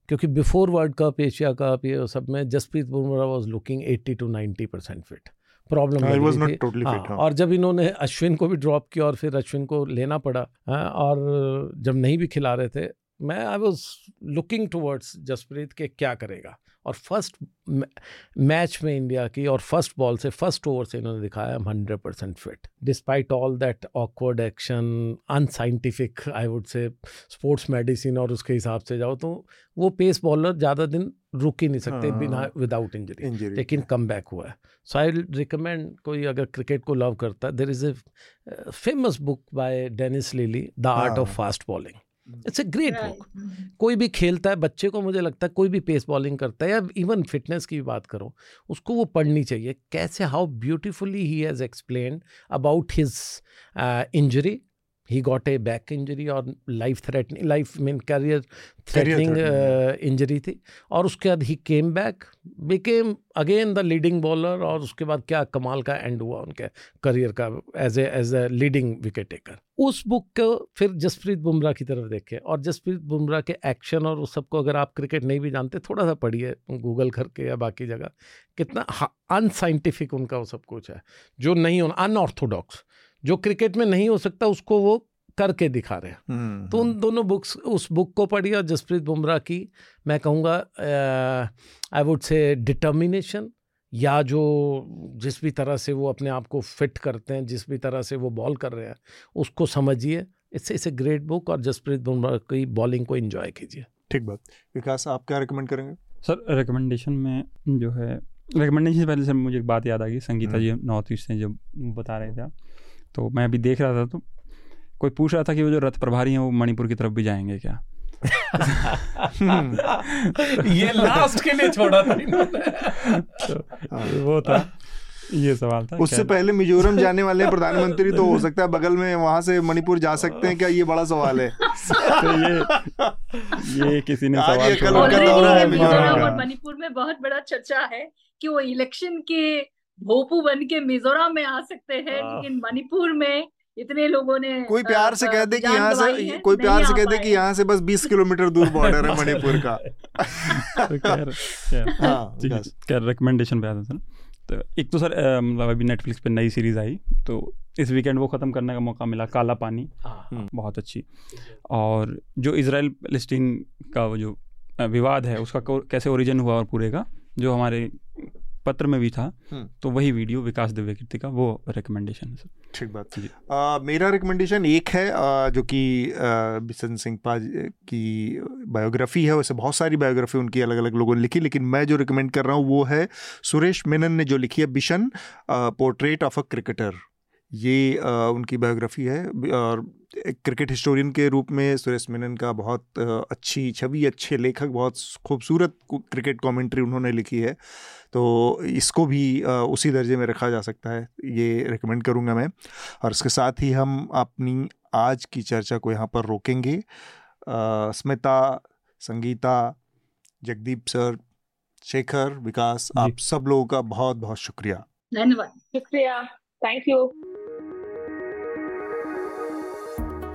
F: क्योंकि before world cup Asia cup ये सब में Jasprit Bumrah was looking eighty to ninety percent fit problem हाँ, और जब इन्होंने अश्विन को भी ड्रॉप किया और फिर अश्विन को लेना पड़ा हाँ, और जब नहीं भी खिला रहे थे मैं I was looking towards Jasprit के क्या करेगा। और फ़र्स्ट मैच में इंडिया की और फ़र्स्ट बॉल से फ़र्स्ट ओवर से इन्होंने दिखाया हम hundred percent fit despite all that awkward action unscientific I would say sports medicine और उसके हिसाब से जाओ तो वो पेस बॉलर ज़्यादा दिन रुक ही नहीं सकते हाँ, बिना विदाउट इंजरी लेकिन कम बैक हुआ है। सो आई रिकमेंड कोई अगर क्रिकेट को लव करता है there is a famous book by Dennis Lillee the art of fast bowling it's a great book कोई भी खेलता है बच्चे को मुझे लगता है कोई भी पेस बॉलिंग करता है या इवन फिटनेस की बात करो उसको वो पढ़नी चाहिए कैसे how beautifully he has explain about his injury he got a back injury और life threatening life mean career threatening injury थी। और उसके बाद he came back became again the leading bowler और उसके बाद क्या कमाल का एंड हुआ उनके करियर का as a as a leading wicket taker उस बुक को फिर जसप्रीत बुमराह की तरफ़ देखे और जसप्रीत बुमराह के एक्शन और उस सबको अगर आप क्रिकेट नहीं भी जानते थोड़ा सा पढ़िए गूगल करके या बाकी जगह। कितना अनसाइंटिफिक उनका वो सब कुछ है जो नहीं होना अनऑर्थोडॉक्स जो क्रिकेट में नहीं हो सकता उसको वो करके दिखा रहे हैं। हम्म, तो उन हम्म। दोनों बुक्स उस बुक को पढ़ी और जसप्रीत बुमराह की मैं कहूँगा आई वुड से डिटर्मिनेशन या जो जिस भी तरह से वो अपने आप को फिट करते हैं जिस भी तरह से वो बॉल कर रहे हैं उसको समझिए। इससे इसे ग्रेट बुक और जसप्रीत बुमराह की बॉलिंग को इन्जॉय कीजिए।
A: ठीक बात। विकास आप क्या रिकमेंड करेंगे?
B: सर रिकमेंडेशन में जो है रिकमेंडेशन से पहले सर मुझे एक बात याद आ गई संगीता हम्म। जी नॉर्थ ईस्ट से जो बता रहे थे तो मैं अभी देख रहा था तो कोई पूछ रहा था कि वो जो रथ प्रभारी हैं वो मणिपुर की तरफ़ भी जाएँगे क्या? <laughs>
F: ये लास्ट के लिए छोड़ा था
B: तो वो था ये सवाल था
A: उससे पहले मिजोरम जाने वाले प्रधानमंत्री तो हो सकता है बगल में वहाँ से मणिपुर जा सकते हैं क्या? ये बड़ा सवाल है।
B: तो ये ये किसी ने सवाल
E: मणिपुर में बहुत बड़ा चर्चा है कि वो इलेक्शन के भोपू बन के मिजोरम में आ सकते हैं लेकिन मणिपुर में इतने लोगों ने
A: कोई प्यार से कह दे कि यहाँ से कोई प्यार से कह दे कि यहाँ से बस 20 किलोमीटर दूर बॉर्डर है <laughs> मणिपुर का।
B: क्या रिकमेंडेशन पे आता था तो एक तो सर मतलब अभी नेटफ्लिक्स पे नई सीरीज़ आई तो इस वीकेंड वो ख़त्म करने का मौका मिला काला पानी। हाँ। हम्म, बहुत अच्छी। और जो इसराइल फलस्तीन का वो जो विवाद है उसका कैसे ओरिजिन हुआ और पूरे का जो हमारे पत्र में भी था हम्म। तो वही वीडियो विकास दिव्य कीर्ति का वो रिकमेंडेशन है सर
A: ठीक बात। आ, मेरा रिकमेंडेशन एक है आ, जो कि बिशन सिंह पा की बायोग्राफी है वैसे बहुत सारी बायोग्राफी उनकी अलग अलग लोगों ने लिखी लेकिन मैं जो रिकमेंड कर रहा हूँ वो है सुरेश मेनन ने जो लिखी है Bishan portrait of a cricketer ये आ, उनकी बायोग्राफी है और एक क्रिकेट हिस्टोरियन के रूप में सुरेश मेनन का बहुत अच्छी छवि अच्छे लेखक बहुत खूबसूरत क्रिकेट कमेंट्री उन्होंने लिखी है। तो इसको भी आ, उसी दर्जे में रखा जा सकता है ये रिकमेंड करूँगा मैं। और इसके साथ ही हम अपनी आज की चर्चा को यहाँ पर रोकेंगे। स्मिता संगीता जगदीप सर शेखर विकास आप सब लोगों का बहुत बहुत शुक्रिया।
E: धन्यवाद। शुक्रिया। Thank you.